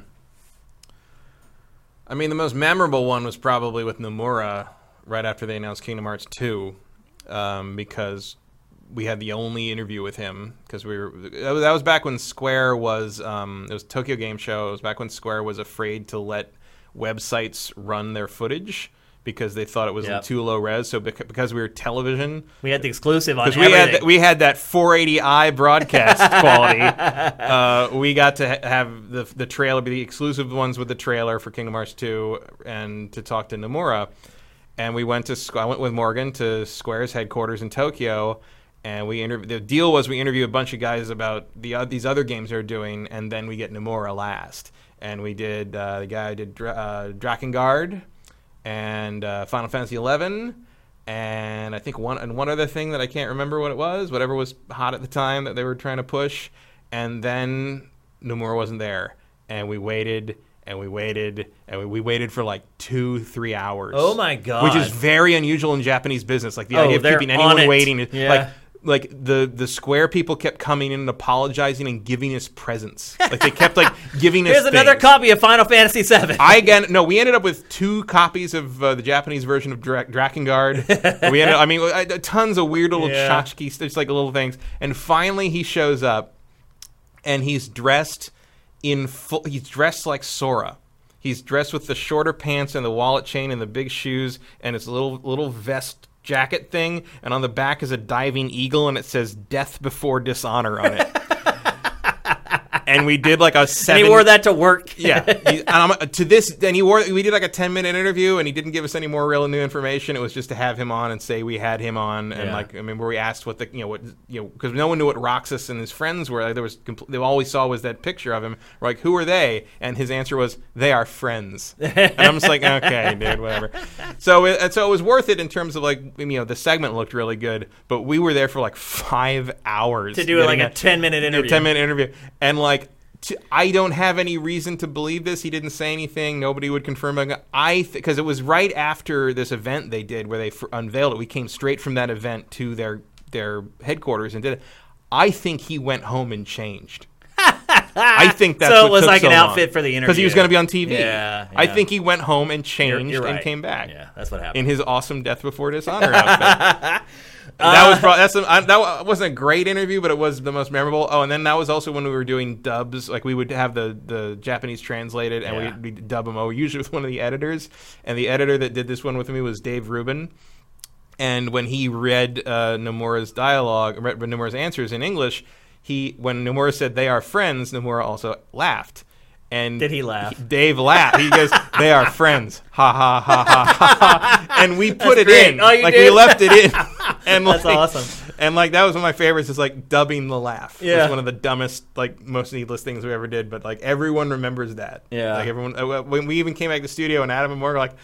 I mean, the most memorable one was probably with Nomura right after they announced Kingdom Hearts 2, um, because we had the only interview with him because we were that was, back when Square was um, it was Tokyo Game Show. It was back when Square was afraid to let websites run their footage because they thought it was Yep. too low res. So bec- because we were television, We had the exclusive on because we everything. had we had that 480i broadcast quality. Uh, we got to ha- have the the trailer be the exclusive ones with the trailer for Kingdom Hearts 2 and to talk to Nomura. And we went to I went with Morgan to Square's headquarters in Tokyo, and we interv- the deal was we interview a bunch of guys about the uh, these other games they're doing, and then we get Nomura last. And we did uh, the guy who did Dra- uh, Drakengard and uh, Final Fantasy XI, and I think one and one other thing that I can't remember what it was, whatever was hot at the time that they were trying to push, and then Nomura wasn't there, and we waited and we waited and we, we waited for like two three hours. Oh my God. Which is very unusual in Japanese business. Like the Oh, idea of keeping anyone waiting, Yeah. like like the the square people kept coming in and apologizing and giving us presents. Like they kept like giving us. Presents. Here's another things. copy of Final Fantasy VII. I again no. We ended up with two copies of uh, the Japanese version of Dra- Drakengard. we ended, I mean, uh, tons of weird little Yeah. tchotchkes, just like little things. And finally, he shows up, and he's dressed in full. He's dressed like Sora. He's dressed with the shorter pants and the wallet chain and the big shoes and his little little vest jacket thing. And on the back is a diving eagle, and it says "Death Before Dishonor" on it. and we did like a and he wore that to work. Yeah, he, and I'm, to this, and he wore. We did like a 10 minute interview, and he didn't give us any more real new information. It was just to have him on and say we had him on, and Yeah. like I mean, where we asked what the you know what you know because no one knew what Roxas and his friends were. Like, there was compl- they all we saw was that picture of him. We're like, who are they? And his answer was, they are friends. and I'm just like, okay, dude, whatever. So it, and so it was worth it in terms of like you know the segment looked really good, but we were there for like five hours To do, like, getting a 10-minute interview. 10 minute interview, and like. T- I don't have any reason to believe this. He didn't say anything. Nobody would confirm it. I because it was right after this event they did where they f- unveiled it. We came straight from that event to their their headquarters and did it. I think he went home and changed. I think that's So it what was like so an long. outfit for the interview because he was going to be on TV. Yeah, I think he went home and changed You're- you're and came back. Yeah, that's what happened. in his awesome Death Before Dishonor outfit. that was pro- that's a, I, that wasn't a great interview, but it was the most memorable. Oh, and then that was also when we were doing dubs. Like we would have the the Japanese translated, and Yeah. we'd, we'd dub them over usually with one of the editors. And the editor that did this one with me was Dave Rubin. And when he read uh, Nomura's dialogue, read Nomura's answers in English, he when Nomura said they are friends, Nomura also laughed. And Did he laugh? Dave laughed. He goes, "They are friends." Ha ha ha ha ha. ha. And we put it great. in. Oh, like did? we left it in. And That's like- awesome. And like that was one of my favorites. Is like dubbing the laugh. Yeah. was one of the dumbest, like most needless things we ever did. But like everyone remembers that. Yeah. Like everyone. uh, When we even came back to the studio and Adam and Morgan were like.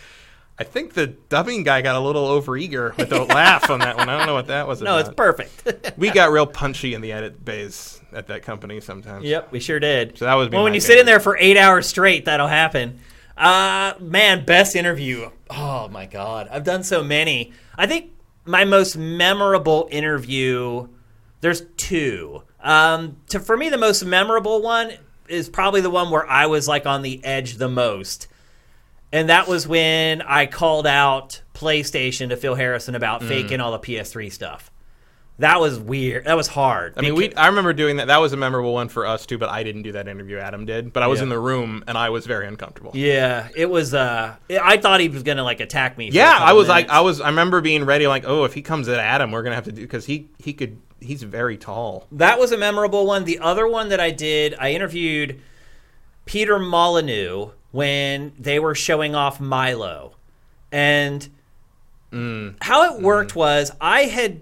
I think the dubbing guy got a little overeager with the laugh on that one. I don't know what that was. No, it's perfect. We got real punchy in the edit bays at that company sometimes. yep, we sure did. So that was well, when you sit in there for eight hours straight, that'll happen. Uh, man, best interview. Oh my god, I've done so many. I think my most memorable interview. There's two. Um, to for me, the most memorable one is probably the one where I was like on the edge the most, and that was when I called out PlayStation to Phil Harrison about Mm. faking all the PS3 stuff. That was weird. That was hard. I mean, we. I remember doing that. That was a memorable one for us too. But I didn't do that interview. Adam did. But I was Yeah. in the room and I was very uncomfortable. Yeah, it was. Uh, I thought he was gonna like attack me. Yeah, I was like. I was. I remember being ready, like, oh, if he comes at Adam, we're gonna have to do because he he could. He's very tall. that was a memorable one. The other one that I did, I interviewed Peter Molyneux when they were showing off Milo, and how it worked was I had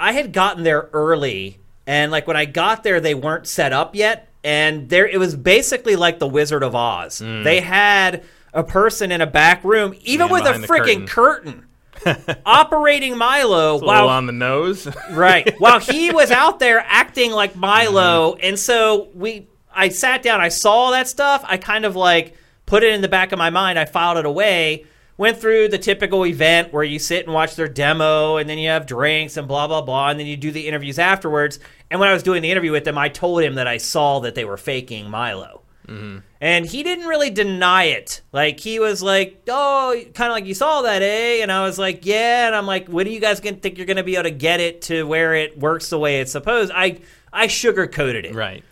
I had gotten there early, and like when I got there, they weren't set up yet, and there it was basically like the Wizard of Oz. They had a person in a back room, even Man with a freaking curtain. operating Milo while on the nose. right while he was out there acting like Milo, Mm-hmm. and so we I sat down, I saw that stuff, I kind of like put it in the back of my mind, I filed it away. Went through the typical event where you sit and watch their demo, and then you have drinks and blah blah blah, and then you do the interviews afterwards. And when I was doing the interview with them, I told him that I saw that they were faking Milo. And he didn't really deny it. Like he was like, "Oh, kind of like you saw that, eh?" And I was like, "Yeah." And I'm like, "When are you guys gonna think you're gonna be able to get it to where it works the way it's supposed?" I I sugarcoated it. right.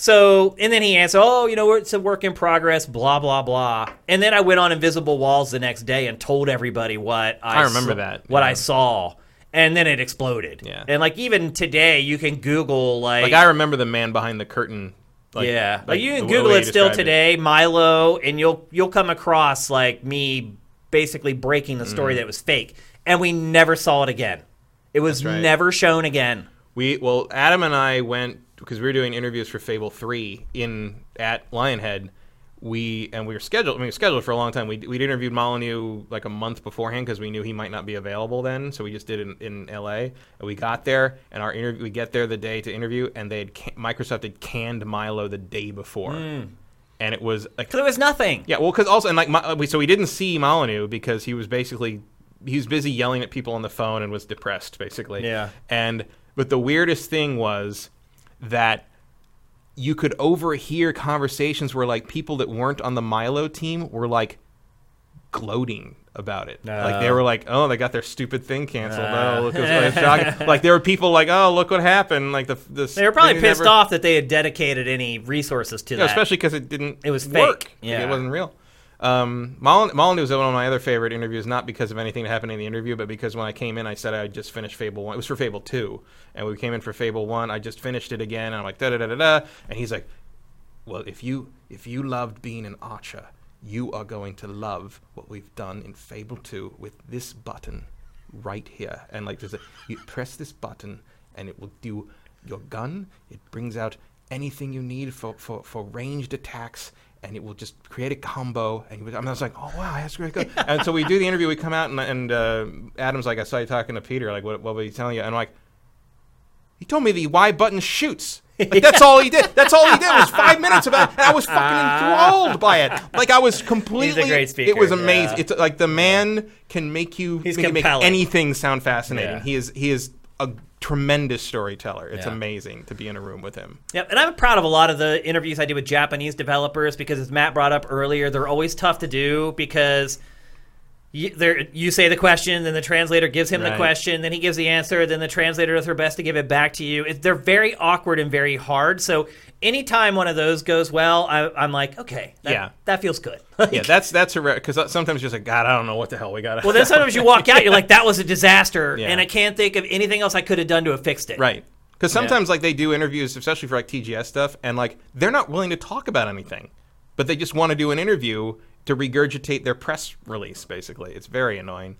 So, and then he answered, "Oh, you know, it's a work in progress." Blah blah blah. And then I went on Invisible Walls the next day and told everybody what I, I remember saw- that, what yeah. I saw. And then it exploded. Yeah. And like even today, you can Google like, Like I remember the man behind the curtain. Like, yeah, like, you can Google it still today, Milo, and you'll you'll come across like me basically breaking the Mm. story that was fake, and we never saw it again. It was right. never shown again. We well, Adam and I went because we were doing interviews for Fable Three in at Lionhead. We and we were scheduled. I mean, we were scheduled for a long time. We we'd interviewed Molyneux like a month beforehand because we knew he might not be available then. So we just did it in, in L.A. And we got there, and our interview. We get there the day to interview, and they had Microsoft had canned Milo the day before, hmm. and it was like it was nothing. yeah, well, because also and like my, so we didn't see Molyneux because he was basically he was busy yelling at people on the phone and was depressed basically. Yeah. And but the weirdest thing was that you could overhear conversations where like people that weren't on the Milo team were like gloating about it. Like they uh. were like, "Oh, they got their stupid thing canceled. Uh. Oh, look what's shocking." like there were people like, "Oh, look what happened." Like the this They were probably pissed never- off that they had dedicated any resources to yeah, that. especially because it didn't. It was work. fake. Like, Yeah. it wasn't real. Um, Molyn- Molyneux was one of my other favorite interviews, not because of anything that happened in the interview, but because when I came in, I said I just finished Fable One. It was for Fable Two, and we came in for Fable One. I just finished it again, and I'm like da da da da da, and he's like, "Well, if you if you loved being an archer, you are going to love what we've done in Fable Two with this button right here." And like, there's a you press this button, and it will do your gun. It brings out anything you need for, for, for ranged attacks, and it will just create a combo. And you- I, mean, I was like, oh wow, that's great. And so we do the interview. We come out, and, and uh, Adam's like, I saw you talking to Peter. Like, what, what was he telling you? And I'm like, he told me the Y button shoots. Like, that's all he did. That's all he did was five minutes of that, and I was fucking enthralled by it. Like I was completely. a great speaker, It was amazing. yeah. It's like the man can make you He's make, make anything sound fascinating. Yeah. He is he is a tremendous storyteller. It's Yeah. amazing to be in a room with him. Yep, and I'm proud of a lot of the interviews I do with Japanese developers because, as Matt brought up earlier, they're always tough to do because you, they're- you say the question, then the translator gives him the question, then he gives the answer, then the translator does her best to give it back to you. It, they're very awkward and very hard. So anytime one of those goes well, I, I'm like, okay, that, Yeah. that feels good. Yeah, that's that's a because sometimes you're just like God, I don't know what the hell we got. well, then sometimes you walk out, you're like, that was a disaster, Yeah. and I can't think of anything else I could have done to have fixed it. right. Because sometimes like they do interviews, especially for like TGS stuff, and like they're not willing to talk about anything, but they just want to do an interview to regurgitate their press release. Basically, it's very annoying.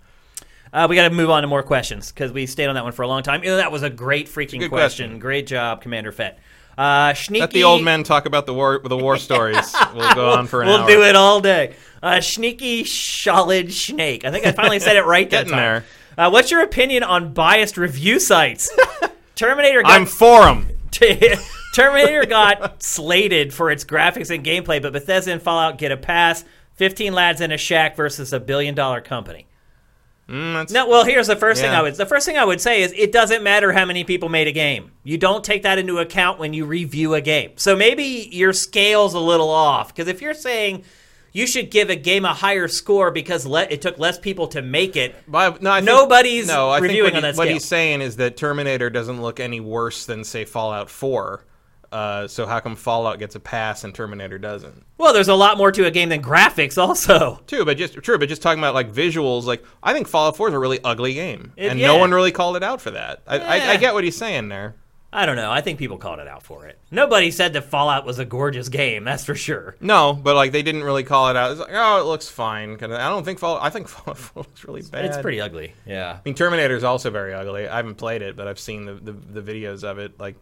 Uh, we got to move on to more questions because we stayed on that one for a long time. You know, that was a great freaking question. question. Great job, Commander Fett. Uh, Sneaky. Let the old men talk about the war the war stories. We'll go on for an hour. we'll do it all day. Uh, sneaky solid snake. I think I finally said it right that Getting time. there. Uh, what's your opinion on biased review sites? Terminator got I'm for them. Terminator got slated for its graphics and gameplay, but Bethesda and Fallout get a pass. 15 lads in a shack versus a billion dollar company. Mm, no, well, here's the first thing I would the first thing I would say is it doesn't matter how many people made a game. You don't take that into account when you review a game. So maybe your scale's a little off because if you're saying you should give a game a higher score because le- it took less people to make it, But, no, I think, Nobody's no, I reviewing think what, on he- that what he's saying is that Terminator doesn't look any worse than say Fallout 4. Uh, so how come Fallout gets a pass and Terminator doesn't? well, there's a lot more to a game than graphics. Also, True, but just true, but just talking about like visuals, like I think Fallout 4 is a really ugly game, It- and yeah. no one really called it out for that. I, I, Yeah. I get what he's saying there. I don't know. I think people called it out for it. Nobody said that Fallout was a gorgeous game. That's for sure. No, but like they didn't really call it out. It's like, oh, it looks fine. I don't think Fallout. I think Fallout 4 looks really bad. It's pretty ugly. Yeah. I mean, Terminator is also very ugly. I haven't played it, but I've seen the, the, the videos of it. Like,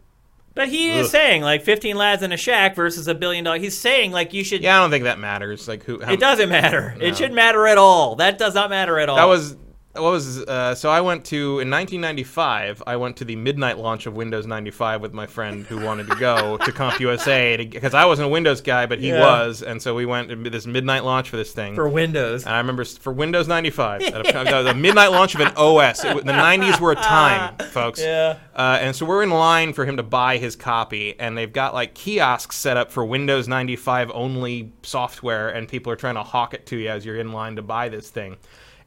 But he is Ugh. saying like 15 lads in a shack versus a billion dollars. He's saying like you should. yeah, I don't think that matters. Like, who? How, It doesn't matter. It shouldn't matter at all. That does not matter at all. That was what was uh, so I went to in 1995. I went to the midnight launch of Windows 95 with my friend who wanted to go to CompUSA because I wasn't a Windows guy, but he Yeah. was, and so we went to this midnight launch for this thing. for Windows. and I remember for Windows 95, at a, a midnight launch of an OS. It, the 90s were a time, folks. Yeah. Uh, and so we're in line for him to buy his copy, and they've got like kiosks set up for Windows 95 only software, and people are trying to hawk it to you as you're in line to buy this thing.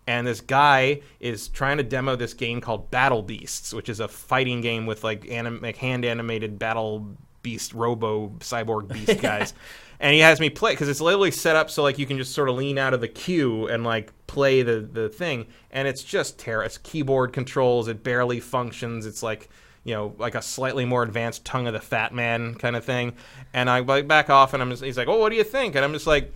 And this guy is trying to demo this game called Battle Beasts, which is a fighting game with like, anim- like hand animated battle beast, robo cyborg beast guys. and he has me play because it's literally set up so like you can just sort of lean out of the queue and like play the the thing, and it's just terrible It's keyboard controls. It barely functions. It's like you know, like a slightly more advanced Tongue of the Fatman kind of thing. And I like back off, and I'm just, he's like, "Oh, what do you think?" And I'm just like,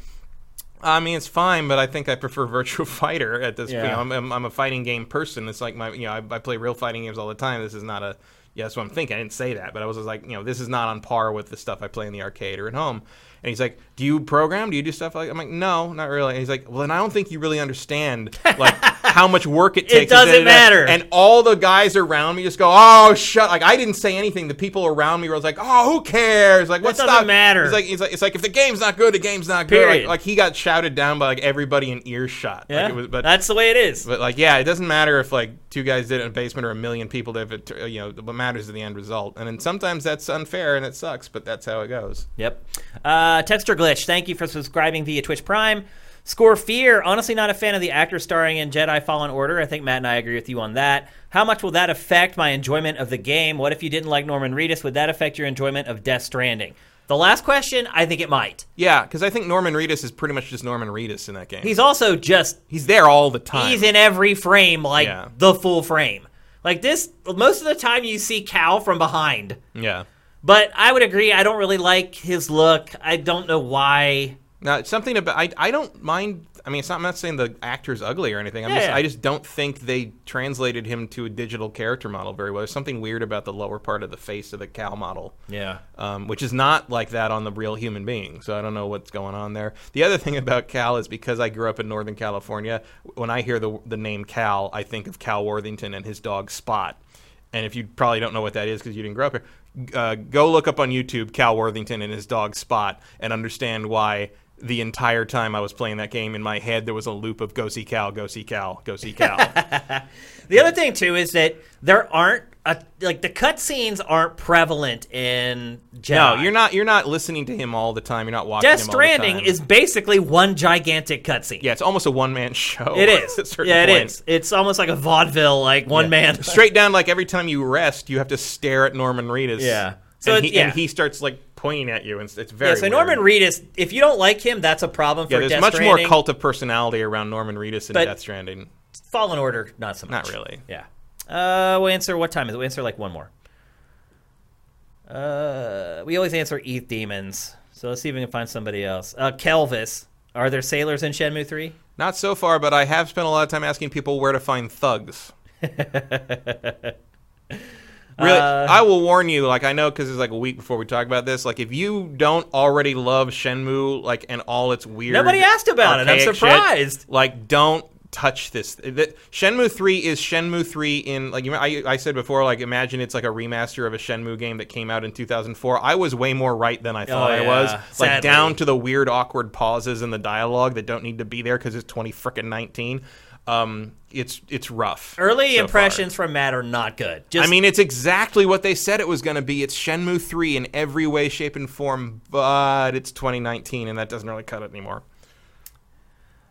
I mean, it's fine, but I think I prefer Virtual Fighter at this. Yeah. know, I'm, I'm, I'm a fighting game person. It's like my, you know, I, I play real fighting games all the time. This is not a. Yeah, that's what I'm thinking. I didn't say that, but I was like, you know, this is not on par with the stuff I play in the arcade or at home. And he's like, "Do you program? Do you do stuff like?" I'm like, "No, not really." And he's like, "Well, then I don't think you really understand like how much work it takes." it doesn't Da, da, da." matter. And all the guys around me just go, "Oh, shut!" Like I didn't say anything. The people around me were like, "Oh, who cares?" Like, what doesn't matter. He's like, he's like, it's like if the game's not good, the game's not good. Like, Period. like he got shouted down by like everybody in earshot. Yeah. Like, it was, but That's the way it is. but like yeah, it doesn't matter if like two guys did it in a basement or a million people did it. You know, what matters is the end result. And then sometimes that's unfair and it sucks, but that's how it goes. Yep. Uh, Uh, Texture Glitch, thank you for subscribing via Twitch Prime. Score Fear, honestly not a fan of the actor starring in Jedi Fallen Order. I think Matt and I agree with you on that. How much will that affect my enjoyment of the game? What if you didn't like Norman Reedus? Would that affect your enjoyment of Death Stranding? The last question, I think it might. Yeah, because I think Norman Reedus is pretty much just Norman Reedus in that game. He's also just he's there all the time. he's in every frame like Yeah. the full frame. Like this most of the time you see Cal from behind. yeah. But I would agree I don't really like his look. I don't know why. Now it's something about I I don't mind. I mean, it's not, I'm not saying the actor's ugly or anything. I'm Yeah, just, yeah. I just don't think they translated him to a digital character model very well. There's something weird about the lower part of the face of the Cal model. Yeah. um, which is not like that on the real human being. So I don't know what's going on there. The other thing about Cal is because I grew up in Northern California, when I hear the the name Cal, I think of Cal Worthington and his dog Spot. And if you probably don't know what that is because you didn't grow up here, uh, go look up on YouTube Cal Worthington and his dog Spot and understand why. The entire time I was playing that game, in my head there was a loop of "Go see Cal, go see Cal, go see Cal." The other thing too is that there aren't a, like the cutscenes aren't prevalent in Jedi. no, you're not. You're not listening to him all the time. You're not watching. Death him all the Stranding is basically one gigantic cutscene. Yeah, it's almost a one man show. It is. Yeah, it point. is. It's almost like a vaudeville, like one man. Straight down, like every time you rest, you have to stare at Norman Reedus. Yeah. So and, he, yeah. and he starts like pointing at you, and it's, it's very. Yeah, so weird. Norman Reedus, if you don't like him, that's a problem for Yeah, there's Death much Stranding. more cult of personality around Norman Reedus in Death Stranding. Fallen Order, not so much. Not really. Yeah. Uh, we'll answer. What time is it? We'll answer like one more. Uh, we always answer ETH demons. So let's see if we can find somebody else. Uh, Kelvis, are there sailors in Shenmue Three? Not so far, but I have spent a lot of time asking people where to find thugs. Really, Uh, I will warn you. Like I know because it's like a week before we talk about this. Like if you don't already love Shenmue, like and all its weird, Nobody asked about it. I'm archaic shit, surprised. like don't touch this. The- Shenmue three is Shenmue three in like you. I, I said before. Like imagine it's like a remaster of a Shenmue game that came out in 2004. I was way more right than I thought I Oh, yeah. was. Like down to the weird awkward pauses in the dialogue that don't need to be there because it's 20 frickin' 19. Um, it's it's rough. Early so far. impressions from Matt are not good. Just I mean, it's exactly what they said it was going to be. It's Shenmue 3 in every way, shape, and form, but it's 2019, and that doesn't really cut it anymore.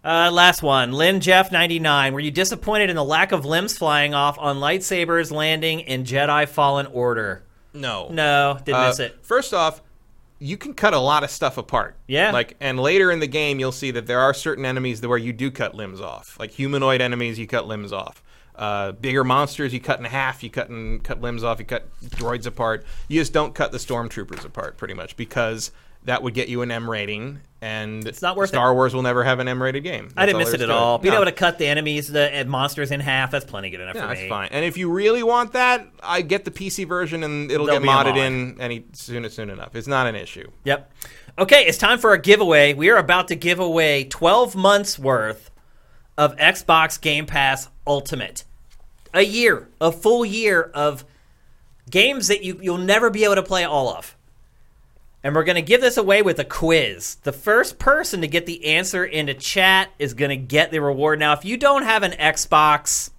Uh, last one, Lynn Jeff ninety nine. Were you disappointed in the lack of limbs flying off on lightsabers landing in Jedi Fallen Order? No. No, didn't Uh, miss it. First off, you can cut a lot of stuff apart. Yeah. Like, and later in the game, you'll see that there are certain enemies where you do cut limbs off. Like humanoid enemies, you cut limbs off. Uh, bigger monsters, you cut in half. You cut and cut limbs off. You cut droids apart. You just don't cut the stormtroopers apart, pretty much, because that would get you an M rating, and It's not worth Star it. Wars will never have an M rated game. I didn't miss it at all. Being No. able to cut the enemies, the monsters in half, that's plenty good enough Yeah, for that's me. fine. And if you really want that, I get the PC version, and it'll There'll get modded mod. in any soon soon enough. It's not an issue. Yep. Okay, it's time for a giveaway. We are about to give away 12 months worth of Xbox Game Pass Ultimate. A year, a full year of games that you, you'll never be able to play all of. And we're going to give this away with a quiz. The first person to get the answer into chat is going to get the reward. Now, if you don't have an Xbox,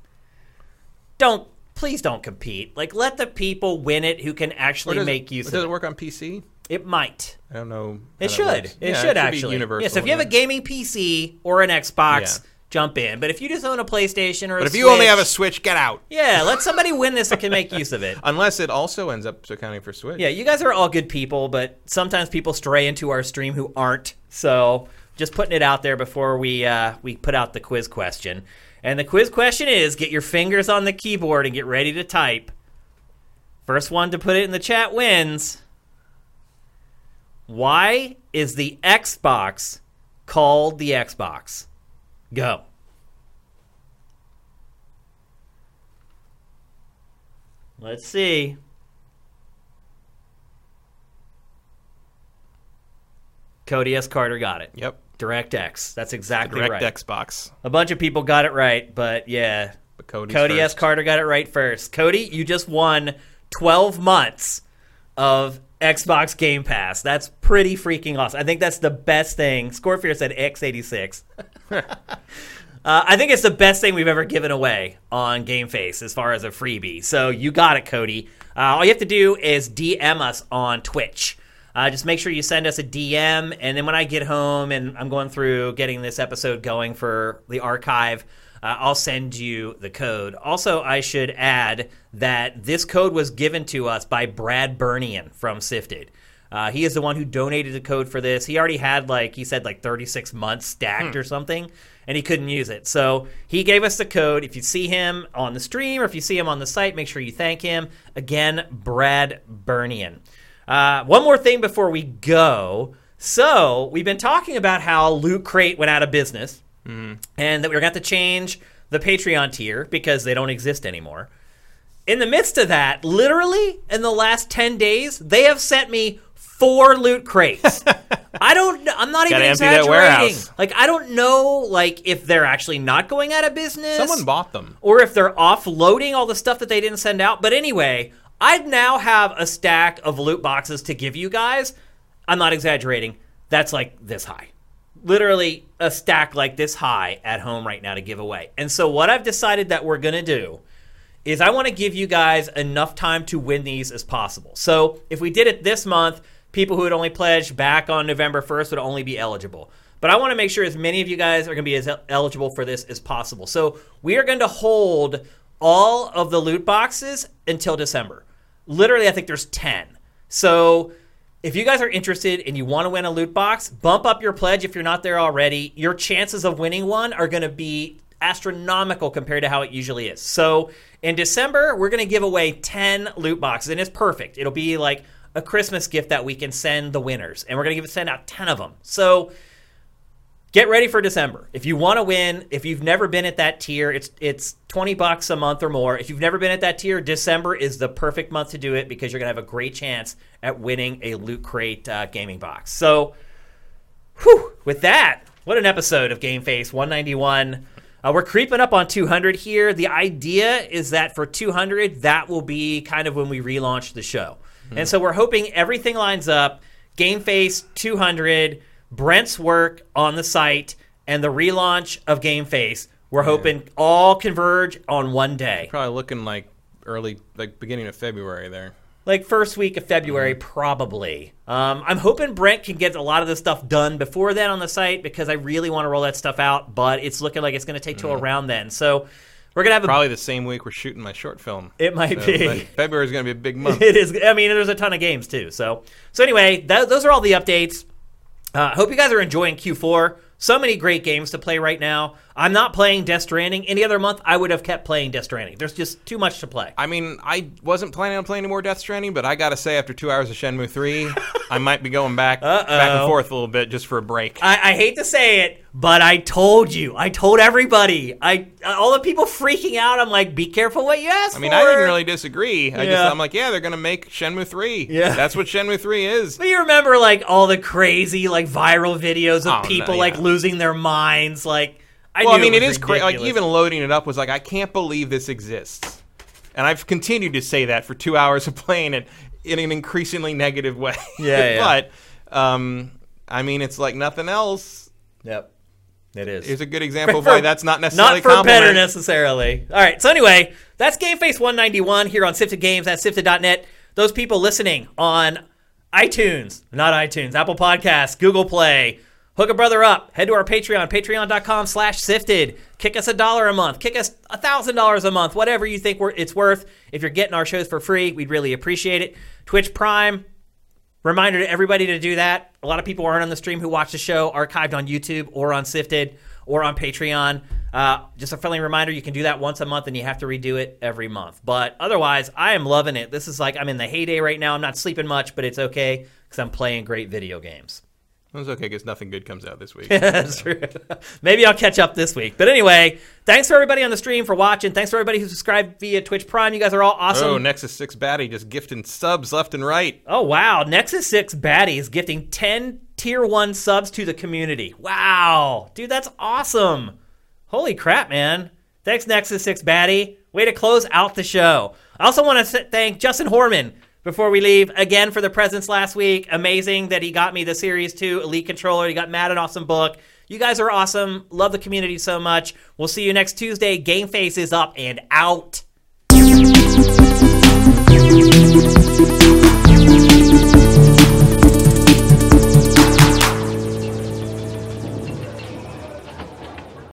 don't please don't compete. Like let the people win it who can actually does make use does of it Does it. work on PC? It might. I don't know. It should. It Yeah, should be actually. universal. Yes, if you have a gaming PC or an Xbox, Yeah. Jump in. But if you just own a PlayStation or a But if you only have a Switch- Switch, get out. yeah, let somebody win this that can make use of it. Unless it also ends up accounting for Switch. Yeah, you guys are all good people, but sometimes people stray into our stream who aren't. So just putting it out there before we uh, we put out the quiz question. And the quiz question is: get your fingers on the keyboard and get ready to type. First one to put it in the chat wins. Why is the Xbox called the Xbox? Go. Let's see. Cody S. Carter got it. Yep. DirectX. That's exactly Direct right. Xbox. A bunch of people got it right, but yeah. But Cody's Cody S. Carter got it right first. Cody, you just won 12 months of Xbox Game Pass. That's pretty freaking awesome. I think that's the best thing. Scorpier said X86. uh, I think it's the best thing we've ever given away on Game Face as far as a freebie. So you got it, Cody. Uh, all you have to do is DM us on Twitch. Uh, just make sure you send us a DM, and then when I get home and I'm going through getting this episode going for the archive, uh, I'll send you the code. Also, I should add that this code was given to us by Brad Bernian from Sifted. Uh, he is the one who donated the code for this. He already had like he said like 36 months stacked or something, and he couldn't use it. So he gave us the code. If you see him on the stream or if you see him on the site, make sure you thank him. Again, Brad Bernian. Uh, one more thing before we go. So we've been talking about how Loot Crate went out of business, and that we we're going to have to change the Patreon tier because they don't exist anymore. In the midst of that, literally in the last 10 days, they have sent me four loot crates. I don't I'm not even Gotta empty that exaggerating. warehouse. Like I don't know like if they're actually not going out of business Someone bought them. or if they're offloading all the stuff that they didn't send out. But anyway, I now have a stack of loot boxes to give you guys. I'm not exaggerating. That's like this high. Literally a stack like this high at home right now to give away. And so what I've decided that we're going to do is I want to give you guys enough time to win these as possible. So if we did it this month, people who had only pledged back on November 1st would only be eligible. But I want to make sure as many of you guys are going to be as eligible for this as possible. So we are going to hold all of the loot boxes until December. Literally, I think there's 10. So if you guys are interested and you want to win a loot box, bump up your pledge if you're not there already. Your chances of winning one are going to be astronomical compared to how it usually is. So in December, we're going to give away 10 loot boxes, and it's perfect. It'll be like a Christmas gift that we can send the winners, and we're going to send out 10 of them. So get ready for December. If you want to win, if you've never been at that tier, it's it's 20 bucks a month or more. If you've never been at that tier, December is the perfect month to do it because you're going to have a great chance at winning a Loot Crate uh, gaming box. So, whew, with that, what an episode of Game Face 191. Uh, we're creeping up on 200 here. The idea is that for 200, that will be kind of when we relaunch the show. And so we're hoping everything lines up. Game Face 200, Brent's work on the site, and the relaunch of Game Face. We're hoping all converge on one day. Probably looking like early, like beginning of February there. Like first week of February, probably. Um, I'm hoping Brent can get a lot of this stuff done before then on the site because I really want to roll that stuff out, but it's looking like it's going to take till around then. So we're going to have a Probably the same week we're shooting my short film. It might So, be. February is going to be a big month. It is. I mean, there's a ton of games too. So, so anyway, that, those are all the updates. Uh, hope you guys are enjoying Q4. So many great games to play right now. I'm not playing Death Stranding. Any other month, I would have kept playing Death Stranding. There's just too much to play. I mean, I wasn't planning on playing any more Death Stranding, but I gotta say, after two hours of Shenmue 3, I might be going back back and forth a little bit just for a break. I, I hate to say it, but I told you. I told everybody. I uh, all the people freaking out. I'm like, be careful what you ask I mean, for. I didn't really disagree. I just I'm like, yeah, they're gonna make Shenmue 3. Yeah. That's what Shenmue 3 is. But you remember like all the crazy like viral videos of Oh, no, people like yeah. Losing their minds. Like, I Well, I mean, it was is crazy. Like, even loading it up was like, I can't believe this exists. And I've continued to say that for two hours of playing it in an increasingly negative way. Yeah, yeah. but, um, I mean, it's like nothing else. Yep. It is. It's a good example of why that's not necessarily not for better necessarily. All right. So anyway, that's Game Face 191 here on Sifted Games at Sifted.net. Those people listening on iTunes, not iTunes, Apple Podcasts, Google Play, hook a brother up. Head to our Patreon, patreon.com slash sifted. Kick us a dollar a month. Kick us a thousand dollars a month. Whatever you think it's worth. If you're getting our shows for free, we'd really appreciate it. Twitch Prime, Reminder to everybody to do that. A lot of people aren't on the stream who watch the show archived on YouTube or on Sifted or on Patreon. Uh, just a friendly reminder you can do that once a month and you have to redo it every month. But otherwise, I am loving it. This is like I'm in the heyday right now. I'm not sleeping much, but it's okay because I'm playing great video games. Was okay because nothing good comes out this week. Yeah, That's true. Maybe I'll catch up this week. But anyway, thanks for everybody on the stream for watching. Thanks for everybody who subscribed via Twitch Prime. You guys are all awesome. Oh, Nexus 6 baddie just gifting subs left and right. Oh wow, Nexus 6 Baddie is gifting 10 tier 1 subs to the community. Wow. Dude, that's awesome. Holy crap, man. Thanks Nexus 6 Baddie. Way to close out the show. I also want to thank Justin Horman before we leave, again for the presents last week. Amazing that he got me the Series 2 Elite Controller. He got Matt an awesome book. You guys are awesome. Love the community so much. We'll see you next Tuesday. Game Face is up and out.